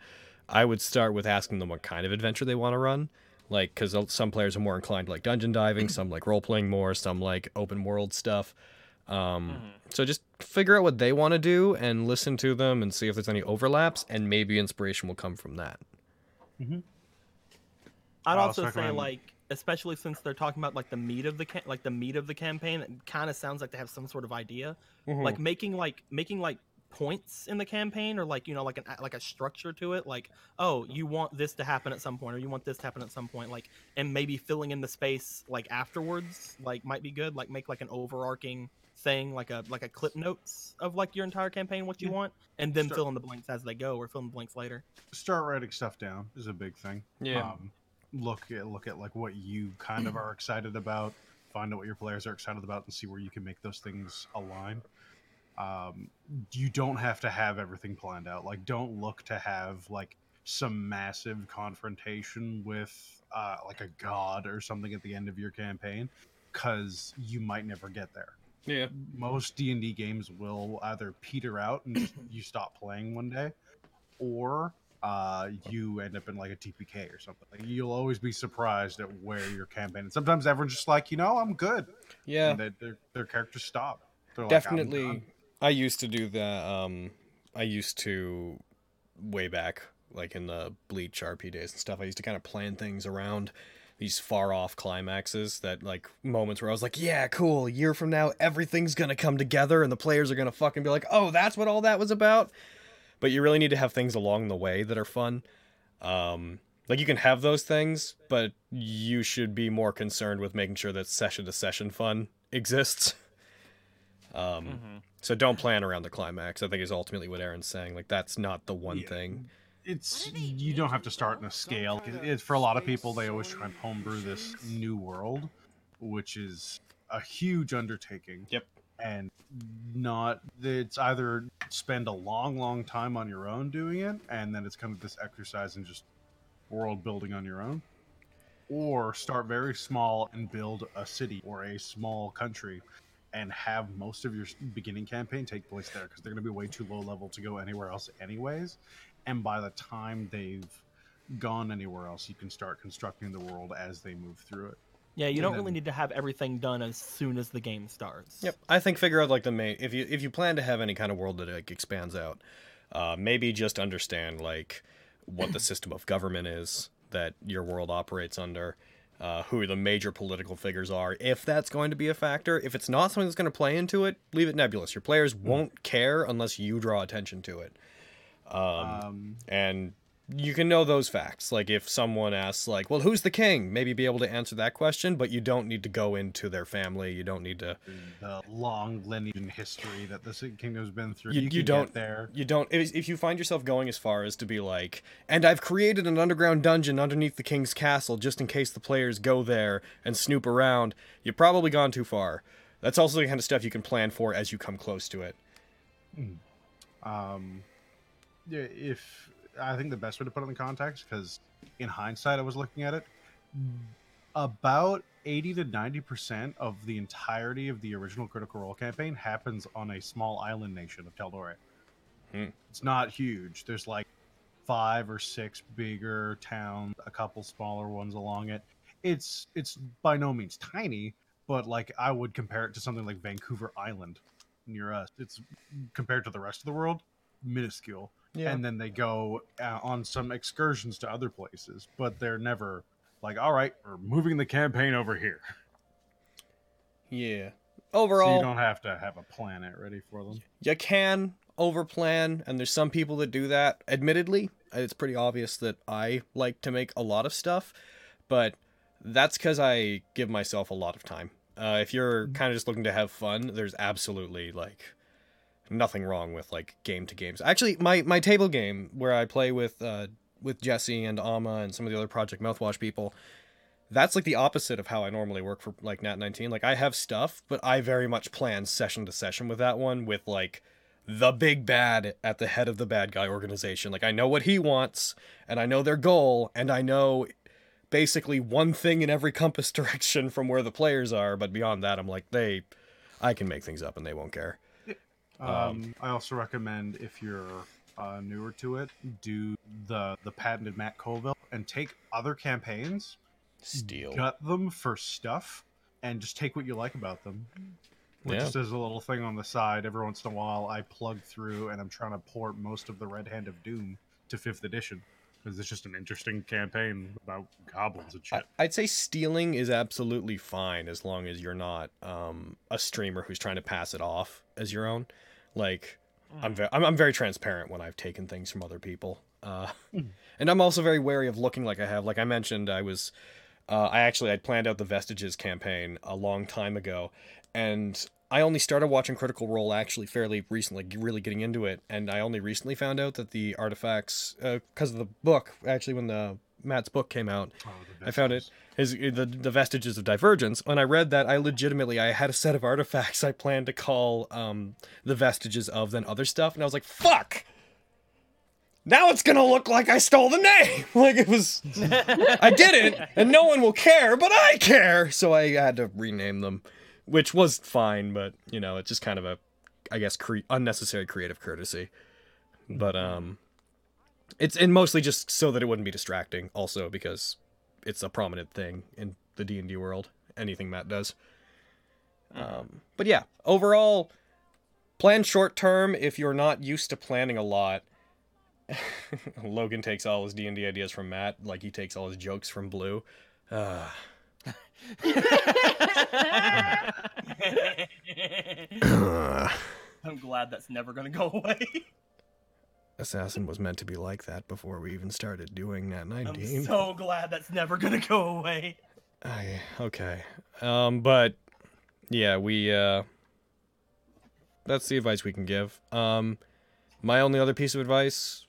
I would start with asking them what kind of adventure they want to run. Like, because some players are more inclined to like dungeon diving, some like role playing more, some like open world stuff. Um, So just figure out what they want to do and listen to them and see if there's any overlaps, and maybe inspiration will come from that. I'd I'll also say recommend- like, especially since they're talking about like the meat of the ca- like the meat of the campaign, it kind of sounds like they have some sort of idea, like making like making like points in the campaign or like you know like an like a structure to it like oh you want this to happen at some point or you want this to happen at some point like and maybe filling in the space like afterwards like might be good like make like an overarching thing like a like a clip notes of like your entire campaign what you Yeah. want and then Sure. fill in the blanks as they go or fill in the blanks later Start writing stuff down is a big thing. Yeah. Um, look at look at like what you kind of are excited about. find out what your players are excited about and see where you can make those things align. Um, you don't have to have everything planned out. Like, don't look to have like some massive confrontation with uh, like a god or something at the end of your campaign, because you might never get there. Yeah. Most D and D games will either peter out and you stop playing one day, or uh, you end up in like a TPK or something. Like, you'll always be surprised at where your campaign. And sometimes everyone's just like, you know, I'm good. Yeah. And they, their their characters stop. They're Definitely. done." I used to do that. Um, I used to way back, like in the Bleach RP days and stuff. I used to kind of plan things around these far off climaxes that like moments where I was like, yeah, cool. A year from now, everything's gonna come together, and the players are gonna fucking be like, oh, that's what all that was about. But you really need to have things along the way that are fun. Um, like you can have those things, but you should be more concerned with making sure that session to session fun exists. Um, Mm-hmm. so don't plan around the climax. I think is ultimately what Aaron's saying. Like that's not the one Yeah. thing. it's you don't have to start in a scale. It's for a lot of people. They always try and homebrew this new world, which is a huge undertaking. Yep. And not it's either spend a long, long time on your own doing it, and then it's kind of this exercise in just world building on your own, or start very small and build a city or a small country. And have most of your beginning campaign take place there because they're going to be way too low level to go anywhere else, anyways and by the time they've gone anywhere else, you can start constructing the world as they move through it. Yeah, you don't really need to have everything done as soon as the game starts. Yep. I think figure out like the main if you if you plan to have any kind of world that like expands out, uh, maybe just understand like what the system of government is that your world operates under. Uh, who the major political figures are, if that's going to be a factor. If it's not something that's going to play into it, leave it nebulous. Your players won't care unless you draw attention to it. Um, Um, and you can know those facts. Like if someone asks like well who's the king? Maybe be able to answer that question but you don't need to go into their family. You don't need to the long lineage and history that the Kingdom's been through. You- You, you don't- there. you don't if, if you find yourself going as far as to be like and i've created an underground dungeon underneath the king's castle just in case the players go there and snoop around you've probably gone too far. That's also the kind of stuff you can plan for as you come close to it. Um, yeah, if I think the best way to put it in context, because in hindsight, I was looking at it, about 80 to 90 percent of the entirety of the original Critical Role campaign happens on a small island nation of Tal'Dorei. Hmm. It's not huge. There's like five or six bigger towns, a couple smaller ones along it. It's it's by no means tiny, but like I would compare it to something like Vancouver Island near us. It's compared to the rest of the world, minuscule. And then they go uh, on some excursions to other places, but they're never like, all right, we're moving the campaign over here. yeah. So overall you don't have to have a planet ready for them. you can overplan and there's some people that do that. Admittedly it's pretty obvious that i like to make a lot of stuff but that's because i give myself a lot of time. Uh, if you're kind of just looking to have fun there's absolutely like nothing wrong with like game to games actually my my table game where i play with uh with jesse and ama and some of the other project mouthwash people that's like the opposite of how I normally work for like Nat 19. Like I have stuff, but I very much plan session to session with that one with like the big bad at the head of the bad guy organization. Like I know what he wants and I know their goal and I know basically one thing in every compass direction from where the players are, but beyond that I'm like they I can make things up and they won't care. Um, I also recommend if you're uh, newer to it, do the the patented Matt Colville and take other campaigns, Steal. gut them for stuff, and just take what you like about them. Or Yeah. Just as a little thing on the side, every once in a while, I plug through and I'm trying to port most of the Red Hand of Doom to fifth edition because it's just an interesting campaign about goblins and shit. I'd say stealing is absolutely fine as long as you're not um, a streamer who's trying to pass it off as your own. Like, I'm very, I'm, I'm very transparent when I've taken things from other people, uh, and I'm also very wary of looking like I have. Like I mentioned, I was, uh, I actually I'd planned out the Vestiges campaign a long time ago, and I only started watching Critical Role actually fairly recently, really getting into it, and I only recently found out that the artifacts, because of the book, actually when the Matt's book came out, Oh, I found it his the, the vestiges of divergence. When I read that, I legitimately I had a set of artifacts I planned to call um the vestiges of then other stuff, and I was like, fuck. Now it's gonna look like I stole the name. like it was, I didn't, and no one will care, but I care. So I had to rename them, which was fine, but you know, it's just kind of a, I guess, cre- unnecessary creative courtesy. But um, it's and mostly just so that it wouldn't be distracting. Also because it's a prominent thing in the D and D world. Anything Matt does. Um, but yeah, overall, plan short term if you're not used to planning a lot. Logan takes all his D and D ideas from Matt, like he takes all his jokes from Blue. Uh, I'm glad that's never gonna go away. Assassin was meant to be like that before we even started doing Nat 19. I'm 19. so glad that's never gonna go away. I, okay. Um, but yeah, we uh that's the advice we can give. Um my only other piece of advice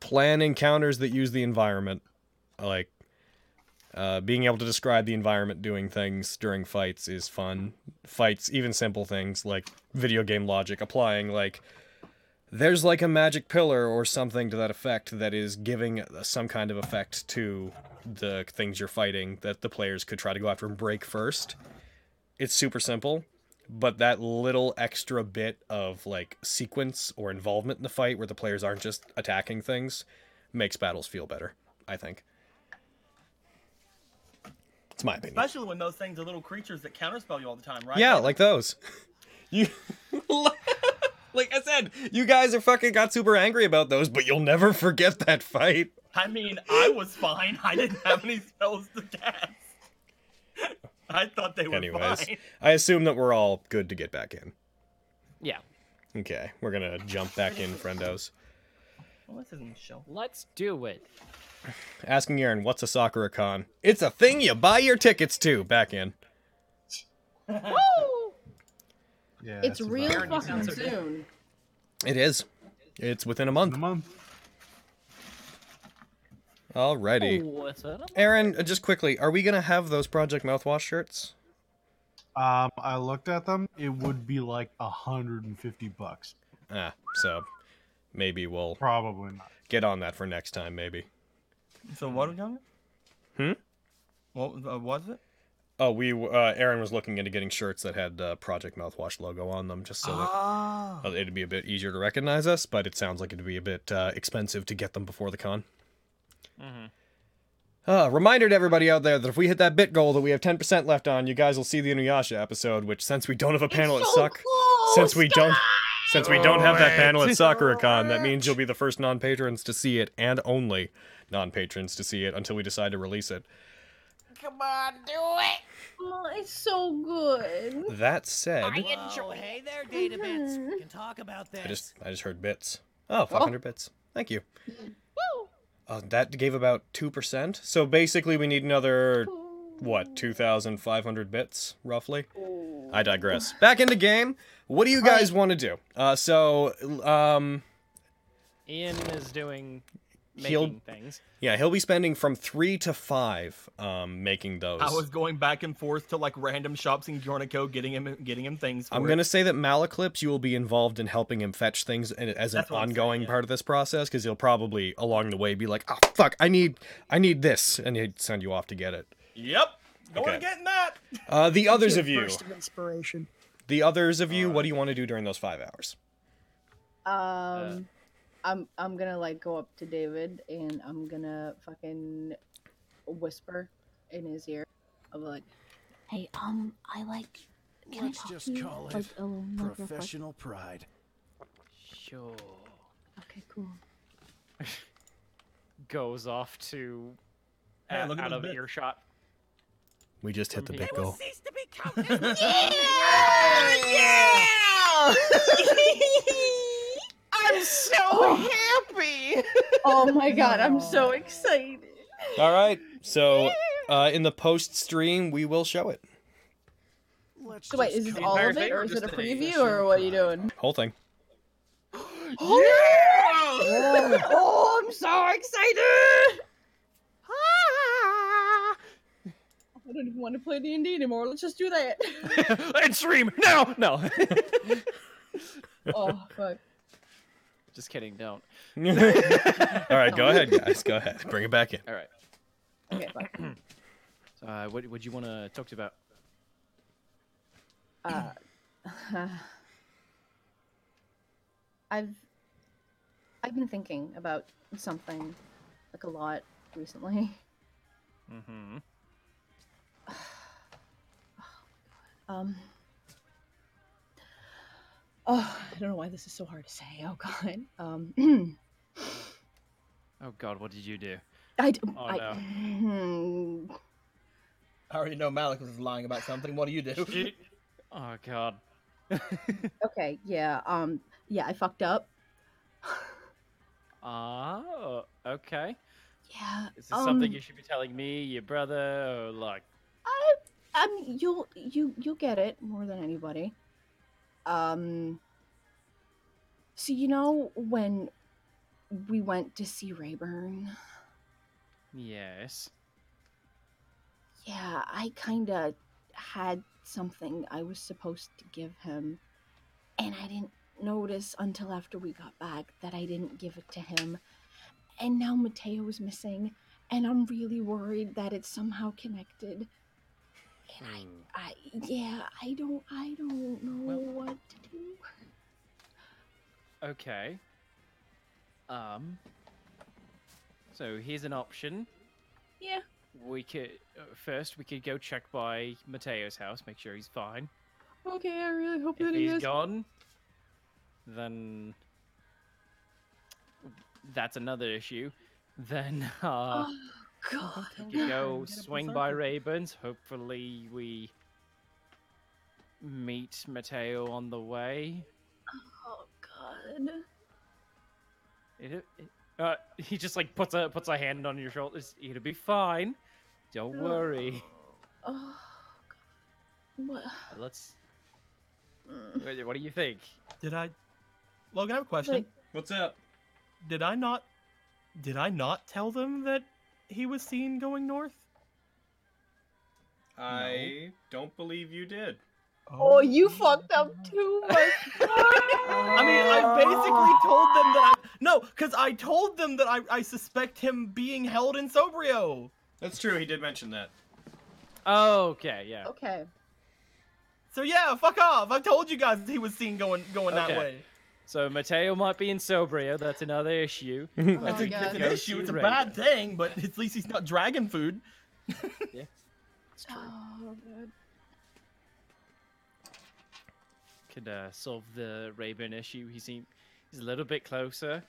plan encounters that use the environment. Like uh, being able to describe the environment doing things during fights is fun. Fights, even simple things like video game logic, applying like there's like a magic pillar or something to that effect that is giving some kind of effect to the things you're fighting that the players could try to go after and break first. It's super simple, but that little extra bit of like sequence or involvement in the fight where the players aren't just attacking things makes battles feel better, I think. It's my opinion. Especially when those things are little creatures that counterspell you all the time, right? Yeah, like those. You like I said, you guys are fucking got super angry about those, but you'll never forget that fight. I mean, I was fine. I didn't have any spells to cast. I thought they were Anyways, fine. I assume that we're all good to get back in. Yeah. Okay, we're gonna jump back in, friendos. Well, this isn't Michelle. Let's do it. Asking Aaron, what's a Sakura Con? It's a thing you buy your tickets to. Back in. Woo! Yeah, It's real it. fucking Sounds so good. soon. It is. It's within a In month. a month. Alrighty. What's up? Aaron, uh, just quickly, are we gonna have those Project Mouthwash shirts? Um, I looked at them. It would be like a hundred and fifty bucks. Ah, so maybe we'll Probably not. get on that for next time, maybe. So what are we doing? Hmm? What uh, was it? Oh, we uh, Aaron was looking into getting shirts that had uh, Project Mouthwash logo on them, just so that Ah. uh, it'd be a bit easier to recognize us. But it sounds like it'd be a bit uh, expensive to get them before the con. Mhm. Uh, reminder to everybody out there that if we hit that bit goal that we have 10% left on, you guys will see the Inuyasha episode. Which, since we don't have a panel at Suck, since we don't, since we don't have that panel at SakuraCon, that means you'll be the first non-patrons to see it, and only non-patrons to see it until we decide to release it. Come on, do it. Oh, it's so good. That said, I enjoy. hey there, Data Bits. We can talk about this. I just I just heard bits. Oh, 500 bits. Thank you. Uh, that gave about 2%. So basically we need another what, 2500 bits roughly? I digress. Back into game. What do you guys want to do? Uh so um Ian is doing He'll- making things. yeah, he'll be spending from 3 to 5 um making those. I was going back and forth to like random shops in Giornico, getting him getting him things. For I'm it. gonna say that Malaclips, you will be involved in helping him fetch things and- as an That's what I'm saying, ongoing yeah. part of this process, because he'll probably along the way be like, "Oh fuck, I need, I need this," and he'd send you off to get it. Yep. Going Okay. to getting that. Uh, the others of you, Burst of inspiration. the others of you, what do you want to do during those five hours? Um, I'm I'm gonna like go up to David and I'm gonna fucking whisper in his ear of like, Hey, um, I like. Can Let's I talk just to you? call it like, alone, like. Professional pride. Sure. Okay, cool. Goes off to Hey, out, look out of bits. earshot. We just hit the big goal. Cease to be counted. I'm so happy. Oh my god, I'm so excited. All right, so uh, in the post stream, we will show it. Let's So wait, is this all of it, or or is it a preview, or what are you doing? Whole thing. yeah! Oh, I'm so excited! Ah! I don't even want to play D and D anymore. Let's just do that. and stream now. No. oh fuck. Just kidding. Don't. All right, go ahead, guys. Go ahead. Bring it back in. All right. Okay, fuck. Uh, what would you want to talk to about? Uh, I've I've been thinking about something like a lot recently. Mm-hmm. Um. Oh, I don't know why this is so hard to say. Oh God. Um. Oh God, what did you do? I. d- Oh, I- no. Hmm. I already know Malik was lying about something. What do you do? Oh God. Okay. Yeah. Um. Yeah. I fucked up. Oh, okay. Yeah. Is this something um, you should be telling me, your brother, or like? I, I mean, you'll you you'll get it more than anybody. Um. So you know when we went to see Rayburn, Yes. yeah, I kind of had something I was supposed to give him, and I didn't notice until after we got back that I didn't give it to him, and now Mateo is missing, and I'm really worried that it's somehow connected. And I, Hmm. I, yeah, I don't, I don't know Well- what to do. Okay. Um. So here's an option. Yeah. We could uh, first we could go check by Mateo's house, make sure he's fine. Okay, I really hope If that he he's is. gone, then that's another issue. Then uh, oh God. we could go swing by berserker. Rayburn's. Hopefully we meet Mateo on the way. Oh God. It, it, uh, he just like puts a puts a hand on your shoulders. It'll be fine. Don't worry. Oh God. What? Let's. Mm. What what do you think? Did I? Logan, I have a question. Like, What's up? Did I not? Did I not tell them that he was seen going north? I don't believe you did. oh, oh. you fucked up too much. I mean, I basically told them that I no, because I told them that I, I suspect him being held in Sobrio. That's true. He did mention that. Okay, yeah. okay. So yeah, fuck off. I told you guys he was seen going going that Okay. way. So Mateo might be in Sobrio. That's another issue. That's, Oh a, my that's an God. issue. It's a bad thing, but at least he's not dragon food. yeah, It's true. Oh God. Could uh, solve the Rayburn issue. He seems he's a little bit closer.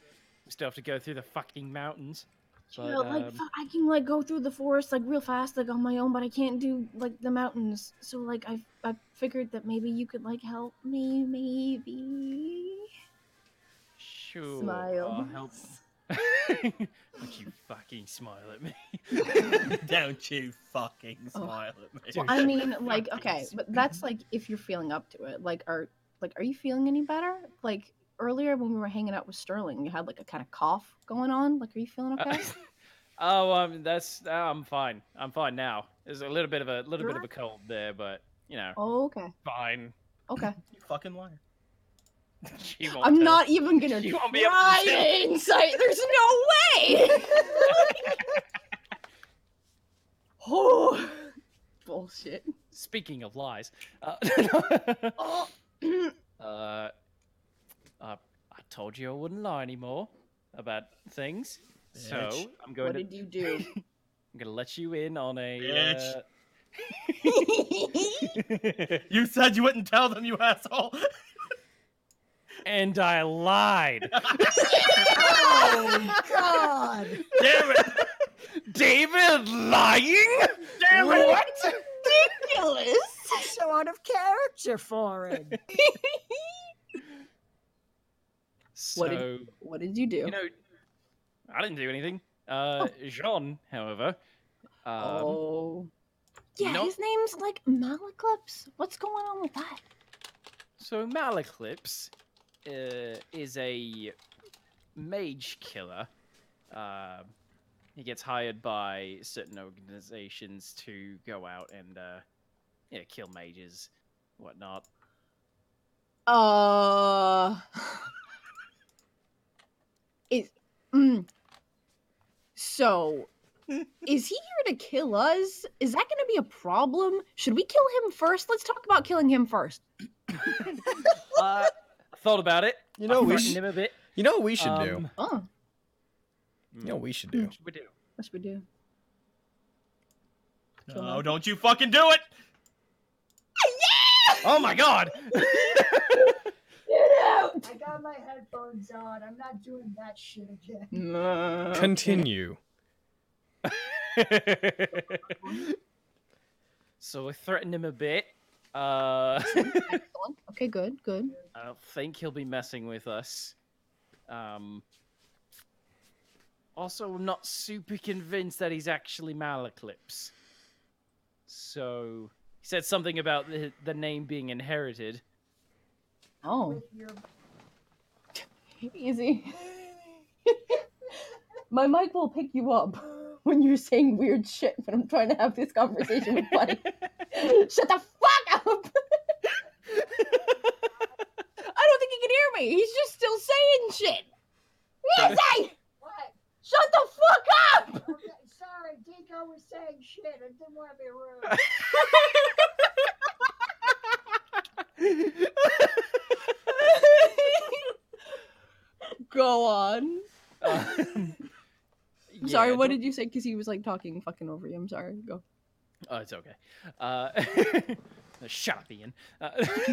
We still have to go through the fucking mountains. But, yeah, like um, I can like go through the forest like real fast like on my own, but I can't do like the mountains. So like I I figured that maybe you could like help me, maybe. Sure. Smile. I'll help. Don't you fucking smile at me. Don't you fucking Oh. smile at me. Dude, I mean, like, okay, but that's like if you're feeling up to it. Like, are like, are you feeling any better? Like earlier when we were hanging out with Sterling, you had like a kind of cough going on. Like, are you feeling okay? oh, um, that's uh, I'm fine. I'm fine now. There's a little bit of a little bit of a cold there, but you know, oh, okay, fine. okay. You fucking liar. She won't I'm tell. not even gonna You won't be try tell. to insight. There's no way. oh, bullshit. Speaking of lies, uh, Oh. uh, uh, I told you I wouldn't lie anymore about things. So Bitch. I'm going what to did you do? I'm gonna let you in on a. Bitch. Uh... You said you wouldn't tell them, you asshole. And I lied. Oh God! Damn it. David lying? Damn it. What? Ridiculous. So out of character for him. So What did- What did you do? you know, I didn't do anything. Uh, Jean, however, um, oh. Yeah, know- his name's like Malaclips. What's going on with that? so Malaclips uh, is a mage killer. Uh, he gets hired by certain organizations to go out and uh, yeah, kill mages, whatnot. Uh. Is. Mm, so. Is he here to kill us? Is that going to be a problem? Should we kill him first? Let's talk about killing him first. Uh, thought about it. You know, I we threatened sh- him a bit. You know what we should do? Um, Oh, You know what we should do? What should we do? yes, we do. Kill No, him. don't you fucking do it! Oh my god! Get out! I got my headphones on. I'm not doing that shit again. Uh, Continue. so I threatened him a bit. Uh, Excellent. Okay, good, good. I don't think he'll be messing with us. Um, also, I'm not super convinced that he's actually Malaclips. So he said something about the, the name being inherited. Oh, easy. My mic will pick you up when you're saying weird shit when I'm trying to have this conversation with Buddy. Shut the up! I don't think he can hear me. He's just still saying shit. Easy! what? Shut the fuck up! Okay, sorry, Deco was saying shit. I didn't want to be rude. Go on. Um, I'm sorry, what did you say? Because he was like talking fucking over you. I'm sorry. Go. Oh, it's okay. Uh, shut up, Ian. Uh,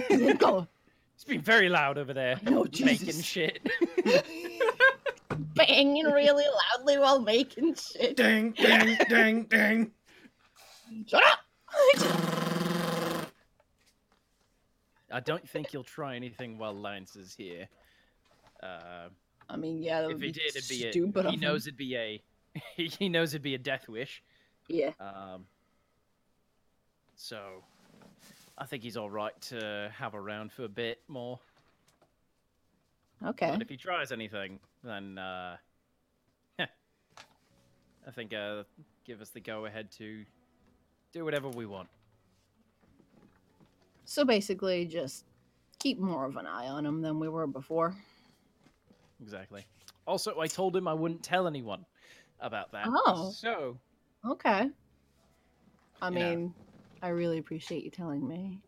Go. it's been very loud over there, Oh, making Jesus. shit. Banging really loudly while making shit. Ding, ding, ding, ding. Shut up! I don't think he'll try anything while Lance is here. Uh, I mean, yeah, that if he did, it'd be a, stupid. he knows him. it'd be a he knows it'd be a death wish. Yeah. Um, so I think he's all right to have around for a bit more. Okay. But if he tries anything, then uh, I think uh, give us the go ahead to do whatever we want. So basically, just keep more of an eye on him than we were before. Exactly. Also, I told him I wouldn't tell anyone about that. Oh. So Okay. I mean, I really appreciate you telling me.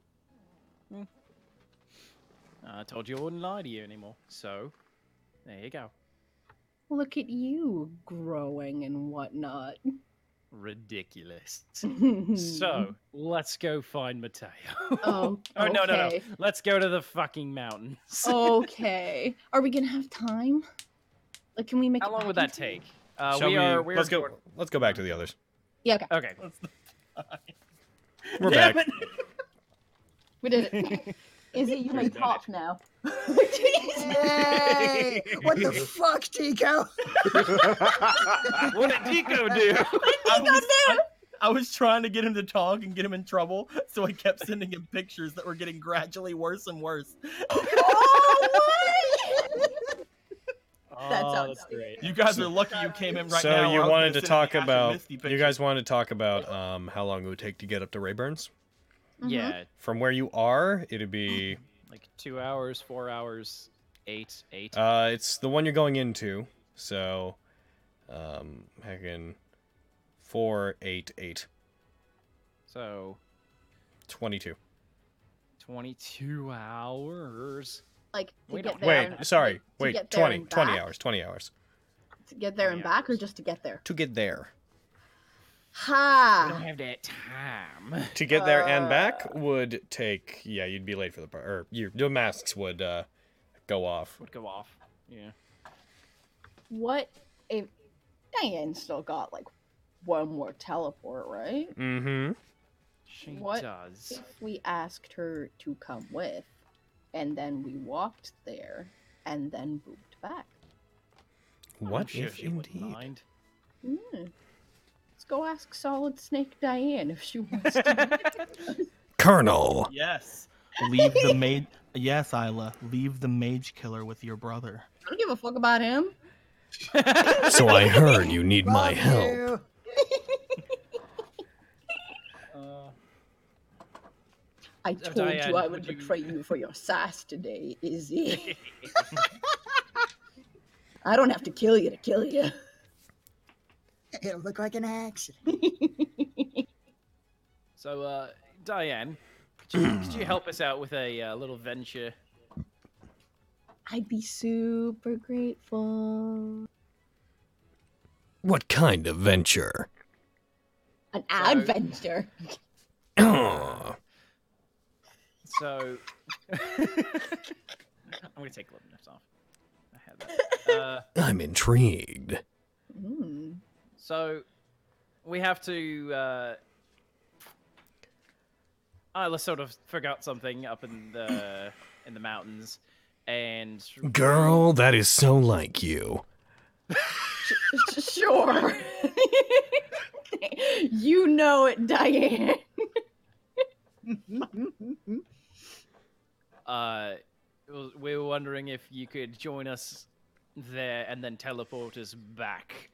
I told you I wouldn't lie to you anymore. So there you go. Look at you growing and whatnot. Ridiculous. So let's go find Mateo. oh, oh no no no! Let's go to the fucking mountains. okay. Are we gonna have time? Like, can we make? How it long would that time? take? Uh, Shall we we? are. We're let's go. short- Let's go back to the others. Yeah. Okay. Okay. We're Damn back. it. We did it. Izzy, you may done talk now. Yay! what the fuck, Tico? what did Tico do? I was, I, I was trying to get him to talk and get him in trouble, so I kept sending him pictures that were getting gradually worse and worse. Oh, That oh, sounds great. You guys are lucky you came in right so now. or you wanted gonna talk about you guys wanted to talk about um how long it would take to get up to Rayburns. Mhm. Yeah, From where you are, it'd be like two hours, four hours, eight, eight. uh it's the one you're going into. So um heckin' four, eight, eight. so 22. twenty-two hours. Like to We get don't- there. Wait, and- sorry. to Wait, get 20. 20 back? hours. 20 hours. To get there and 20 back, or just to get there? To get there. Ha. We don't have that time. To get there and Uh, back would take yeah, you'd be late for the par- or your the masks would uh go off. Would go off. Yeah. What if Diane still got like one more teleport, right? Mm-hmm. She What does. If we asked her to come with, and then we walked there, and then booped back. What sure if she wouldn't indeed? mind. Hmm. Let's go ask Solid Snake Diane if she wants to. Colonel. Yes. Leave the maid. Yes, Isla. Leave the mage killer with your brother. I don't give a fuck about him. So I heard you need my help. you. I told Diane, you I would would you- betray you for your sass today, Izzy. I don't have to kill you to kill you. It'll look like an accident. so, uh, Diane, could you, could you help us out with a uh, little venture? I'd be super grateful. What kind of venture? An So- adventure. So, I'm gonna take eleven minutes off. I had that. Uh, I'm intrigued. Mm. so, we have to. Uh, I let's sort of forgot something up in the in the mountains, and Girl, that is so like you. Sure. you know it, Diane. Uh, we were wondering if you could join us there and then teleport us back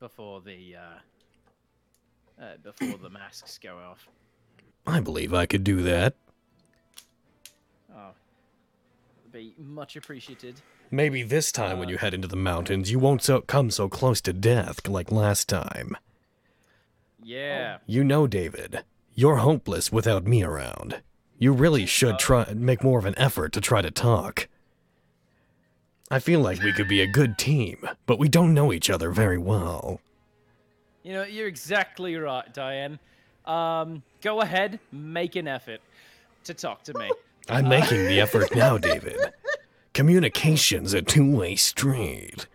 before the uh, uh, before the masks go off. I believe I could do that. Oh, be much appreciated. Maybe this time when you head into the mountains, you won't so come so close to death like last time. Yeah. You know, David, you're hopeless without me around. You really should try make more of an effort to try to talk. I feel like we could be a good team, but we don't know each other very well. You know, you're exactly right, Diane. Um, go ahead, make an effort to talk to me. I'm making the effort now, David. Communication's a two-way street.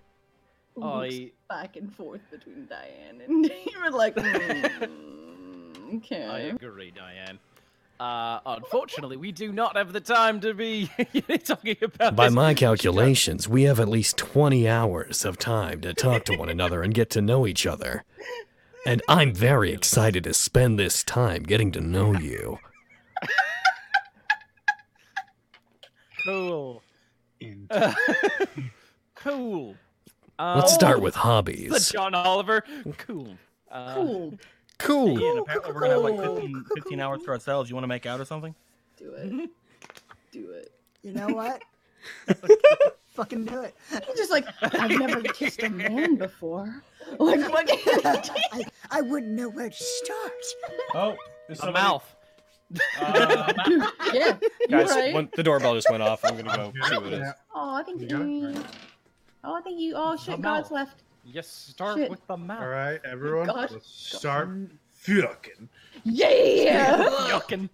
I back and forth between Diane and you were like, "Mm, I agree, Diane. Uh, unfortunately, we do not have the time to be talking about By this. my calculations, we have at least 20 hours of time to talk to one another and get to know each other. And I'm very excited to spend this time getting to know you. Cool. In- cool. Let's Um, start with the hobbies. John Oliver. Cool. Uh, Cool. Cool. Ian, apparently we're gonna have like 15, 15 hours to ourselves. You want to make out or something? Do it. Do it. You know what? Fucking do it. He's just like, I've never kissed a man before. Like, what? I, I wouldn't know where to start. Oh, is A somebody- mouth. Uh, yeah, guys, right. when the doorbell just went off. I'm gonna go see what it is. Oh, I think You got it? you. Oh, I think you. Oh shit, God's left. Yes, start Shit. with the mouth. All right, everyone, God. let's start fucking. Yeah. fucking.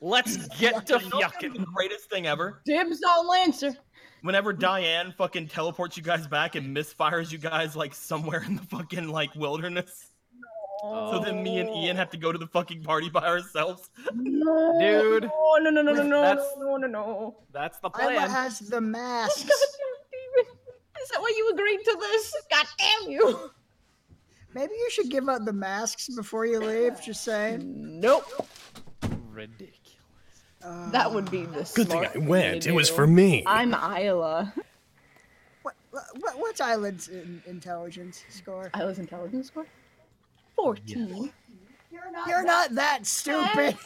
Let's get to You know what's yucking. The greatest thing ever. Dibs on Lancer. Whenever Diane fucking teleports you guys back and misfires you guys like somewhere in the fucking like wilderness. No. So then me and Ian have to go to the fucking party by ourselves. No, Dude. No, no, no, no, no, no, That's- no, no, no. That's the Isla plan. has the masks. Goddamn demon. Is that why you agreed to this? God damn you. Maybe you should give out the masks before you leave. Just saying. Nope. Ridiculous. Uh, That would be the Good thing I went. It was for me. I'm Isla. What, what, what's Island's in, intelligence score? Isla's intelligence score? 14. You're not that stupid.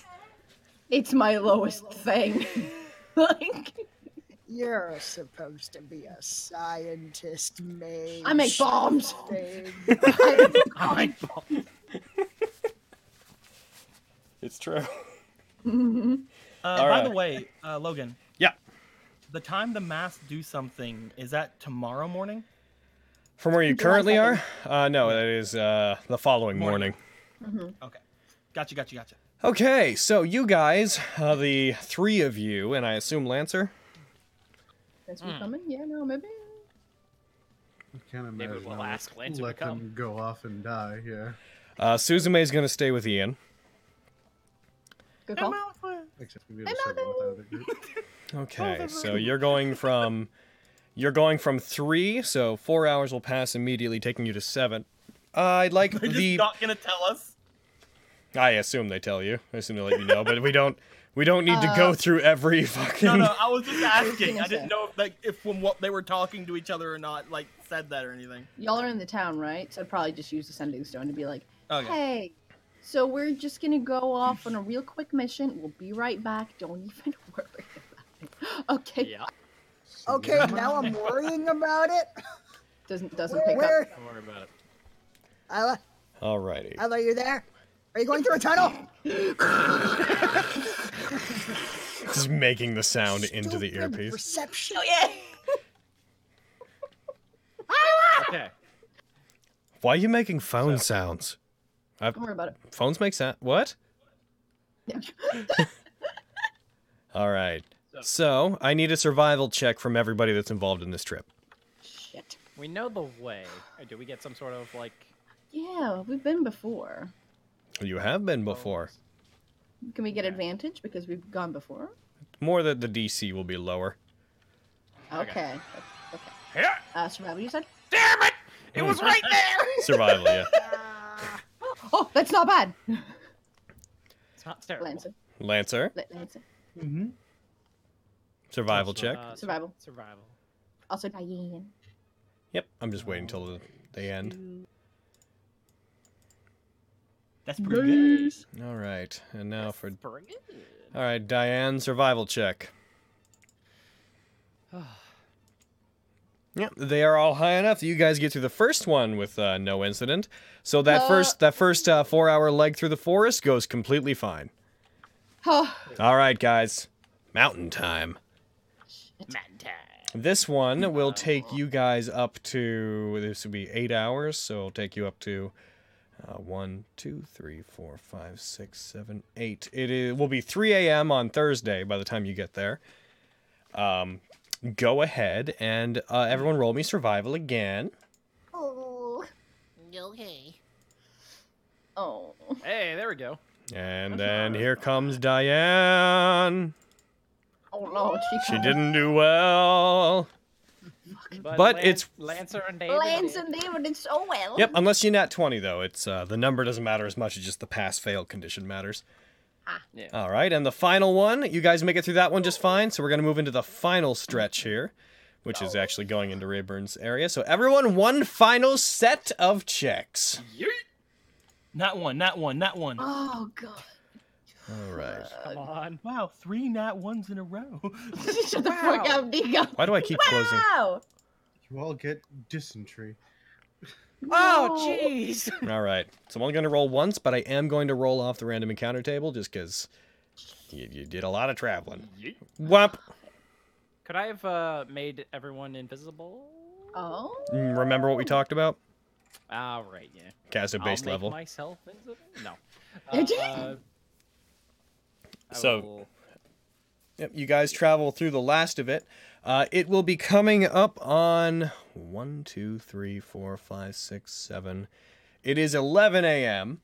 It's my lowest thing. like, You're supposed to be a scientist, mage. I make bombs. thing. I It's true. Mhm. Uh, by right. the way, uh, Logan. Yeah. The time the masks do something is that tomorrow morning? From where you July currently are? Uh, no, that is uh, the following morning. Morning. Okay. Gotcha, gotcha, gotcha. Okay, so you guys, uh, the three of you, and I assume Lancer. Since we're coming? Yeah, no, maybe. I can't Maybe imagine. we'll I would ask Lancer to let come. them go off and die. Yeah. Uh, Suzume's gonna stay with Ian. Good call. Except we have a circle with our other group. Okay, so you're going from you're going from three, so four hours will pass immediately, taking you to seven. Uh, I'd like They're just the. not gonna tell us. I assume they tell you. I assume they let you know, but we don't. We don't need to go Uh, through every fucking. No, no, I was just asking. I didn't know if like if from what they were talking to each other or not, like said that or anything. Y'all are in the town, right? So I'd probably just use the sending stone to be like, Okay. hey, so we're just gonna go off on a real quick mission. We'll be right back. Don't even worry about it. Okay. Yeah. Okay, now I'm worrying about it. Doesn't doesn't pick Where? up. Don't worry about it. Isla, Alrighty. Isla, are you there? Are you going through a tunnel? Just making the sound into the Stupid earpiece. Reception. Oh, okay. Why are you making phone sounds? i Don't worry about it. Phones make sound. What? Yeah. All right. So I need a survival check from everybody that's involved in this trip. Shit. We know the way. Or do we get some sort of like? Yeah, we've been before. You have been oh, before. Can we get advantage because we've gone before? More that the DC will be lower. Okay. Okay. Yeah. Uh, survival, you said? Damn it! It was right there. Survival, yeah. Oh, that's not bad. It's not terrible. Lancer. Lancer, La- Lancer. Mm-hmm. survival check. Uh, Survival. Survival. Also Diane. Yep, I'm just waiting till the, the end. That's pretty good. All right, and now for Pretty good. all right, Diane, survival check. Yep, they are all high enough that you guys get through the first one with uh, no incident. So that Uh, first that first uh, four hour leg through the forest goes completely fine. Oh, All right, guys, mountain time. Man time. This one will take you guys up to this will be eight hours, so it'll take you up to uh, one, two, three, four, five, six, seven, eight. It is, will be 3 a.m. on Thursday by the time you get there. Um, go ahead and uh, everyone roll me survival again. oh, Okay. oh. Hey, there we go. And then here comes Diane. Oh no, she, She didn't do well. But Lan- it's- Lancer and David. Lance did. and David did so well. Yep, unless you're nat 20 though. It's uh, the number doesn't matter as much as just the pass fail condition matters. Ah. Yeah. All right, and the final one, you guys make it through that one just fine. So we're gonna move into the final stretch here, which is actually going into Rayburn's area. So everyone, one final set of checks. Not one, not one, not one. Oh god. All right. Come on. Wow, three nat ones in a row. Shut the fuck up, Nico. Why do I keep closing? Wow. You all get dysentery. Oh, No. jeez. All right. So I'm only gonna roll once, but I am going to roll off the random encounter table just because you, you did a lot of traveling. Whop. Could I have uh, made everyone invisible? Oh. Mm, Remember what we talked about? All right, yeah. Cast at I'll base make level. myself invisible. No. Did you? Uh, So- will- Yep, you guys travel through the last of it. Uh, it will be coming up on one, two, three, four, five, six, seven. It is 11 a.m.,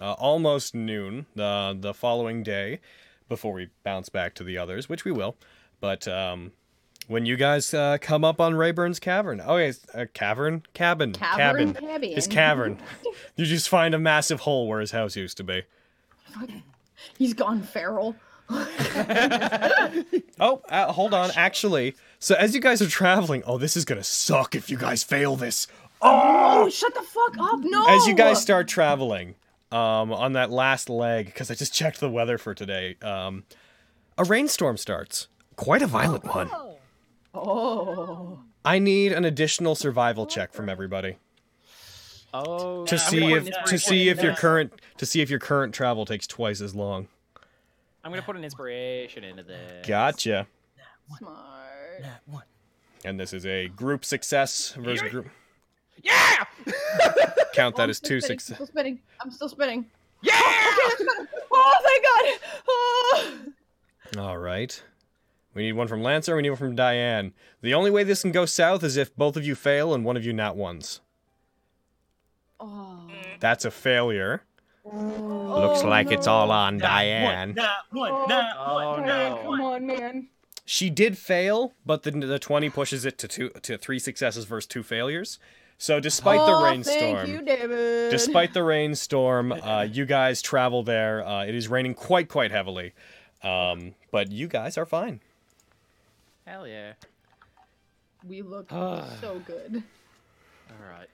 uh, almost noon, the the following day, before we bounce back to the others, which we will. But um, when you guys uh, come up on Rayburn's cavern, oh, yeah, uh, cavern, cabin, Cavern, cabin, cabin. his cavern. you just find a massive hole where his house used to be. He's gone feral. Oh, uh, hold on. Actually, so as you guys are traveling, oh, this is gonna suck if you guys fail this. Oh, shut the fuck up! No. As you guys start traveling, um, on that last leg, because I just checked the weather for today, um, a rainstorm starts. Quite a violent one. Oh. I need an additional survival check from everybody Oh. to I'm see if to see if your current to see if your current travel takes twice as long. I'm gonna put an inspiration into this. Gotcha. Smart. Nat one. And this is a group success versus group. Yeah! Count Oh, that as still two spinning, success. Still spinning. I'm still spinning. Yeah! Oh, oh thank God. Oh. All right. We need one from Lancer. We need one from Diane. The only way this can go south is if both of you fail and one of you not ones. Oh. That's a failure. Looks like it's all on Nat Diane. One, nat one, nat Oh, one, no. nat Come on, man. She did fail, but the the twenty pushes it to two to three successes versus two failures. So despite the oh, rainstorm, Thank you, David. despite the rainstorm, uh, you guys travel there. Uh, it is raining quite quite heavily. Um, but you guys are fine. Hell yeah. We look so good. All right.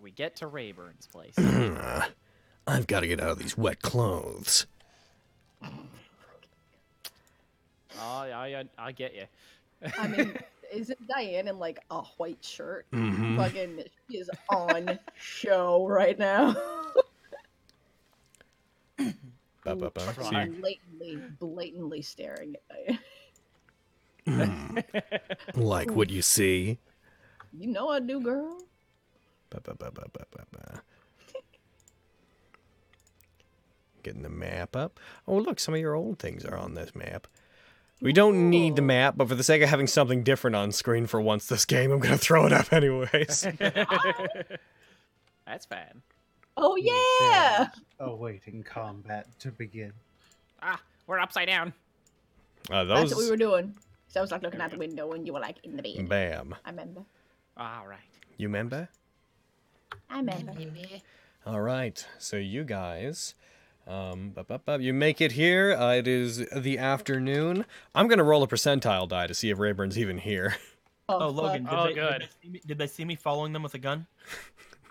We get to Rayburn's place. I've got to get out of these wet clothes. oh, I, I, I get you. I mean, isn't Diane in like a white shirt? Mm-hmm. Fucking, she is on show right now. Ba, ba, ba. So blatantly, blatantly staring at Diane. Like what you see. You know I do, girl. Ba, ba, ba, ba, ba, ba, ba. Getting the map up. Oh, look, some of your old things are on this map. We don't need the map, but for the sake of having something different on screen for once this game, I'm going to throw it up anyways. That's fine. Oh yeah. Awaiting combat to begin. Ah, we're upside down. Uh, That's those. what we were doing. So I was like looking out the window and you were like in the bed. Bam. I remember. All right. You remember? I remember. All right. So you guys, um, bup, bup, bup, you make it here. Uh, it is the afternoon. I'm gonna roll a percentile die to see if Rayburn's even here. Oh, Logan, did, Oh, they, did good. they see me, did they see me following them with a gun?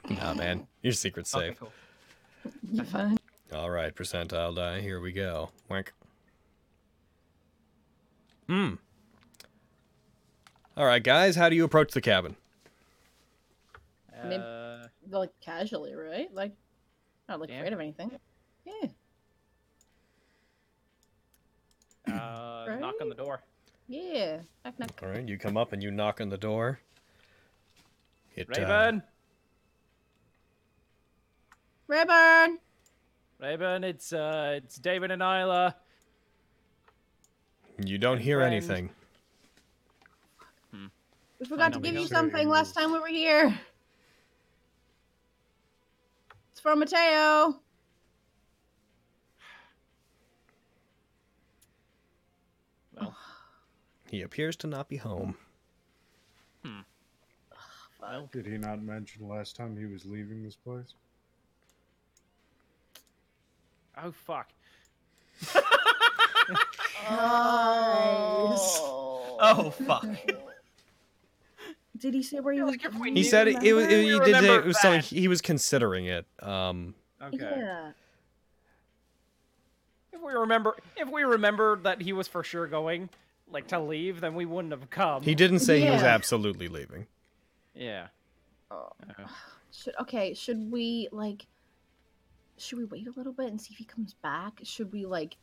nah, man, your secret's Okay, safe. cool. You fine? All right, percentile die. Here we go. Wank. Hmm. All right, guys. How do you approach the cabin? mean- Uh, Like casually, right? Like, not like Yeah. afraid of anything. Yeah. uh, knock on the door. Yeah. Knock knock. All right, you come up and you knock on the door. It, uh, Rayburn. Rayburn. Rayburn, it's uh, it's David and Isla. you don't hear friend. anything. We forgot to give you something last time we were here. It's from Mateo. He appears to not be home. well, Did he not mention last time he was leaving this place? oh fuck. Oh fuck. Did he say where he was? Like, if we He said it. It was. remember? He did. say It was something. He was considering it. Um. Okay. Yeah. If we remember, if we remembered that he was for sure going, like to leave, then we wouldn't have come. He didn't say he was Yeah. absolutely leaving. Yeah. Oh. Uh, Should okay? Should we like? Should we wait a little bit and see if he comes back? Should we like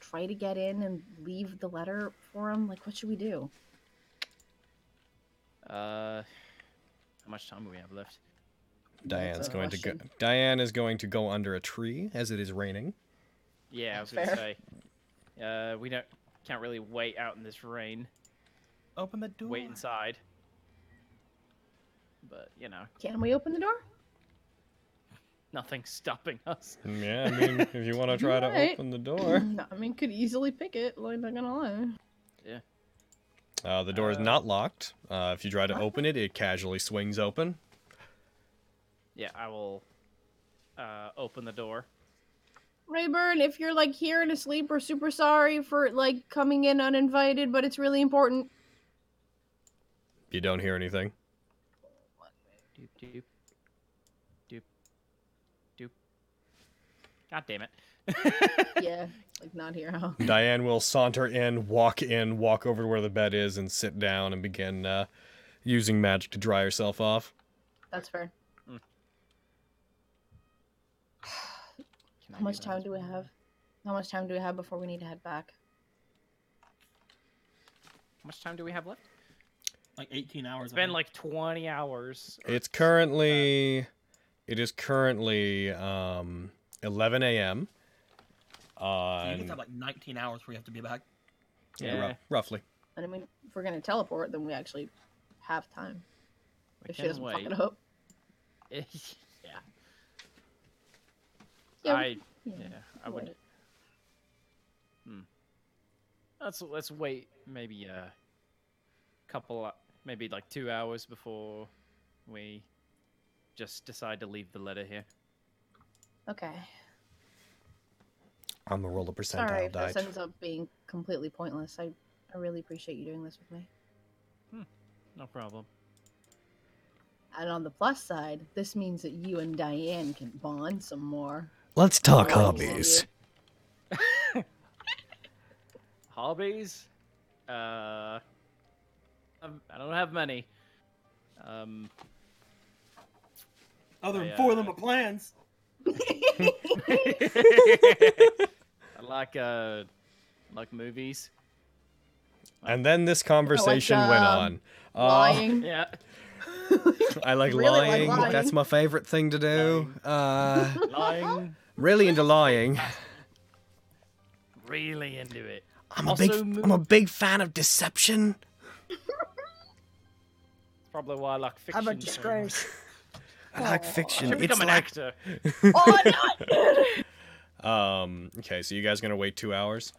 try to get in and leave the letter for him? Like, what should we do? uh, how much time do we have left? Diane's a going to go. question. Diane is going to go under a tree as it is raining. Yeah, I was gonna Fair. say. Uh, we don't can't really wait out in this rain. Open the door. Wait inside. But you know, Can we open the door? nothing's stopping us. Yeah, I mean, if you want to try to Right. open the door, No, I mean, could easily pick it. Like, not gonna lie. uh, the door is Uh, not locked. Uh, if you try to open it, it casually swings open. Yeah, I will uh, open the door. Rayburn, if you're like here and asleep, we're super sorry for like coming in uninvited, but it's really important. You don't hear anything. Doop doop. Doop. Doop. God damn it. yeah, like not here, huh? Diane will saunter in, walk in, walk over to where the bed is, and sit down and begin uh, using magic to dry herself off. That's fair. Can I How much time do we have? How much time do we have before we need to head back? How much time do we have left? Like 18 hours. It's been like 20 hours. It's so. currently, it is currently um, 11 a.m. So Uh, you can have like 19 hours before you have to be back. yeah, ru- Yeah. roughly. And I mean, if we're gonna teleport, then we actually have time. We If she can doesn't fuck wait. it up. yeah. Yeah, I we- yeah, I would. wait. Hmm. Let's let's wait maybe a couple, uh, maybe like two hours before we just decide to leave the letter here. Okay. I'm a roll a percentile Sorry if die. this ends up being completely pointless. I, I really appreciate you doing this with me. No problem. And on the plus side, this means that you and Diane can bond some more. Let's talk Oh, hobbies. Hobbies? Uh, um, I don't have many. Um, Other I, than four of uh, them are plans. I like uh, like movies. And then this conversation went um, on. Uh, Lying. Yeah. I like Really like lying. lying. That's my favorite thing to do. Uh, Lying. Really into lying. really into it. I'm a Also big mo- I'm a big fan of deception. Probably why I like fiction. about so much. disgrace? I like fiction. Should It's become an like actor. oh no! Um, okay, so you guys gonna wait two hours?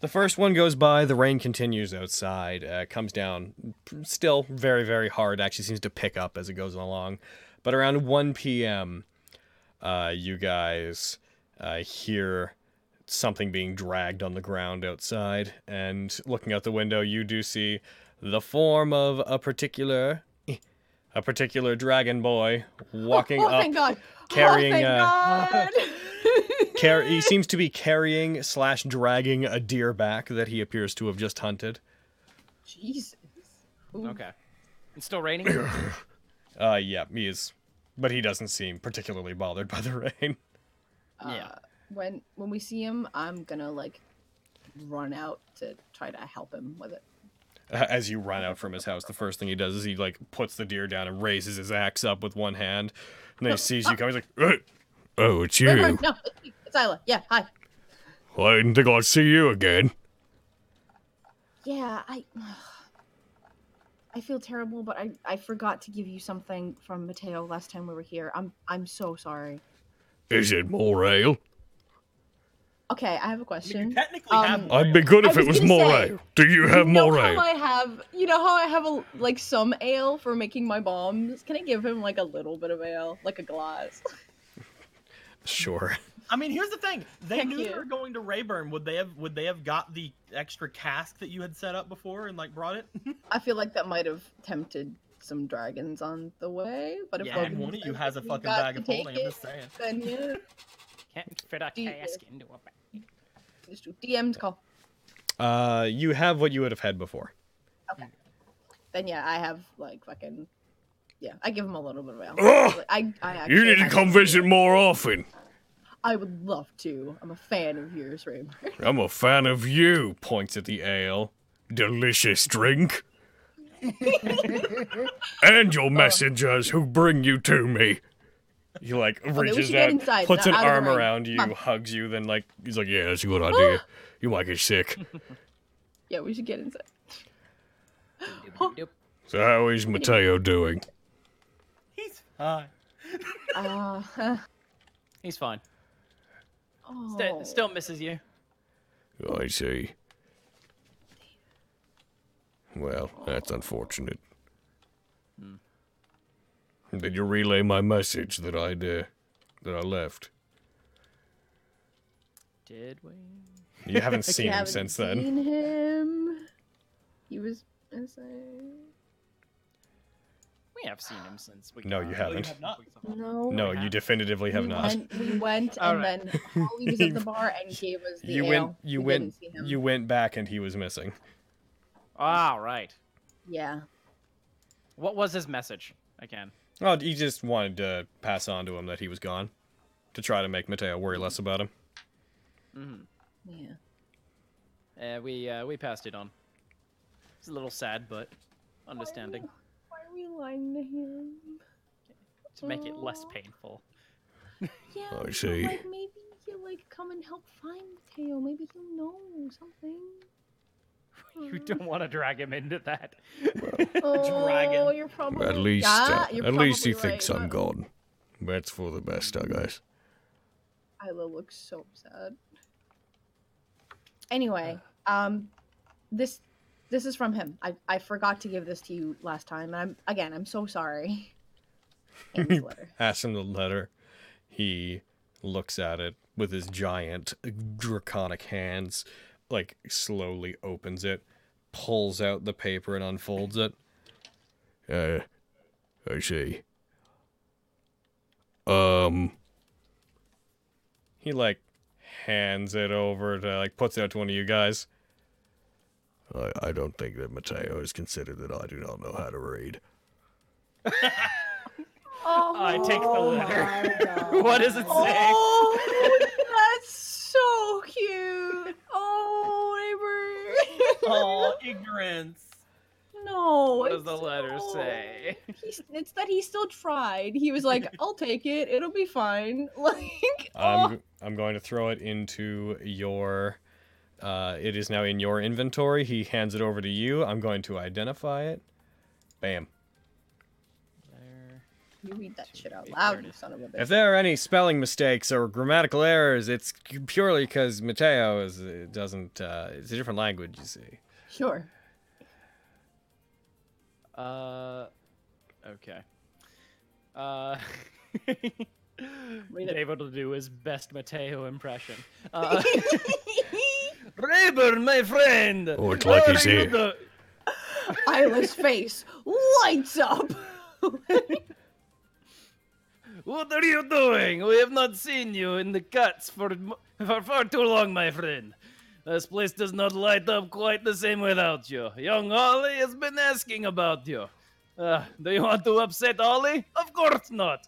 The first one goes by, the rain continues outside, uh, comes down still very, very hard, actually seems to pick up as it goes along. But around 1 p.m., uh, you guys uh, hear something being dragged on the ground outside, and looking out the window, you do see the form of a particular. A particular dragon boy walking oh, up thank God. carrying, Oh, thank uh, God. Car- he seems to be carrying slash dragging a deer back that he appears to have just hunted. Jesus. Ooh. Okay. It's still raining. Uh, yeah, he is, but he doesn't seem particularly bothered by the rain. Yeah. Uh, when when we see him, I'm gonna like run out to try to help him with it. As you run out from his house, the first thing he does is he like puts the deer down and raises his axe up with one hand, and then he sees you coming. He's like, "Hey, Oh, it's you. no, it's me. It's Isla. Yeah, hi. Well, I didn't think I'd see you again. Yeah, I. I feel terrible, but I, I forgot to give you something from Mateo last time we were here. I'm I'm so sorry. Is it more ale? Okay, I have a mean, you question. technically Um, have. I'd be good I if it was was more say, ale. Do you have you know more how ale? I have, you know how I have a like some ale for making my bombs. Can I give him like a little bit of ale, like a glass? sure. I mean, here's the thing. They Heck knew they were going to Rayburn. Would they have? Would they have got the extra cask that you had set up before and like brought it? I feel like that might have tempted some dragons on the way, but if yeah, and one of you says has a fucking bag of take holding. I'm it, just saying. Then yeah, Can't fit a Do you- cask into a bag. just do DM's call. Uh, you have what you would have had before. Okay. Then yeah, I have like fucking. Yeah, I give him a little bit of ale. Ugh! I, I actually You need to come visit more often. I would love to. I'm a fan of yours, Raymond. I'm a fan of you. Points at the ale. Delicious drink. And your messengers who bring you to me. He like reaches should get out, inside, puts an out arm around you, Come on. hugs you, then like He's like, yeah, that's a good idea. You might get sick. Yeah, we should get inside. So how is Mateo doing? He's fine. Uh, He's fine. oh. St- still misses you. I see. Well, that's unfortunate. Did you relay my message that I'd uh, that I left? Did we? you haven't Like, you seen him haven't since then. Seen him. He was missing. We have seen him since we. No, you haven't. have not. No. No, you definitively have we not. Went, we went, and right. then Holly was at the bar and gave us the You ale. went. You We went. didn't. You went back, and he was missing. Ah, right. Yeah. What was his message again? Oh, he just wanted to pass on to him that he was gone, to try to make Mateo worry less about him. Mm-hmm. Yeah. Uh, we uh, we passed it on. It's a little sad, but understanding Why are we lying to him? to make it less painful. Yeah. I but, see. Like maybe he'll like come and help find Mateo. Maybe he'll know something. You don't want to drag him into that. Oh, Dragon. you're probably At least, yeah, uh, you're at least he probably thinks right, I'm gone. That's for the best, I guess. Isla looks so sad. Anyway, um, this this is from him. I I forgot to give this to you last time, and I'm again I'm so sorry. In his him the letter. He looks at it with his giant draconic hands, like slowly opens it, pulls out the paper and unfolds it. Uh, I see. Um, He like hands it over to like puts it out to one of you guys. I, I don't think that Mateo has considered that I do not know how to read. Oh, I take the letter. what does it say? Oh, that's so cute. Oh. Oh, ignorance. no. What does the letter oh. say? He's, it's that he still tried. He was like, "I'll take it. It'll be fine." Like, oh. I'm I'm going to throw it into your. Uh, it is now in your inventory. He hands it over to you. I'm going to identify it. Bam. There. you read that shit out loud, you son of a bitch. If there are any spelling mistakes or grammatical errors, it's purely because Mateo is it doesn't. Uh, it's a different language, you see. Sure. Uh, okay. Uh, Read it. David do his best Mateo impression. Uh, Rayburn, my friend. Oh, it's like what he's are you here. do- Isla's face lights up. What are you doing? We have not seen you in the cats for for far too long, my friend. This place does not light up quite the same without you. Young Ollie has been asking about you. Uh, do you want to upset Ollie? Of course not.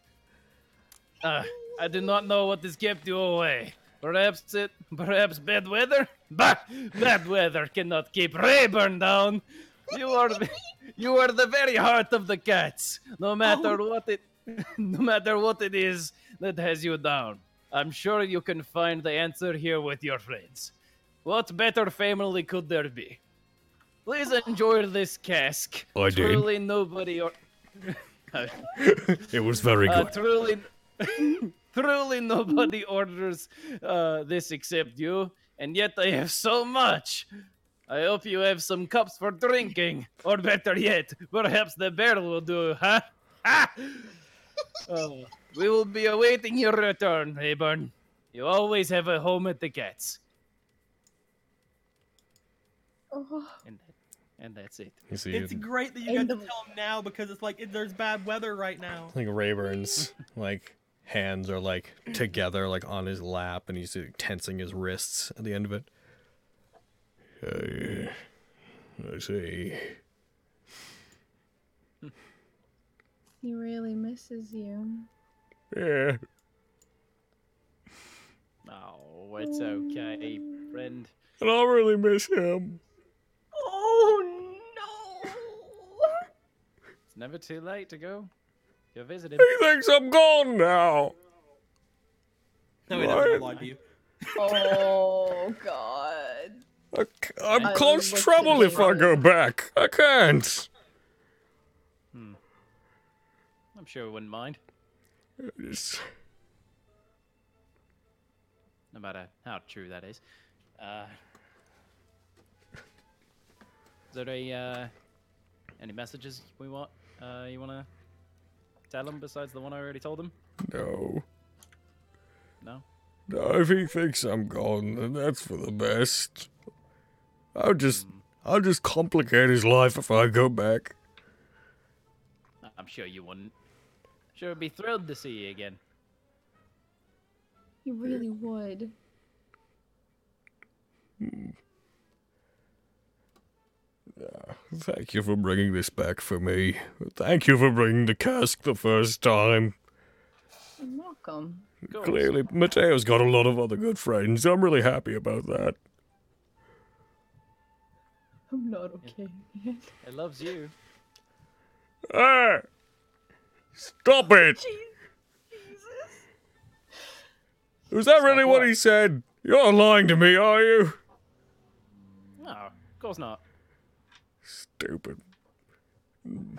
Uh, I do not know what has kept you away. Perhaps it, perhaps bad weather. Bah, bad weather cannot keep Rayburn down. You are, you are the very heart of the cats. No matter what it, no matter what it is that has you down. I'm sure you can find the answer here with your friends. What better family could there be? Please enjoy this cask. I did. Truly nobody or It was very uh, good. truly, truly nobody orders uh, this except you, and yet I have so much. I hope you have some cups for drinking, or better yet, perhaps the barrel will do, huh? Ha! Oh, we will be awaiting your return, Rayburn. You always have a home at the Cats, Oh, and and that's it. You see, It's great that you And got to the- tell him now because it's like it, there's bad weather right now. like Rayburn's like hands are like together, like on his lap, and he's like, tensing his wrists at the end of it. I, I see. He really misses you. Yeah. Oh, it's okay, friend. And I really miss him. Oh no! It's never too late to go. Go visit him. He thinks I'm gone now. No, he doesn't lie to you. Oh god. I, c- I'm I close trouble if I go back. I can't. I'm sure he wouldn't mind, It's- no matter how true that is. Uh, is there a uh, any messages we want? Uh, you want to tell him besides the one I already told him? no. No. No, if he thinks I'm gone, then that's for the best. I'll just, I'll just complicate his life if I go back. I'm sure you wouldn't. Sure, would be thrilled to see you again. He really would. Thank you for bringing this back for me. Thank you for bringing the cask the first time. You're welcome. Clearly, Mateo's got a lot of other good friends. I'm really happy about that. I'm not okay. It loves you. Ah! Stop it! Jesus. Was that really what what? he said? You're lying to me, are you? No, of course not. Stupid. Oh.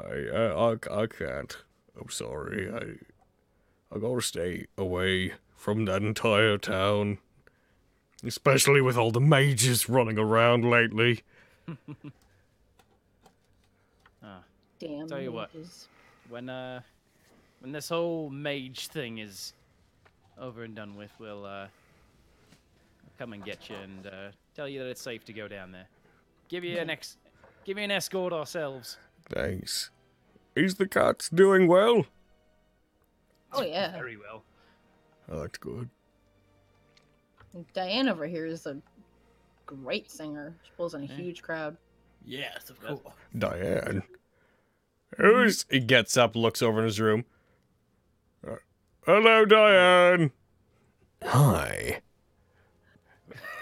I, I, I, I can't. I'm sorry. I, I gotta stay away from that entire town. Especially with all the mages running around lately. Damn. Tell you what. mages. When uh, when this whole mage thing is over and done with, we'll uh, come and get you and uh, tell you that it's safe to go down there. Give you an ex, give you an escort ourselves. Thanks. Is the cats doing well? Oh yeah. Very well. Oh, that's good. Diane over here is a great singer. She pulls in a huge crowd. Yes, of course. Diane. Who's? He gets up, looks over in his room. Uh, hello, Diane. Hi.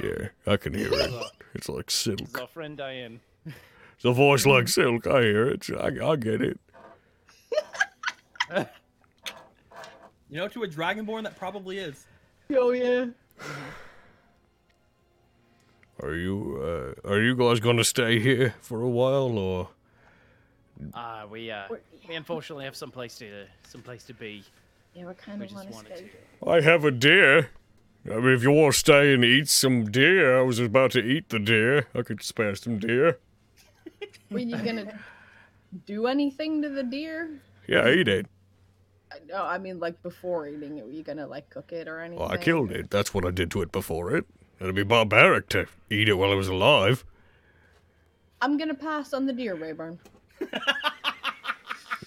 Yeah, I can hear it. It's like silk. It's silk. our friend Diane. It's a voice like silk. I hear it. I, I get it. You know, to a dragonborn, that probably is. Oh yeah. Are you uh, are you guys gonna stay here for a while or? Uh, we uh, We're- unfortunately have some place to some place to be. Yeah, we're kind We of want to wanted stay. to. I have a deer. I mean, if you want to stay and eat some deer, I was about to eat the deer. I could spare some deer. Were you gonna do anything to the deer? Yeah, eat it. I- No, I mean like before eating it. Were you gonna like cook it or anything? Well, I killed it. That's what I did to it before it. It'd be barbaric to eat it while it was alive. I'm gonna pass on the deer, Rayburn.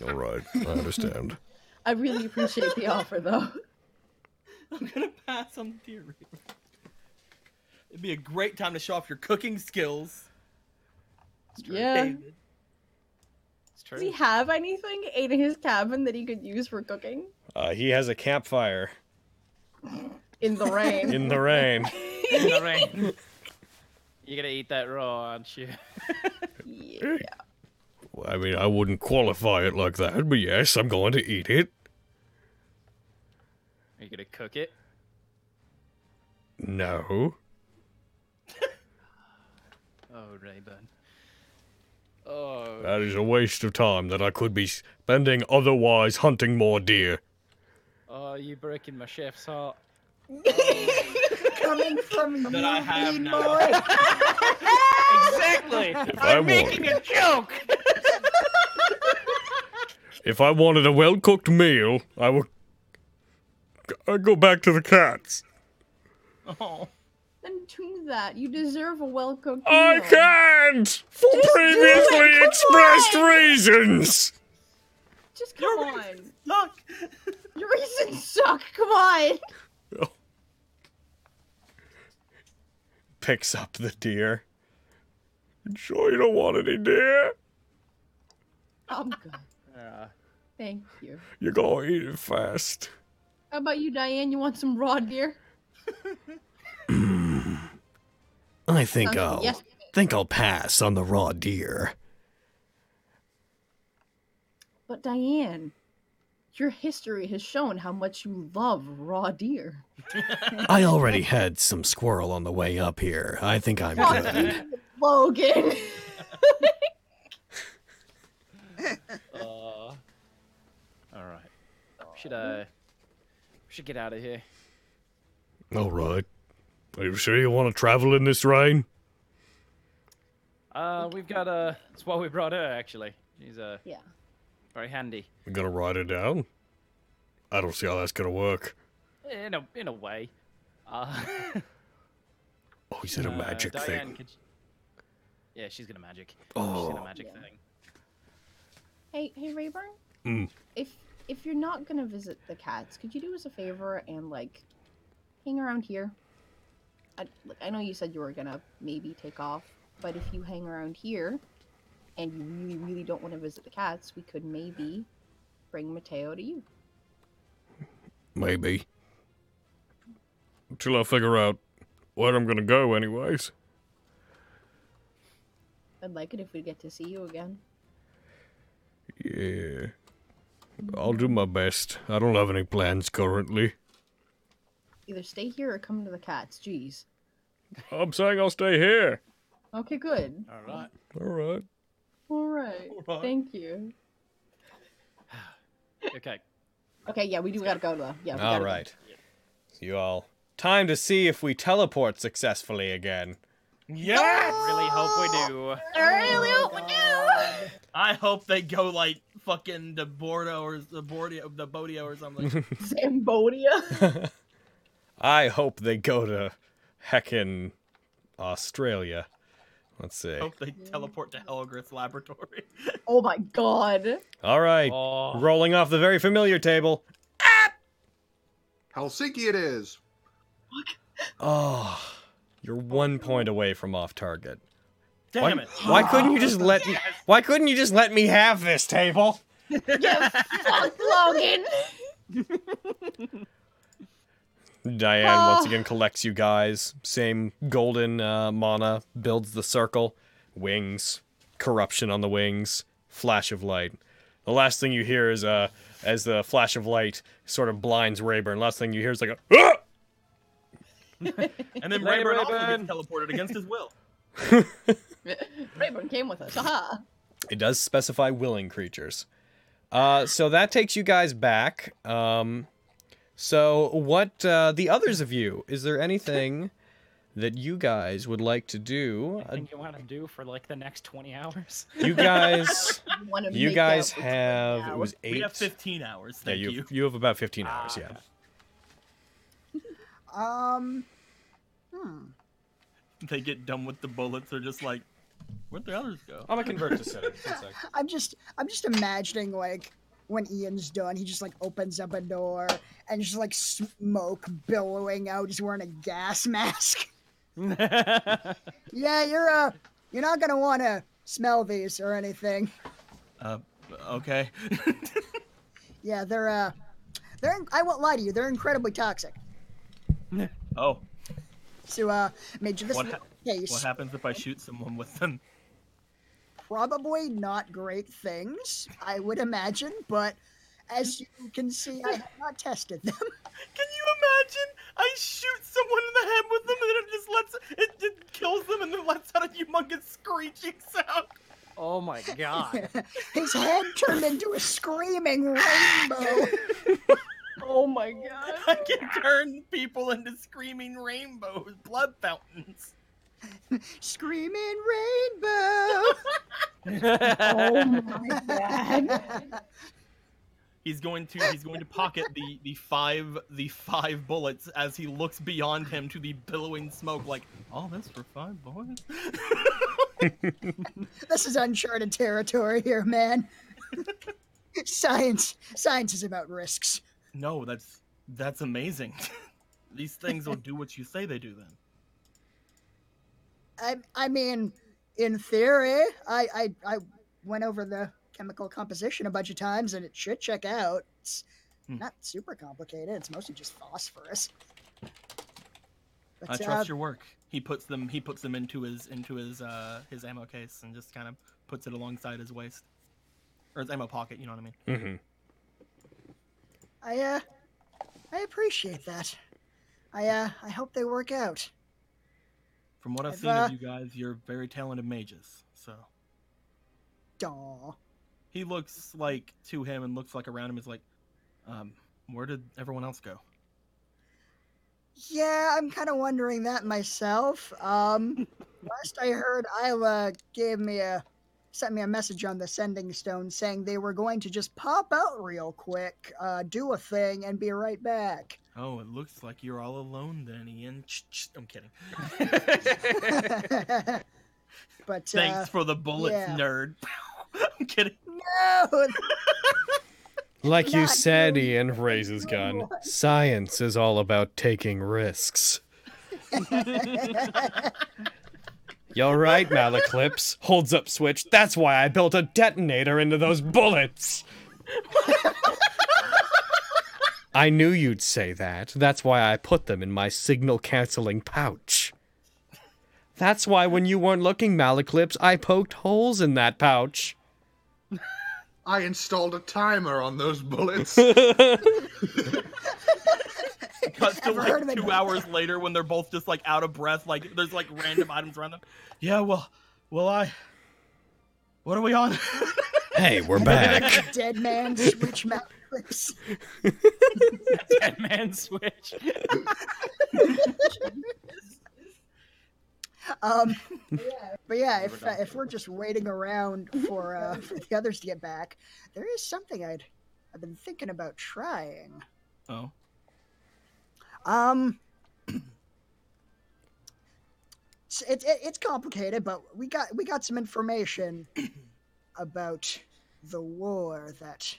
All right, I understand. I really appreciate the offer, though. I'm gonna pass on the deer reaper. It'd be a great time to show off your cooking skills. Yeah. David. It's Does he have anything in his cabin that he could use for cooking Uh, he has a campfire in the rain? in the rain. In the rain. You're gonna eat that raw, aren't you? yeah. Well, I mean, I wouldn't qualify it like that, but yes, I'm going to eat it. Are you gonna cook it? No. Oh, Rayburn. Oh, That is a waste of time that I could be spending otherwise hunting more deer. oh, you breaking my chef's heart. Coming from you, That I have mean now. boy. Exactly. I I'm making a joke. If I wanted a well cooked meal, I would. I'd go back to the cats. Oh. Then do that. You deserve a well cooked I can't! For Just do previously it, expressed on! reasons! Just come Your on. Suck. Your reasons suck. Come on. Picks up the deer. You sure you don't want any deer? I'm good. Uh, Thank you. You're gonna eat it fast. How about you, Diane? You want some raw deer? I think Okay, I'll. yes. think I'll pass on the raw deer. But Diane, your history has shown how much you love raw deer. I already had some squirrel on the way up here. I think I'm Fuck good. you, Logan. uh, all right. Should I? should get out of here. All right. Are you sure you want to travel in this rain? Uh, we've got uh, that's why we brought her actually. She's uh yeah. very handy We're gonna ride her down? I don't see how that's gonna work. in a in a way. Uh, Oh, he said a uh, magic Diane, thing. could you- Yeah, she's gonna magic. She's Oh. gonna magic Yeah. thing. Hey, hey, Rayburn. Mm. If if you're not gonna visit the cats, could you do us a favor and like hang around here? I, I know you said you were gonna maybe take off, but if you hang around here and you really, really don't want to visit the cats, we could maybe bring Mateo to you. Maybe. Until I figure out where I'm gonna go, anyways. I'd like it if we get to see you again. Yeah. I'll do my best. I don't have any plans currently. Either stay here or come to the cats. Jeez. I'm saying I'll stay here. Okay, good. All right. All right. All right. Alright. Thank you. Okay. Okay, yeah, we do gotta go though. Yeah. We All go. right. You all. Time to see if we teleport successfully again. Yeah. I really hope we do. I really oh hope we do. I hope they go like fucking the Bordeaux or the Bordeaux, the Bodio or something. Zambodia. I hope they go to heckin' Australia. Let's see. hope they teleport to Helgrith's laboratory. Oh my god. All right, Oh. rolling off the very familiar table. Ah! Helsinki it is. Oh, you're one point away from off target. Damn why, it! Why couldn't you just let me? Why couldn't you just let me have this table? Get fucked, Logan. Diane once again collects you guys. Same golden uh, mana builds the circle, wings, corruption on the wings, flash of light. The last thing you hear is uh, as the flash of light sort of blinds Rayburn. Last thing you hear is like a. "Ah!" And then Later, Rayburn also gets teleported against his will. Rayburn came with us. Haha. It does specify willing creatures. Uh, so that takes you guys back. Um, so what uh, the others of you? Is there anything that you guys would like to do? Anything you want to do for like the next 20 hours? you guys, You, wanna you make guys have it now. was We eight. have 15 hours. yeah, you you. you have about fifteen hours. Ah, Yeah. okay. Um, hmm. They get done with the bullets. They're just like, where'd the others go? I'm gonna convert to settings. One sec. I'm just I'm just imagining like when Ian's done, he just like opens up a door and just like smoke billowing out. He's wearing a gas mask. yeah, you're uh you're not gonna want to smell these or anything. Uh, okay. Yeah, they're uh they're I won't lie to you, they're incredibly toxic. oh, So uh major this What hap- case what happens if I shoot someone with them? Probably not great things, I would imagine, but as you can see, I have not tested them. Can you imagine? I shoot someone in the head with them, and then it just lets it, it kills them, and then lets out a humongous screeching sound. oh my god. His head turned into a screaming rainbow. Oh my god. I can turn people into screaming rainbows, blood fountains. Screaming rainbow. Oh my god. He's going to he's going to pocket the the five the five bullets as he looks beyond him to the billowing smoke, like all this for five bullets. this is uncharted territory here, man. science, science is about risks. no, that's that's amazing. These things will do what you say they do. Then I, I mean, in theory, I, I, I went over the chemical composition a bunch of times, and it should check out. It's Hmm. not super complicated. It's mostly just phosphorus. But, I uh, trust your work. He puts them he puts them into his into his uh his ammo case and just kind of puts it alongside his waist or his ammo pocket. You know what I mean? Mm-hmm. I, uh, I appreciate that. I, uh, I hope they work out. From what I've I've, seen uh, of you guys, you're very talented mages. So Daw. he looks like to him and looks like around him is like, um, where did everyone else go? Yeah, I'm kind of wondering that myself. Um, last I heard, Isla gave me a sent me a message on the sending stone saying they were going to just pop out real quick, uh, do a thing, and be right back. Oh, it looks like you're all alone then, Ian. Ch- ch- I'm kidding. but Thanks uh, for the bullets, yeah. nerd. I'm kidding. no, Like you Not said, doing Ian raises gun. what? Science is all about taking risks. You're right, Malaclips. Holds up switch. That's why I built a detonator into those bullets. I knew you'd say that. That's why I put them in my signal canceling pouch. That's why when you weren't looking, Malaclips, I poked holes in that pouch. I installed a timer on those bullets. Cuts to Ever heard of like two hours later when they're both just like out of breath. Like there's like random items around them. Yeah, well, well, I. What are we on? Hey, we're back. dead man switch mouth clips. Dead man switch. Um, but yeah, if uh, if we're just waiting around for uh, for the others to get back, there is something I'd I've been thinking about trying. Oh. Um, it's it, it, it's complicated, but we got we got some information about the war that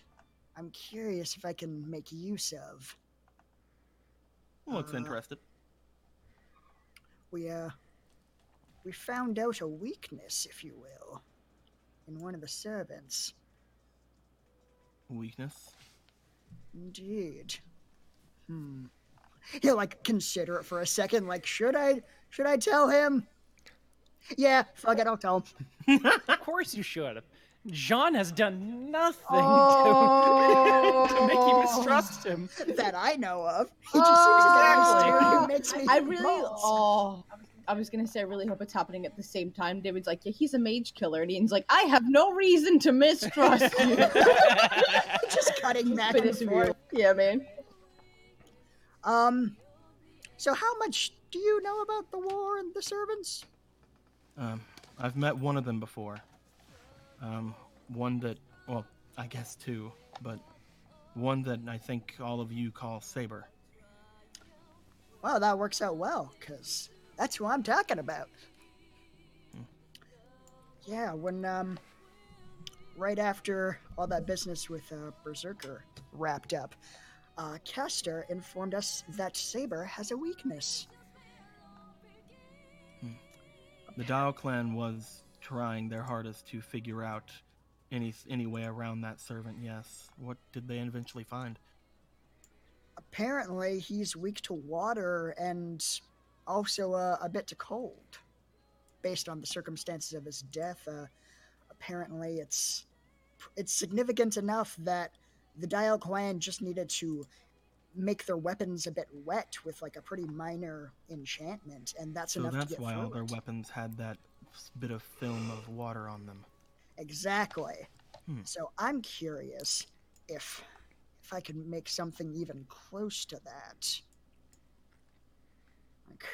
I'm curious if I can make use of. Looks Uh, interested. We uh we found out a weakness, if you will, in one of the servants. Weakness. Indeed. Hmm. He'll like consider it for a second. Like, should I? Should I tell him? Yeah, fuck it. I'll tell him. Of course you should. Jean has done nothing Oh. to, to make you mistrust him. that I know of. He just seems like a nice dude who Oh. makes me. I really. balls. Oh. I was gonna say, I really hope it's happening at the same time. David's like, yeah, he's a mage killer, and Ian's like, I have no reason to mistrust you. just cutting back But and forth. Yeah, man. Um. So, how much do you know about the war and the servants? Um, I've met one of them before. Um, one that, well, I guess two, but one that I think all of you call Saber. Well, that works out well, because that's who I'm talking about. Yeah, when, um, right after all that business with uh, Berserker wrapped up, uh, Castor informed us that Saber has a weakness. The Dial clan was trying their hardest to figure out any any way around that servant. Yes. What did they eventually find? Apparently, he's weak to water and also uh, a bit to cold. Based on the circumstances of his death, uh, apparently it's it's significant enough that the Dial clan just needed to make their weapons a bit wet with like a pretty minor enchantment, and that's so enough that's to get why all through their weapons had that bit of film of water on them. Exactly. Hmm. So I'm curious if if I can make something even close to that. Like,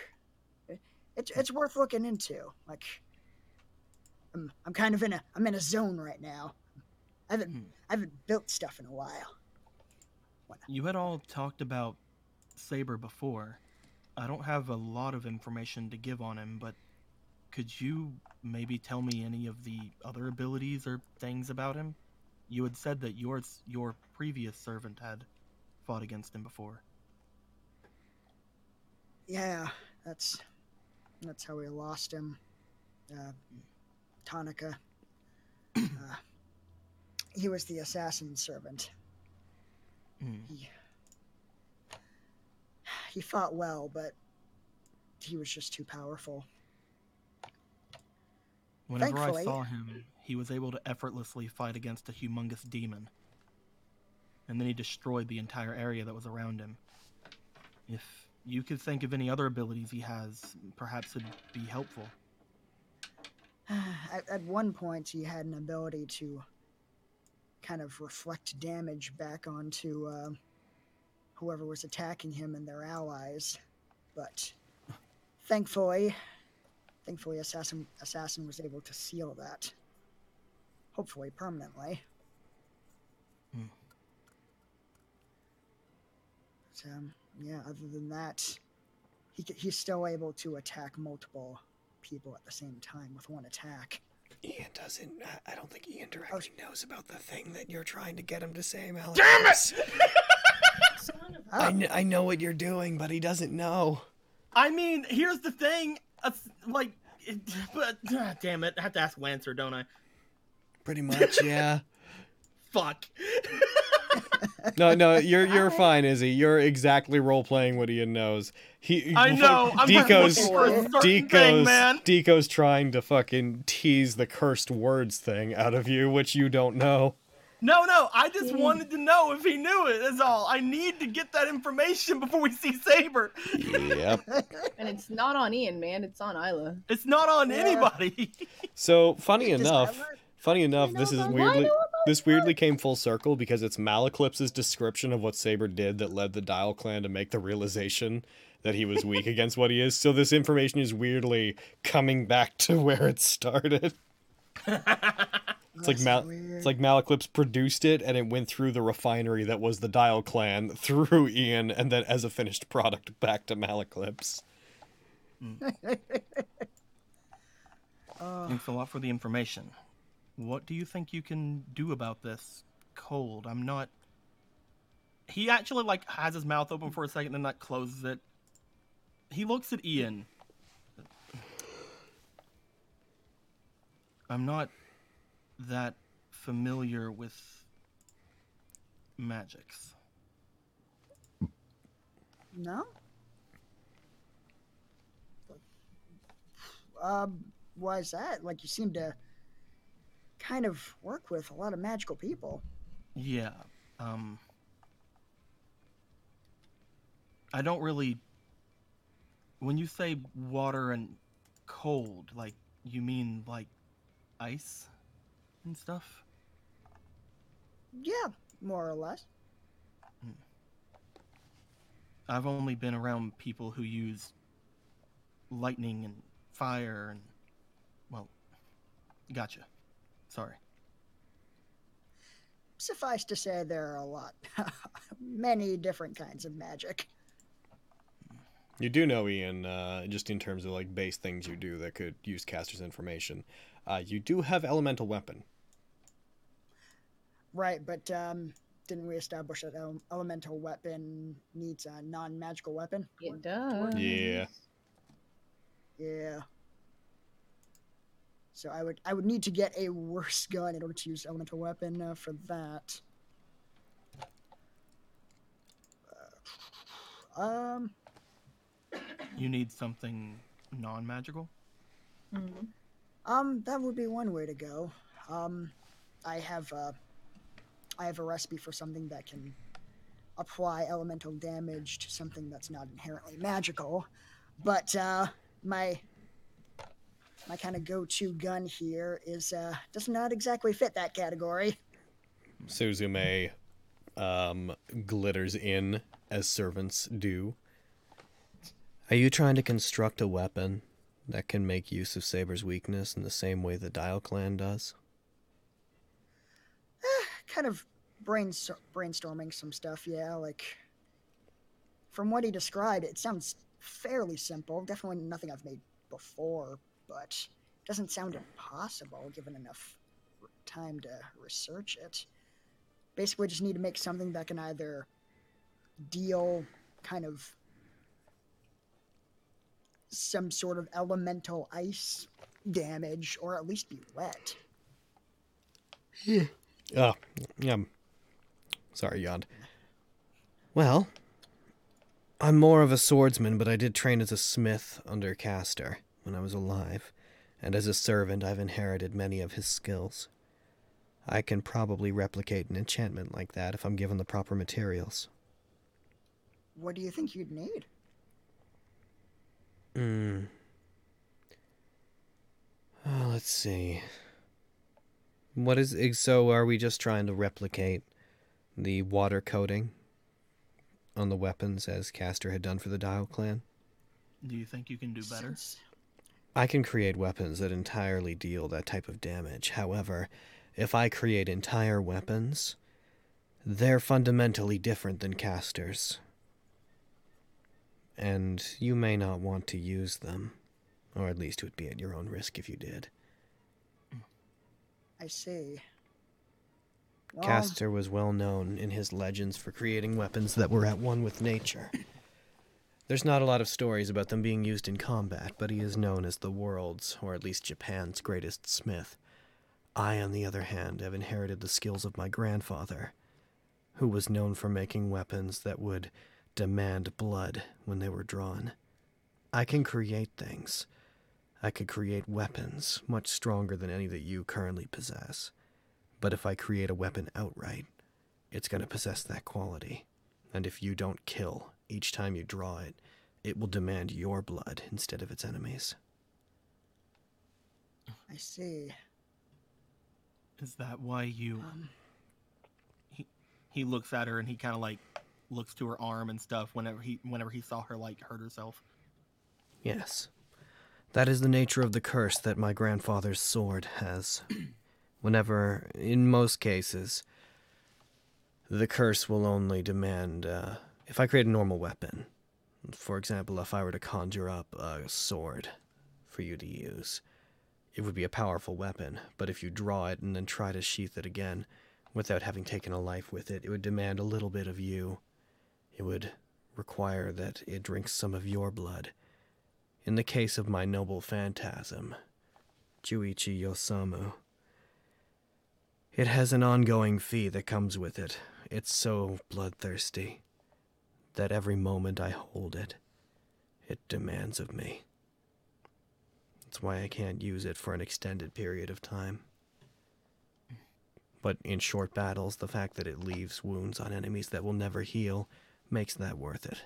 it- it's it's worth looking into. Like, I'm I'm kind of in a I'm in a zone right now. I haven't Hmm. I haven't built stuff in a while. You had all talked about Saber before. I don't have a lot of information to give on him, but could you maybe tell me any of the other abilities or things about him? You had said that yours, your previous servant had fought against him before. Yeah, that's that's how we lost him. Uh, Tonica. uh, he was the assassin servant. Hmm. He he fought well, but he was just too powerful. Whenever Thankfully- I saw him, he was able to effortlessly fight against a humongous demon. And then he destroyed the entire area that was around him. If you could think of any other abilities he has, perhaps it'd be helpful. at, at one point, he had an ability to kind of reflect damage back onto uh, whoever was attacking him and their allies, but thankfully, thankfully, assassin assassin was able to seal that. Hopefully, permanently. Hmm. But, um, yeah. Other than that, he he's still able to attack multiple people at the same time with one attack. Ian doesn't. I- I don't think Ian directly knows about the thing that you're trying to get him to say, Alex. Damn it! I, Oh. kn- I know what you're doing, but he doesn't know. I mean, here's the thing. Uh, like, but ah, damn it, I have to ask Lancer, don't I? Pretty much, yeah. Fuck. No, no, you're you're fine, Izzy. You're exactly role playing what Ian knows. He, I know. I'm Deco's for a certain thing, man. Deco's trying to fucking tease the cursed words thing out of you, which you don't know. No, no, I just wanted to know if he knew it. That's all. I need to get that information before we see Saber. Yep. And it's not on Ian, man. It's on Isla. It's not on Yeah. anybody. So funny Does enough, Isla- funny enough, this is about- Do I weirdly this weirdly came full circle because it's Malaclips's description of what Saber did that led the Dial clan to make the realization that he was weak against what he is. So this information is weirdly coming back to where it started. It's like That's Mal- weird. it's like Malaclips produced it and it went through the refinery that was the Dial clan through Ian and then as a finished product back to Malaclips. Uh, Thanks a lot for the information. What do you think you can do about this cold? I'm not. He actually like has his mouth open for a second, then like closes it. He looks at Ian. I'm not that familiar with magics. no. Um, why is that? Like you seem to kind of work with a lot of magical people. Yeah. Um I don't really when you say water and cold, like you mean like ice and stuff? Yeah, more or less. I've only been around people who use lightning and fire and well, gotcha. Sorry. Suffice to say, there are a lot, many different kinds of magic. You do know, Ian, uh, just in terms of like base things you do that could use caster's information. Uh, you do have elemental weapon. Right, but um, didn't we establish that ele- elemental weapon needs a non-magical weapon? It does. Yeah. Yeah. So I would I would need to get a worse gun in order to use elemental weapon uh, for that. Uh, um, You need something non-magical? Mhm. um, that would be one way to go. Um, I have uh, I have a recipe for something that can apply elemental damage to something that's not inherently magical, but uh, my my kind of go-to gun here is uh, does not exactly fit that category. Suzume um, glitters in as servants do. Are you trying to construct a weapon that can make use of Saber's weakness in the same way the Dial clan does? kind of brains brainstorming some stuff. Yeah, like from what he described, it sounds fairly simple. Definitely nothing I've made before, but doesn't sound impossible given enough time to research it. Basically, just need to make something that can either deal kind of some sort of elemental ice damage or at least be wet. Yeah. Oh, yeah. Sorry, yawned. Well, I'm more of a swordsman, but I did train as a smith under Castor when I was alive, and as a servant, I've inherited many of his skills. I can probably replicate an enchantment like that if I'm given the proper materials. What do you think you'd need? Hmm. Oh, let's see. What is so? Are we just trying to replicate the water coating on the weapons as Castor had done for the Dial clan? Do you think you can do better? Since- I can create weapons that entirely deal that type of damage. However, if I create entire weapons, they're fundamentally different than Castor's. And you may not want to use them. Or at least it would be at your own risk if you did. I see. Well, Castor was well known in his legends for creating weapons that were at one with nature. There's not a lot of stories about them being used in combat, but he is known as the world's, or at least Japan's, greatest smith. I, on the other hand, have inherited the skills of my grandfather, who was known for making weapons that would demand blood when they were drawn. I can create things. I could create weapons much stronger than any that you currently possess. But if I create a weapon outright, it's going to possess that quality. And if you don't kill each time you draw it, it will demand your blood instead of its enemies. I see. Is that why you? Um, He he looks at her and he kind of like looks to her arm and stuff whenever he whenever he saw her like hurt herself. Yes. That is the nature of the curse that my grandfather's sword has. Whenever, in most cases, the curse will only demand. Uh, if I create a normal weapon, for example, if I were to conjure up a sword for you to use, it would be a powerful weapon, but if you draw it and then try to sheath it again without having taken a life with it, it would demand a little bit of you. It would require that it drinks some of your blood. In the case of my noble phantasm, Juichi Yosamu, it has an ongoing fee that comes with it. It's so bloodthirsty that every moment I hold it, it demands of me. That's why I can't use it for an extended period of time. But in short battles, the fact that it leaves wounds on enemies that will never heal makes that worth it.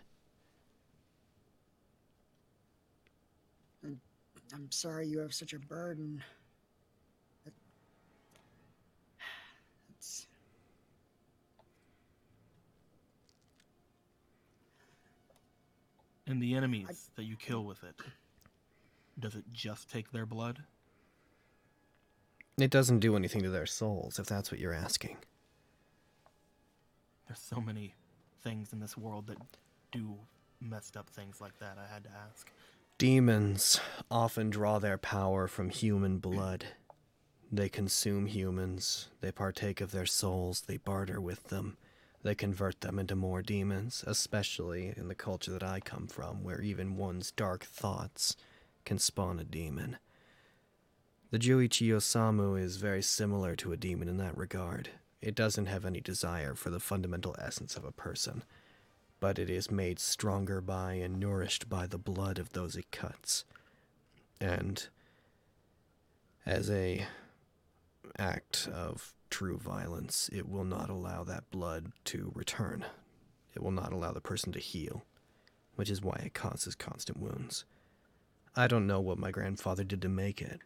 I'm sorry you have such a burden. And the enemies that you kill with it, does it just take their blood? It doesn't do anything to their souls, if that's what you're asking. There's so many things in this world that do messed up things like that. I had to ask. Demons often draw their power from human blood. They consume humans, they partake of their souls, they barter with them, they convert them into more demons, especially in the culture that I come from, where even one's dark thoughts can spawn a demon. The Juichi Osamu is very similar to a demon in that regard. It doesn't have any desire for the fundamental essence of a person, but it is made stronger by and nourished by the blood of those it cuts. And as a act of true violence, it will not allow that blood to return. It will not allow the person to heal, which is why it causes constant wounds. I don't know what my grandfather did to make it,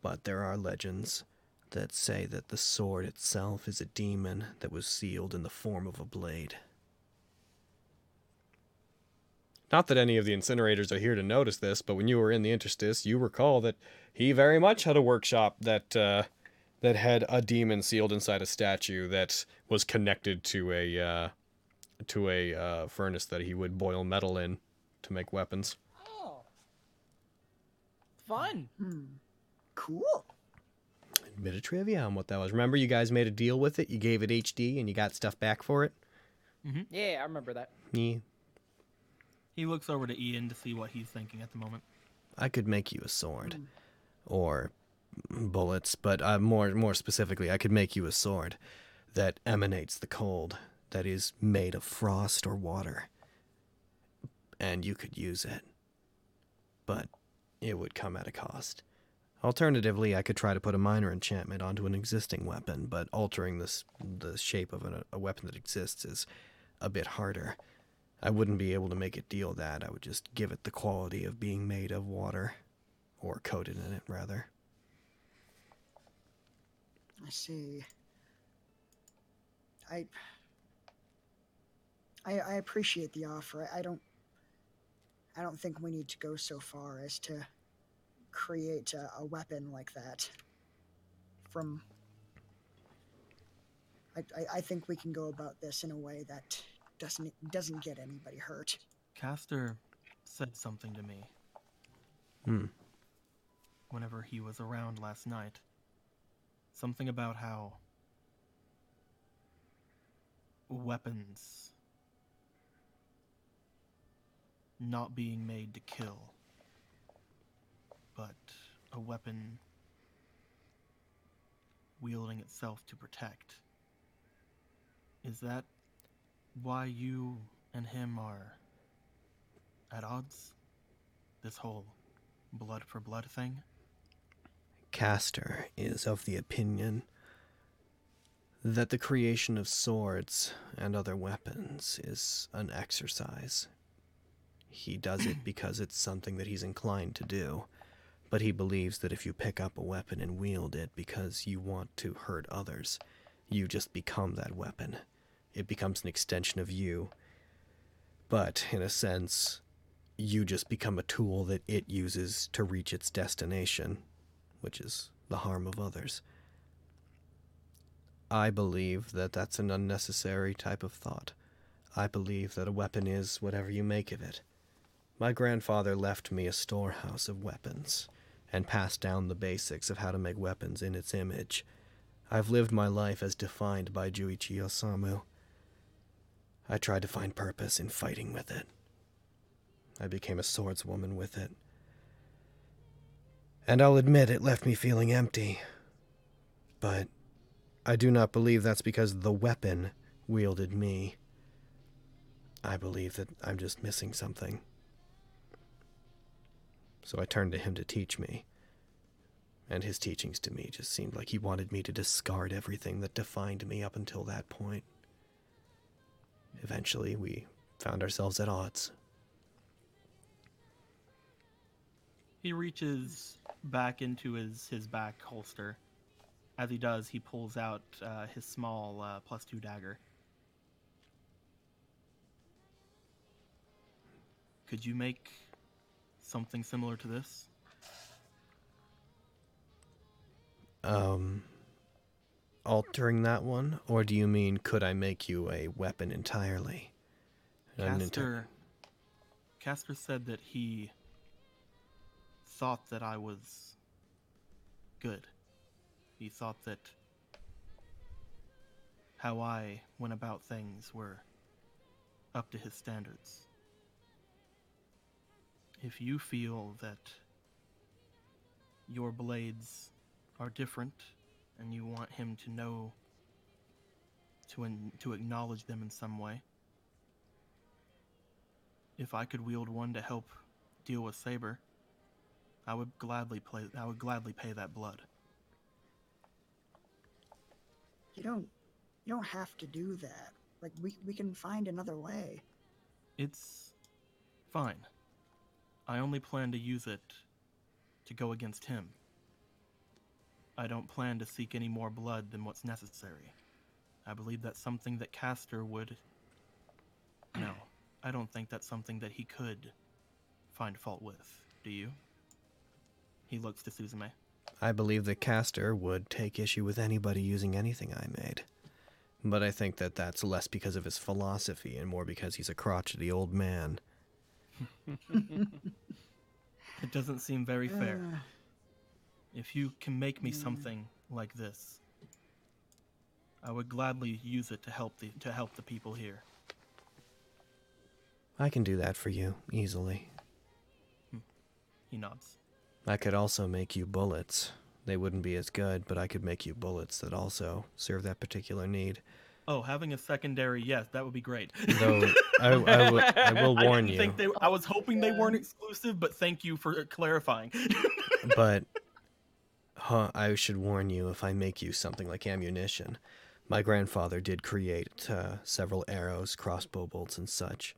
but there are legends that say that the sword itself is a demon that was sealed in the form of a blade. Not that any of the incinerators are here to notice this, but when you were in the interstice, you recall that he very much had a workshop that uh, that had a demon sealed inside a statue that was connected to a uh, to a uh, furnace that he would boil metal in to make weapons. Oh. Fun. hmm, cool. A bit of trivia on what that was. Remember, you guys made a deal with it. You gave it HD, and you got stuff back for it. Yeah, I remember that. Yeah, He looks over to Ian to see what he's thinking at the moment. I could make you a sword, or bullets, but uh, more more specifically, I could make you a sword that emanates the cold, that is made of frost or water, and you could use it. But it would come at a cost. Alternatively, I could try to put a minor enchantment onto an existing weapon, but altering this the shape of an, a weapon that exists is a bit harder. I wouldn't be able to make it deal that. I would just give it the quality of being made of water, or coated in it, rather. I see. I, I I appreciate the offer. I, I don't I don't think we need to go so far as to create a, a weapon like that. From I, I I think we can go about this in a way that doesn't doesn't get anybody hurt. Caster said something to me Hmm. whenever he was around last night. Something about how weapons not being made to kill, but a weapon wielding itself to protect. Is that why you and him are at odds? This whole blood for blood thing? Castor is of the opinion that the creation of swords and other weapons is an exercise. He does it because it's something that he's inclined to do, But he believes that if you pick up a weapon and wield it because you want to hurt others, you just become that weapon. It becomes an extension of you. But, in a sense, you just become a tool that it uses to reach its destination, which is the harm of others. I believe that that's an unnecessary type of thought. I believe that a weapon is whatever you make of it. My grandfather left me a storehouse of weapons and passed down the basics of how to make weapons in its image. I've lived my life as defined by Juichi Osamu. I tried to find purpose in fighting with it. I became a swordswoman with it. And I'll admit it left me feeling empty. But I do not believe that's because the weapon wielded me. I believe that I'm just missing something. So I turned to him to teach me. And his teachings to me just seemed like he wanted me to discard everything that defined me up until that point. Eventually, we found ourselves at odds. He reaches back into his, his back holster. As he does, he pulls out uh, his small uh, plus two dagger. Could you make something similar to this? Um, altering that one? Or do you mean, could I make you a weapon entirely? Castor, Castor said that he thought that I was good. He thought that how I went about things were up to his standards. If you feel that your blades are different and you want him to know to in, to acknowledge them in some way, if I could wield one to help deal with Saber, I would gladly play. I would gladly pay that blood. You don't you don't have to do that. Like we we can find another way. It's fine. I only plan to use it to go against him. I don't plan to seek any more blood than what's necessary. I believe that's something that Castor would. No, I don't think that's something that he could find fault with. Do you? He looks to Suzume. I believe the caster would take issue with anybody using anything I made. But I think that that's less because of his philosophy and more because he's a crotchety old man. It doesn't seem very fair. Uh, If you can make me something like this, I would gladly use it to help the to help the people here. I can do that for you, easily. He nods. I could also make you bullets. They wouldn't be as good, but I could make you bullets that also serve that particular need. Oh, having a secondary, yes, that would be great. Though I, I, w- I will I warn didn't you, Think they, I was hoping they weren't exclusive, but thank you for clarifying. but huh, I should warn you if I make you something like ammunition. My grandfather did create uh, several arrows, crossbow bolts, and such.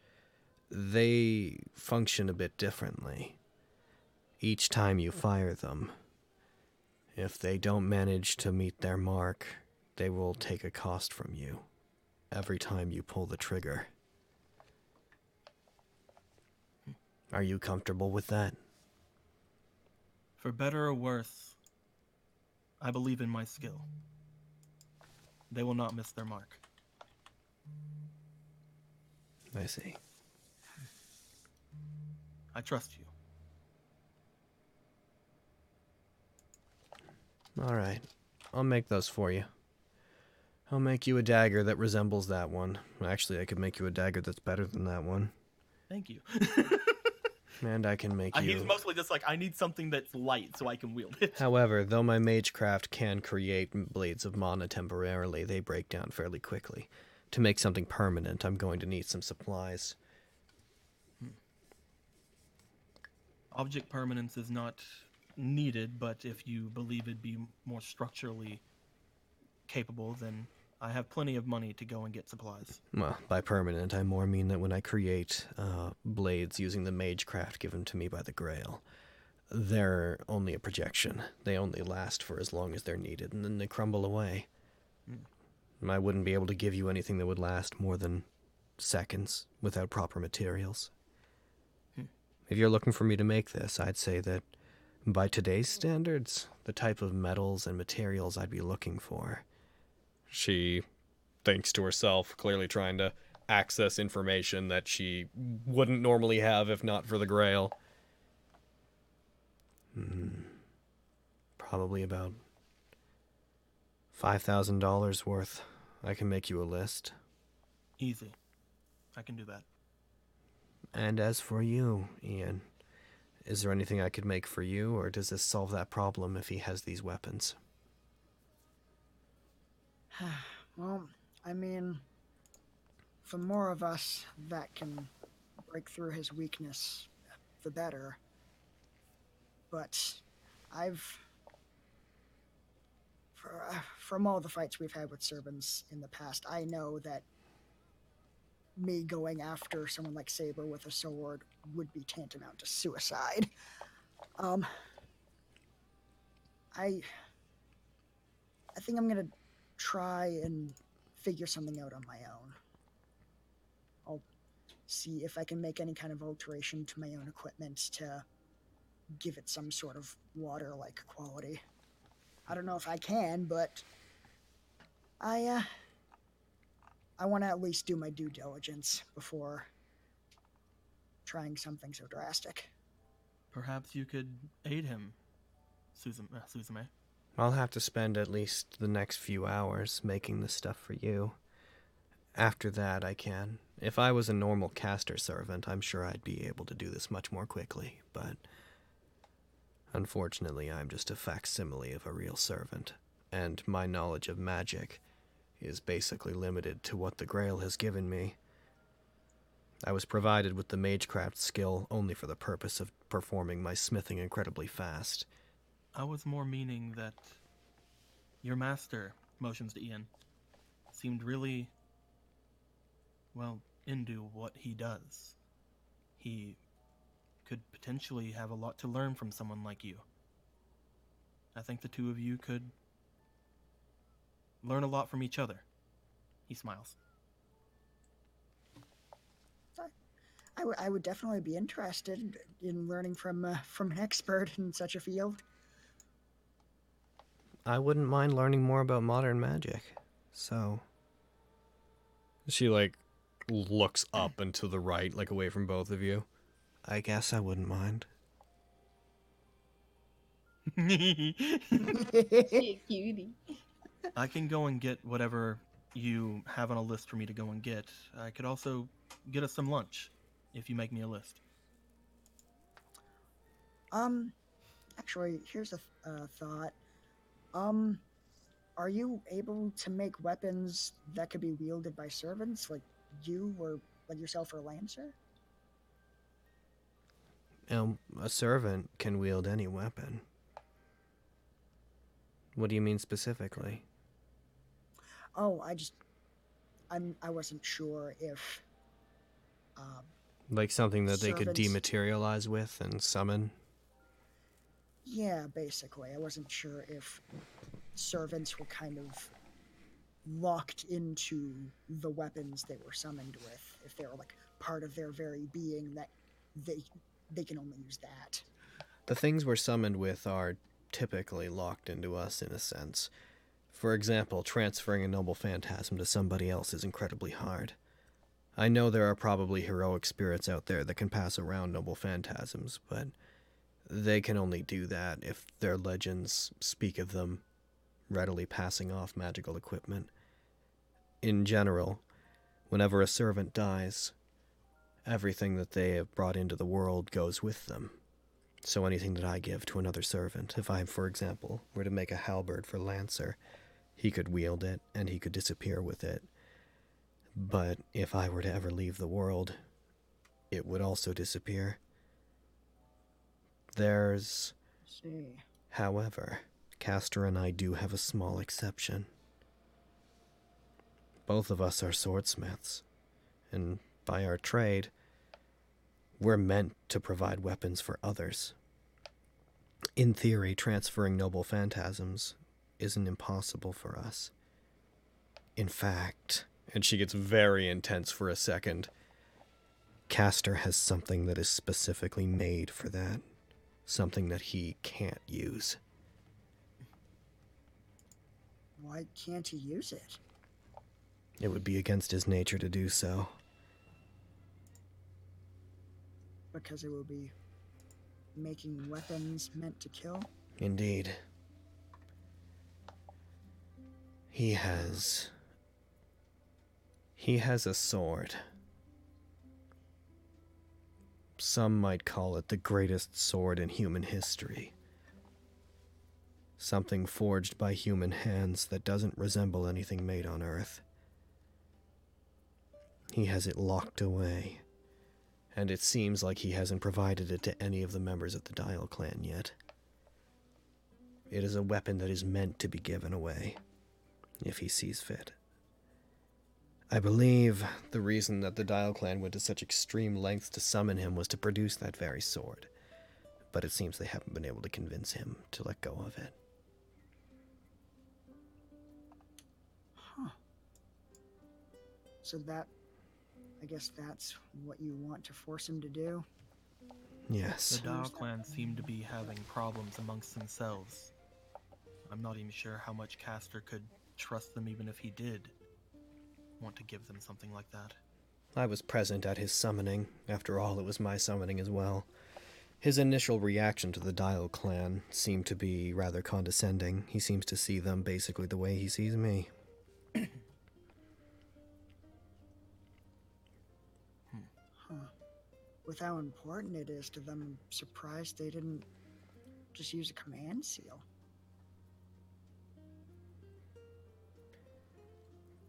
They function a bit differently. Each time you fire them, if they don't manage to meet their mark, they will take a cost from you every time you pull the trigger. Are you comfortable with that? for better or worse, I believe in my skill. They will not miss their mark. I see. I trust you. All right. I'll make those for you. I'll make you a dagger that resembles that one. Actually, I could make you a dagger that's better than that one. Thank you. And I can make you. He's mostly just like, I need something that's light so I can wield it. However, though my magecraft can create blades of mana temporarily, they break down fairly quickly. To make something permanent, I'm going to need some supplies. Hmm. Object permanence is not needed, but if you believe it'd be more structurally capable, then I have plenty of money to go and get supplies. Well, by permanent, I more mean that when I create uh, blades using the magecraft given to me by the Grail, They're only a projection. They only last for as long as they're needed, and then they crumble away. I wouldn't be able to give you anything that would last more than seconds without proper materials. If you're looking for me to make this, I'd say that by today's standards, the type of metals and materials I'd be looking for. She thinks to herself, clearly trying to access information that she wouldn't normally have if not for the Grail. Hmm. Probably about $5,000 worth. I can make you a list. Easy. I can do that. And as for you, Ian, is there anything I could make for you, or does this solve that problem if he has these weapons? well, I mean, the more of us that can break through his weakness, the better. But I've. For, uh, from all the fights we've had with servants in the past, I know that me going after someone like Saber with a sword would be tantamount to suicide. Um, I, I think I'm gonna try and figure something out on my own. I'll see if I can make any kind of alteration to my own equipment to give it some sort of water-like quality. I don't know if I can, but I, uh, I want to at least do my due diligence before trying something so drastic. Perhaps you could aid him, Susan, uh, Suzume. I'll have to spend at least the next few hours making this stuff for you. After that, I can. If I was a normal caster servant, I'm sure I'd be able to do this much more quickly, but unfortunately, I'm just a facsimile of a real servant, and my knowledge of magic is basically limited to what the Grail has given me. I was provided with the magecraft skill only for the purpose of performing my smithing incredibly fast. I was more meaning that your master, motions to Ian, seemed really, well, into what he does. He could potentially have a lot to learn from someone like you. I think the two of you could learn a lot from each other. He smiles. I, w- I would definitely be interested in learning from uh, from an expert in such a field. I wouldn't mind learning more about modern magic. So, She like looks up and to the right, like away from both of you. I guess I wouldn't mind. Cutie. I can go and get whatever you have on a list for me to go and get. I could also get us some lunch if you make me a list. Um, actually, here's a th- uh, thought. Um, are you able to make weapons that could be wielded by servants, like you or like yourself or Lancer? Um, a servant can wield any weapon. What do you mean specifically? Oh, I just, I'm, I wasn't sure if, um, Like something that they could dematerialize with and summon? yeah, basically, I wasn't sure if servants were kind of locked into the weapons they were summoned with, if they were like part of their very being that they they can only use that. The things we're summoned with are typically locked into us in a sense. For example, transferring a noble phantasm to somebody else is incredibly hard. I know there are probably heroic spirits out there that can pass around noble phantasms, but they can only do that if their legends speak of them readily passing off magical equipment. In general, whenever a servant dies, everything that they have brought into the world goes with them. So anything that I give to another servant, if I, for example, were to make a halberd for Lancer, he could wield it and he could disappear with it. But if I were to ever leave the world, it would also disappear. There's, See. however, Castor and I do have a small exception. Both of us are swordsmiths, and by our trade, we're meant to provide weapons for others. In theory, transferring noble phantasms isn't impossible for us. In fact, and she gets very intense for a second, Castor has something that is specifically made for that. Something that he can't use. Why can't he use it? It would be against his nature to do so. Because it will be making weapons meant to kill? Indeed. He has. He has a sword. Some might call it the greatest sword in human history. Something forged by human hands that doesn't resemble anything made on Earth. He has it locked away, and it seems like he hasn't provided it to any of the members of the Dial clan yet. It is a weapon that is meant to be given away, if he sees fit. I believe the reason that the Dial clan went to such extreme lengths to summon him was to produce that very sword, but it seems they haven't been able to convince him to let go of it. Huh. So that. I guess that's what you want to force him to do? Yes. The Dial clan seem to be having problems amongst themselves. I'm not even sure how much Castor could trust them even if he did want to give them something like that. I was present at his summoning. After all, it was my summoning as well. His initial reaction to the Dial clan seemed to be rather condescending. He seems to see them basically the way he sees me. Hmm, huh. With how important it is to them, I'm surprised they didn't just use a command seal.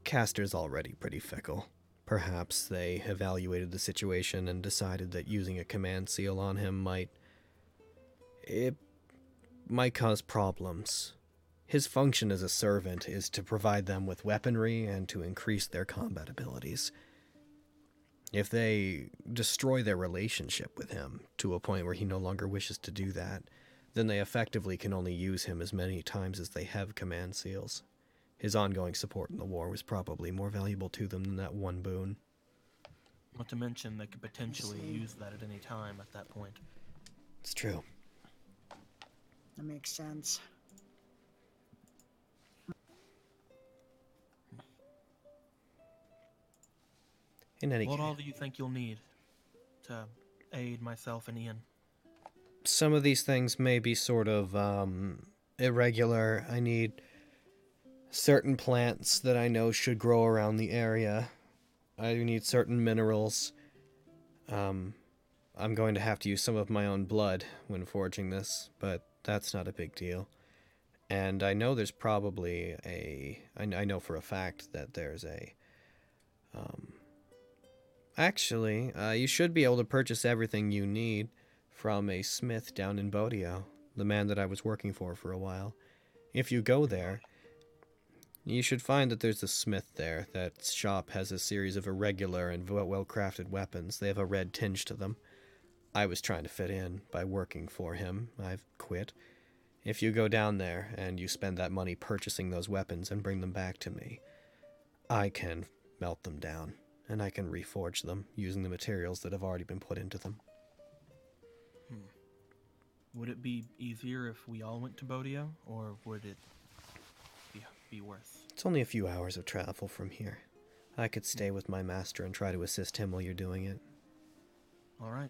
Castor's already pretty fickle. Perhaps they evaluated the situation and decided that using a command seal on him might. It might cause problems. His function as a servant is to provide them with weaponry and to increase their combat abilities. If they destroy their relationship with him to a point where he no longer wishes to do that, then they effectively can only use him as many times as they have command seals. His ongoing support in the war was probably more valuable to them than that one boon. Not to mention they could potentially use that at any time at that point. It's true. That makes sense. In any what case, all do you think you'll need to aid myself and Ian? some of these things may be sort of um, irregular. I need certain plants that I know should grow around the area. I need certain minerals. Um, I'm going to have to use some of my own blood when forging this, but that's not a big deal. And I know there's probably a. I, know for a fact that there's a. Um, actually, uh, you should be able to purchase everything you need from a smith down in Bodio, the man that I was working for for a while. If you go there, you should find that there's a smith there. That shop has a series of irregular and well crafted weapons. They have a red tinge to them. I was trying to fit in by working for him. I've quit. If you go down there and you spend that money purchasing those weapons and bring them back to me, I can melt them down and I can reforge them using the materials that have already been put into them. Hmm. Would it be easier if we all went to Bodio, or would it be, be worse? It's only a few hours of travel from here. I could stay with my master and try to assist him while you're doing it. All right.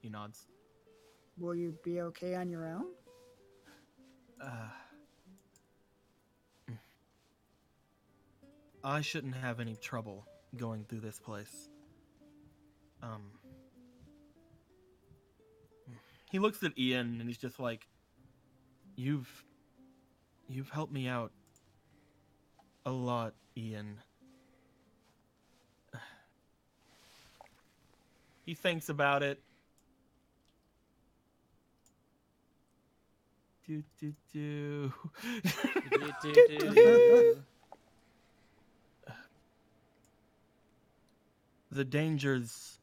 He nods. Will you be okay on your own? Uh, I shouldn't have any trouble going through this place. Um. He looks at Ian and he's just like, "You've, you've helped me out a lot, Ian." He thinks about it. Do do do. do, do, do the dangers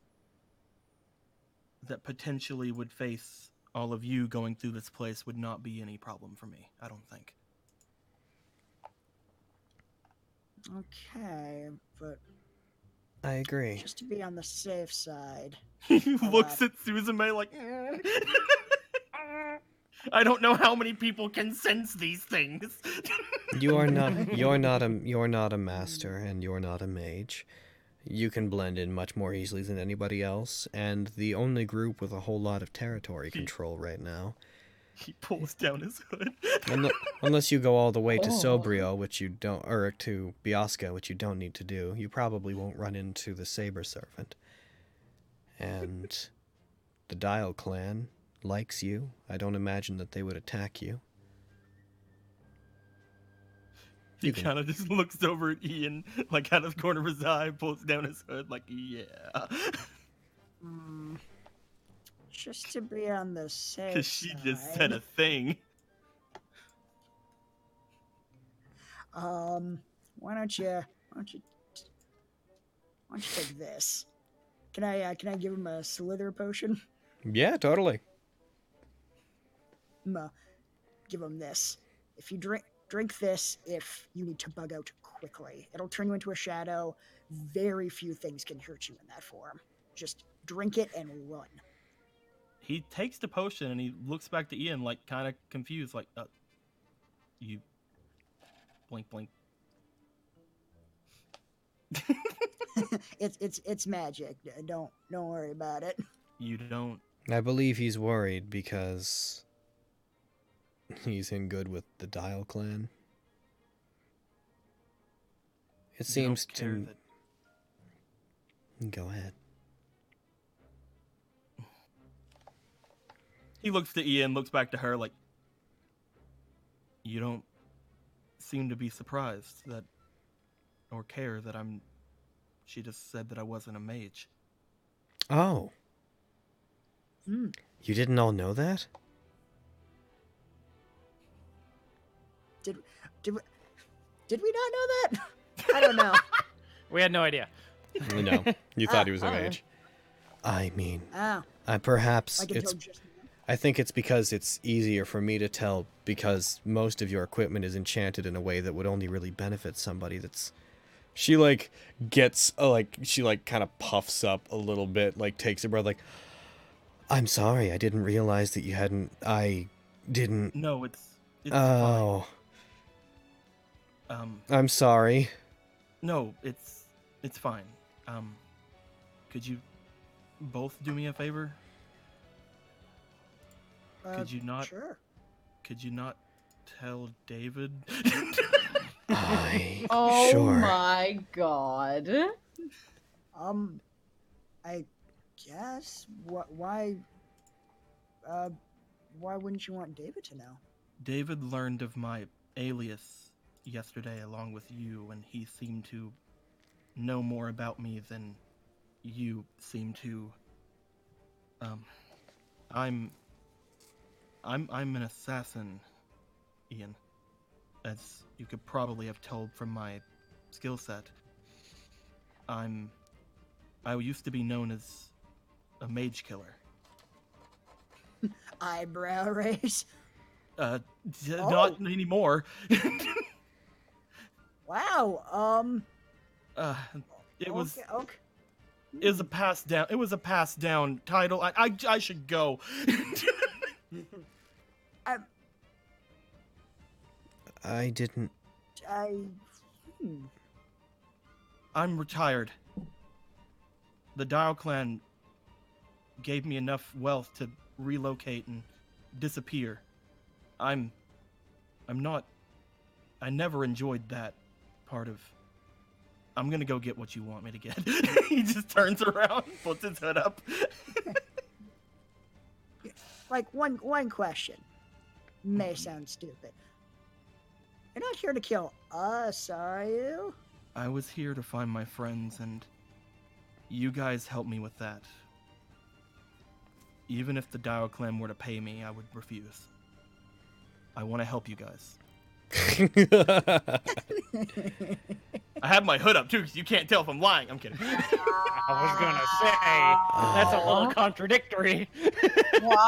that potentially would face all of you going through this place would not be any problem for me. I don't think. Okay, but I agree. just to be on the safe side. he looks at Suzume like. Eh. I don't know how many people can sense these things. You are not you're not a you're not a master and you're not a mage. You can blend in much more easily than anybody else, and the only group with a whole lot of territory control right now. He pulls down his hood. Unless you go all the way to Oh. Sobrio, which you don't, or to Biasca, which you don't need to do, you probably won't run into the Saber Servant. And the Dial clan likes you. I don't imagine that they would attack you. He kind of just looks over at Ian, like out of the corner of his eye, pulls down his hood, like, yeah. Hmm. Just to be on the safe Because she just said a thing. Um, why don't you? Why don't you? Why don't you take this? Can I? Uh, can I give him a slither potion? Yeah, totally. I'm, uh, give him this. If you drink drink this, if you need to bug out quickly, it'll turn you into a shadow. Very few things can hurt you in that form. Just drink it and run. He takes the potion and he looks back to Ian, like, kind of confused, like, uh, you. Blink, blink. it's it's it's magic. Don't don't worry about it. You don't. I believe he's worried because he's in good with the Dial clan. It you seems to. that- Go ahead. He looks to Ian, looks back to her, like, you don't seem to be surprised that. or care that I'm. She just said that I wasn't a mage. Oh, Hmm. you didn't all know that? Did did we, did we not know that? I don't know. We had no idea. No, you thought he was a alright. mage. I mean, Ah, I perhaps I can it's tell just. I think it's because it's easier for me to tell because most of your equipment is enchanted in a way that would only really benefit somebody that's she like gets uh, like she like kind of puffs up a little bit like takes a breath like I'm sorry I didn't realize that you hadn't I didn't No, it's. it's Oh fine. Um, I'm sorry no, it's. It's fine. Um, could you both do me a favor? Uh, Could you not? Sure. Could you not tell David? I Oh sure my god. Um, I guess. What? Why? Uh, why wouldn't you want David to know? David learned of my alias yesterday along with you, and he seemed to know more about me than you seem to. Um, I'm. I'm I'm an assassin, Ian. As you could probably have told from my skill set. I'm. I used to be known as a mage killer. Eyebrow raise. Uh, d- Oh. not anymore. Wow. Um. uh, it was Okay. okay. it was a pass down. It was a pass down title. I I, I should go. I didn't I. Hmm. I'm retired. The Dial Clan gave me enough wealth to relocate and disappear. I'm I'm not I never enjoyed that part of I'm gonna go get what you want me to get. he just turns around, puts his hood up. Like one one question. May sound stupid. You're not here to kill us, are you? I was here to find my friends, and you guys helped me with that. Even if the Dial Clan were to pay me, I would refuse. I want to help you guys. I have my hood up too, because you can't tell if I'm lying. I'm kidding. I was gonna say that's a little contradictory. Wow.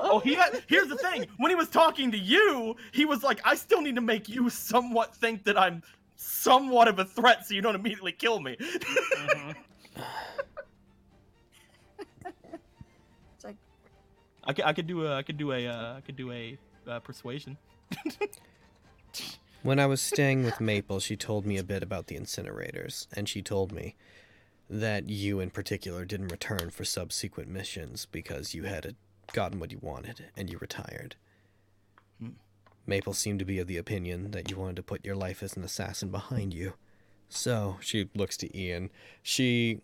Oh, he had, here's the thing. When he was talking to you, he was like, "I still need to make you somewhat think that I'm somewhat of a threat, so you don't immediately kill me." Mhm. It's like I could, I could do a, I could do a, uh, I could do a uh, persuasion. When I was staying with Maple, she told me a bit about the incinerators, and she told me that you in particular didn't return for subsequent missions because you had gotten what you wanted and you retired. Hmm. Maple seemed to be of the opinion that you wanted to put your life as an assassin behind you. So she looks to Ian. She.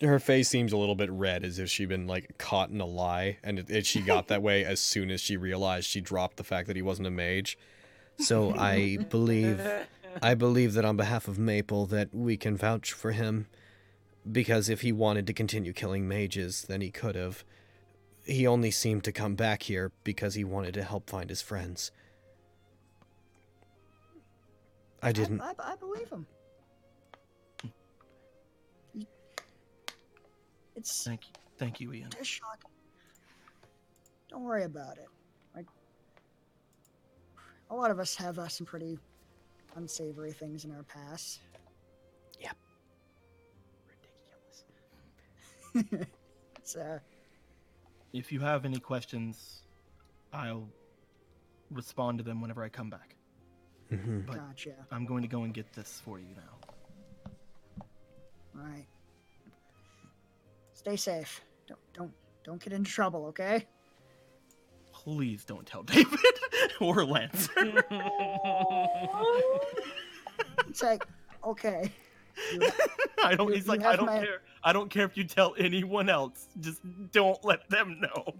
Her face seems a little bit red as if she'd been like caught in a lie, and it, it, she got that way as soon as she realized she dropped the fact that he wasn't a mage. So I believe I believe that on behalf of Maple that we can vouch for him because if he wanted to continue killing mages, then he could have. He only seemed to come back here because he wanted to help find his friends. I didn't. I, I, I believe him. It's Thank you, thank you, Ian. Don't worry about it. Like a lot of us have uh, some pretty unsavory things in our past. Yep. Ridiculous. It's uh, If you have any questions, I'll respond to them whenever I come back. Mhm. But- gotcha. I'm going to go and get this for you now. All right. Stay safe. Don't don't don't get into trouble, okay? Please don't tell David or Lance. It's like, okay. You I don't. You- He's you like, I don't my- care. I don't care if you tell anyone else. Just don't let them know.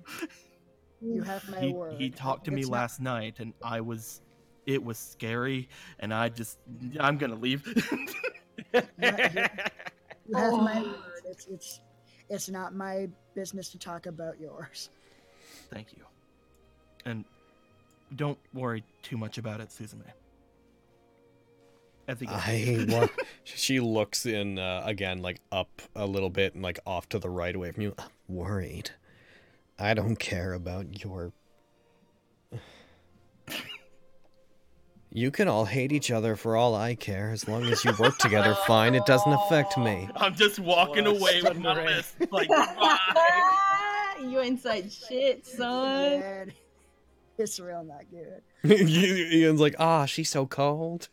You have my He, word. he talked to me It's not- last night, and I was. It was scary, and I just. I'm gonna leave. You have my Oh. word. It's it's it's not my business to talk about yours. Thank you. And don't worry too much about it, Suzume. I think I wa- she looks in uh, again, like up a little bit and like off to the right away from you. I'm worried. I don't care about your. You can all hate each other for all I care. As long as you work together fine, it doesn't affect me. I'm just walking What away with my summary. list. Like, bye. you inside shit, son. Bad. It's real not good. Ian's like, ah, she's so cold.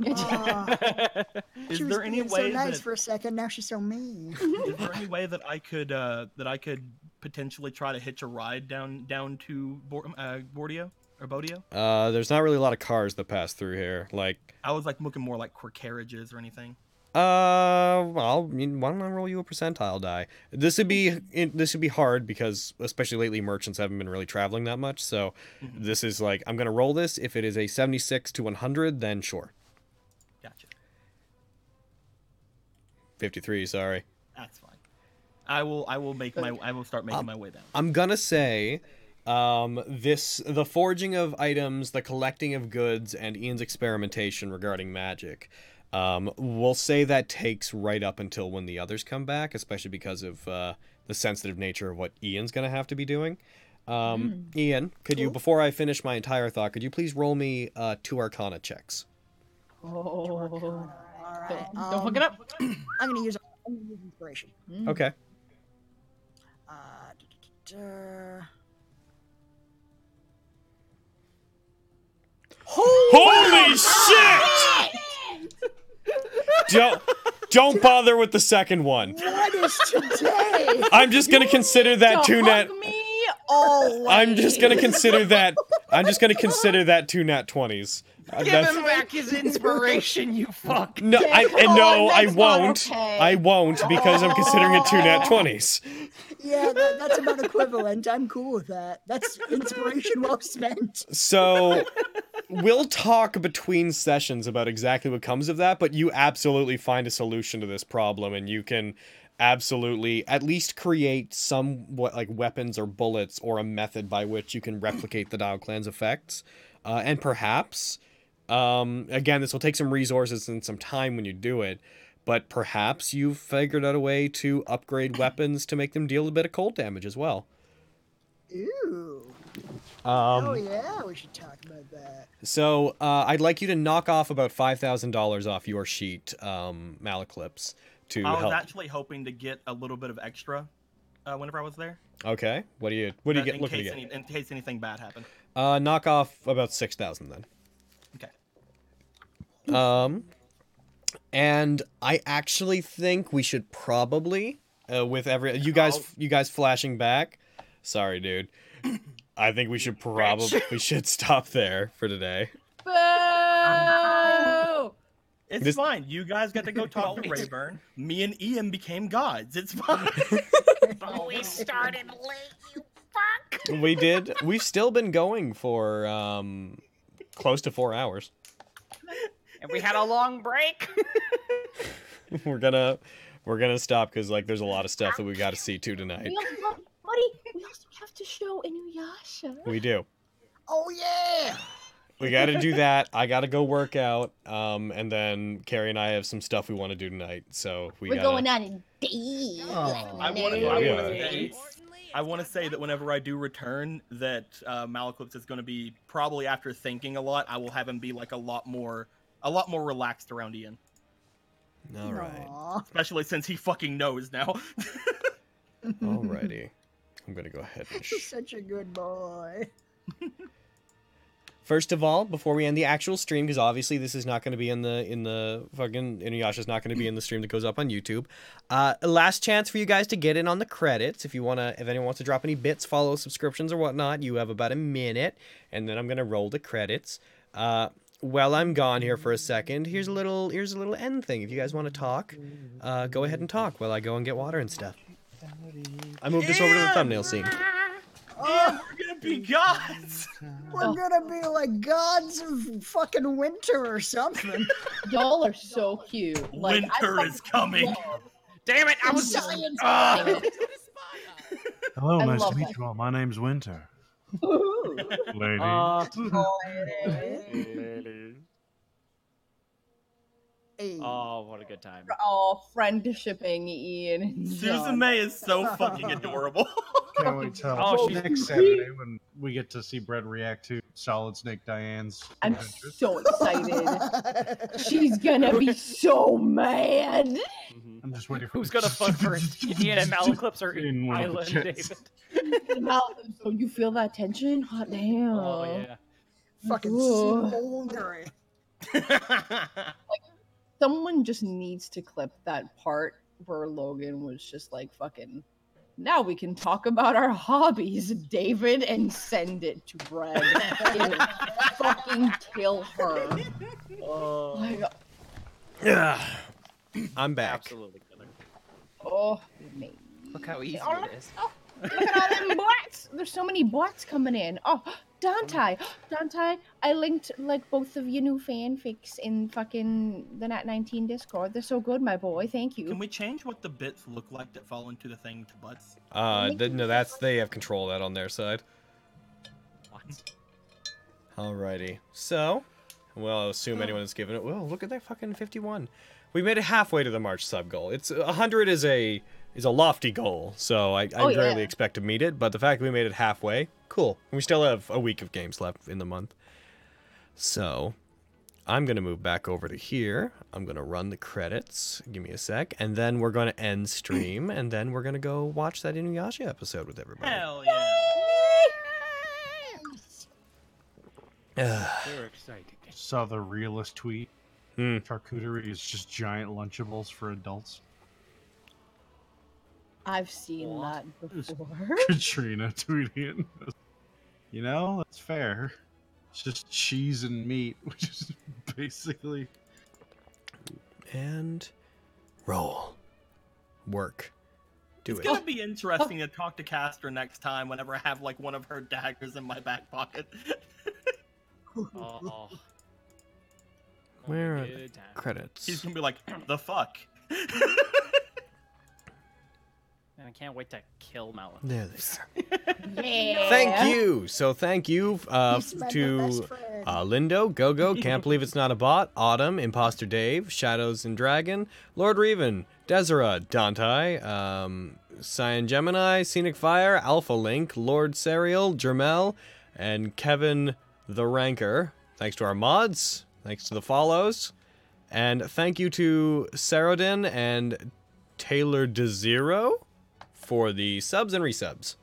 Is she was there any being so way nice that for a second. Now she's so mean. is there any way that I could uh, that I could potentially try to hitch a ride down down to Bor- uh, Bordio or Bodio? Uh, there's not really a lot of cars that pass through here. Like, I was like looking more like quick carriages or anything. Uh, well, I mean, why don't I roll you a percentile die? This would be this would be hard because especially lately merchants haven't been really traveling that much. So Mhm. this is like I'm gonna roll this. If it is a 76 to 100, then sure. Gotcha. 53. Sorry. That's fine. I will I will make my I will start making Um, my way down. I'm gonna say um this the forging of items the collecting of goods and ian's experimentation regarding magic um we'll say that takes right up until when the others come back especially because of uh the sensitive nature of what ian's gonna have to be doing um ian could you before i finish my entire thought could you please roll me uh two arcana checks Oh. All right. Don't, don't fuck it um, up. I'm gonna use I'm gonna use inspiration. Mm. okay Uh, duh, duh, duh. holy shit don't don't bother with the second one What is today? i'm just gonna consider that Don't two net hug me Oh, I'm just gonna consider that. I'm just gonna consider that two nat twenties. Give that's- him back his inspiration, you fuck. no, I and no, I won't. okay. I won't because I'm considering it two nat twenties. Yeah, that, that's about equivalent. I'm cool with that. That's inspiration well spent. So we'll talk between sessions about exactly what comes of that, but you absolutely find a solution to this problem, and you can absolutely at least create some what like weapons or bullets or a method by which you can replicate the Dial Clan's effects, uh, and perhaps Um, again, this will take some resources and some time when you do it, but perhaps you've figured out a way to upgrade weapons to make them deal a bit of cold damage as well. Ooh. Um, oh yeah, we should talk about that. So uh, I'd like you to knock off about five thousand dollars off your sheet, um, Malaclips, to I was help. actually hoping to get a little bit of extra uh, whenever I was there. Okay, what do you what do you uh, get in looking case? Any, in case anything bad happened. Uh, knock off about six thousand then. Okay. Um, and I actually think we should probably, uh, with every you guys, Oh. you guys flashing back. Sorry, dude. I think we should probably we should stop there for today. Boo! It's This- fine. You guys got to go talk to Rayburn. Me and Ian became gods. It's fine. But we started late, you fuck. We did. We've still been going for um close to four hours. And we had a long break. we're gonna we're gonna stop because like there's a lot of stuff that we got to see too tonight. We also, buddy, we also have to show Inuyasha. We do. Oh yeah. We got to do that. I got to go work out. Um, and then Carrie and I have some stuff we want to do tonight. So we We're gotta... going on a date. I want to. Yeah. I Yeah. want to say. I want to say that whenever I do return, that uh, Malaclips is going to be probably after thinking a lot. I will have him be like a lot more, a lot more relaxed around Ian, All right. Aw. especially since he fucking knows now. Alrighty. I'm gonna go ahead and. He's Sh- such a good boy. First of all, before we end the actual stream, because obviously this is not going to be in the in the fucking Inuyasha's not going to be in the stream that goes up on YouTube. Uh, last chance for you guys to get in on the credits. If you wanna, if anyone wants to drop any bits, follow subscriptions or whatnot, you have about a minute, and then I'm gonna roll the credits. Uh, while I'm gone here for a second, here's a little here's a little end thing. If you guys want to talk, uh, go ahead and talk while I go and get water and stuff. I moved this over to the thumbnail scene. Oh, We're gonna be gods. we're gonna be like gods of fucking winter or something. Y'all are so cute. Like, I Winter is coming. Damn it! I was. Science. Ah. Hello, I nice to meet that. you all. My name's Winter. Ooh. Lady. Uh, Hey. oh, what a good time. oh, friendshipping Ian and Suzume is so fucking adorable. Can't wait till Oh, she's next Saturday when we get to see Brett react to Solid Snake Diane's I'm adventures. so excited. She's gonna be so mad. Mm-hmm. I'm just waiting for Who's gonna fuck first? Ian and Malaclips or In one Island. David? Now, so you feel that tension? Hot damn. Oh yeah. fucking Ooh. smoldering. Someone just needs to clip that part where Logan was just like fucking. Now we can talk about our hobbies, David, and send it to Brad. Fucking kill her. Oh, Like, Yeah. I'm back. absolutely killer. oh, me. Look how easy Oh, it look- oh, look at all them bots. There's so many bots coming in. Oh, Dante, Dante, I linked like both of your new fanfics in fucking the Nat 19 Discord. They're so good, my boy. Thank you. Can we change what the bits look like that fall into the thing to butts? Uh, th- no, that's they have control of that on their side. What? Alrighty. So, well, I'll assume anyone has given it. Well, look at that fucking 51. We made it halfway to the March sub goal. It's 100 is a is a lofty goal, so I, I Oh, rarely yeah. expect to meet it. But the fact that we made it halfway, cool. And we still have a week of games left in the month. So, I'm gonna move back over to here. I'm gonna run the credits. Give me a sec, and then we're gonna end stream, and then we're gonna go watch that Inuyasha episode with everybody. Hell yeah. Very exciting. Saw the realist tweet. Hmm. Charcuterie is just giant Lunchables for adults. I've seen What? that before. Katrina tweeting it. You know, that's fair. It's just cheese and meat, which is basically and roll. Work. Do it's it. gonna be interesting to talk to Castor next time whenever I have like one of her daggers in my back pocket. Oh. Where are a the good time. He's gonna be like, the fuck? And I can't wait to kill Melon. There they are. Yeah. Thank you. So thank you uh, to uh, Lindo, Gogo, Can't Believe It's Not a Bot, Autumn, Imposter Dave, Shadows and Dragon, Lord Reven, Desera, Dante, um, Cyan Gemini, Scenic Fire, Alpha Link, Lord Serial, Jermel, and Kevin the Ranker. Thanks to our mods. Thanks to the follows. And thank you to Sarodin and Taylor DeZero for the subs and resubs.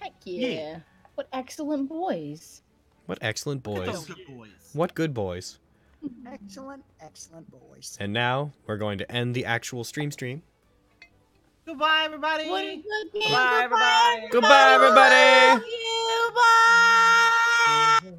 Heck yeah. What excellent boys. What excellent boys. good boys. What good boys. Excellent, excellent boys. And now we're going to end the actual stream stream. Goodbye, everybody. What a good game. Bye, everybody. Goodbye, everybody! Yeah.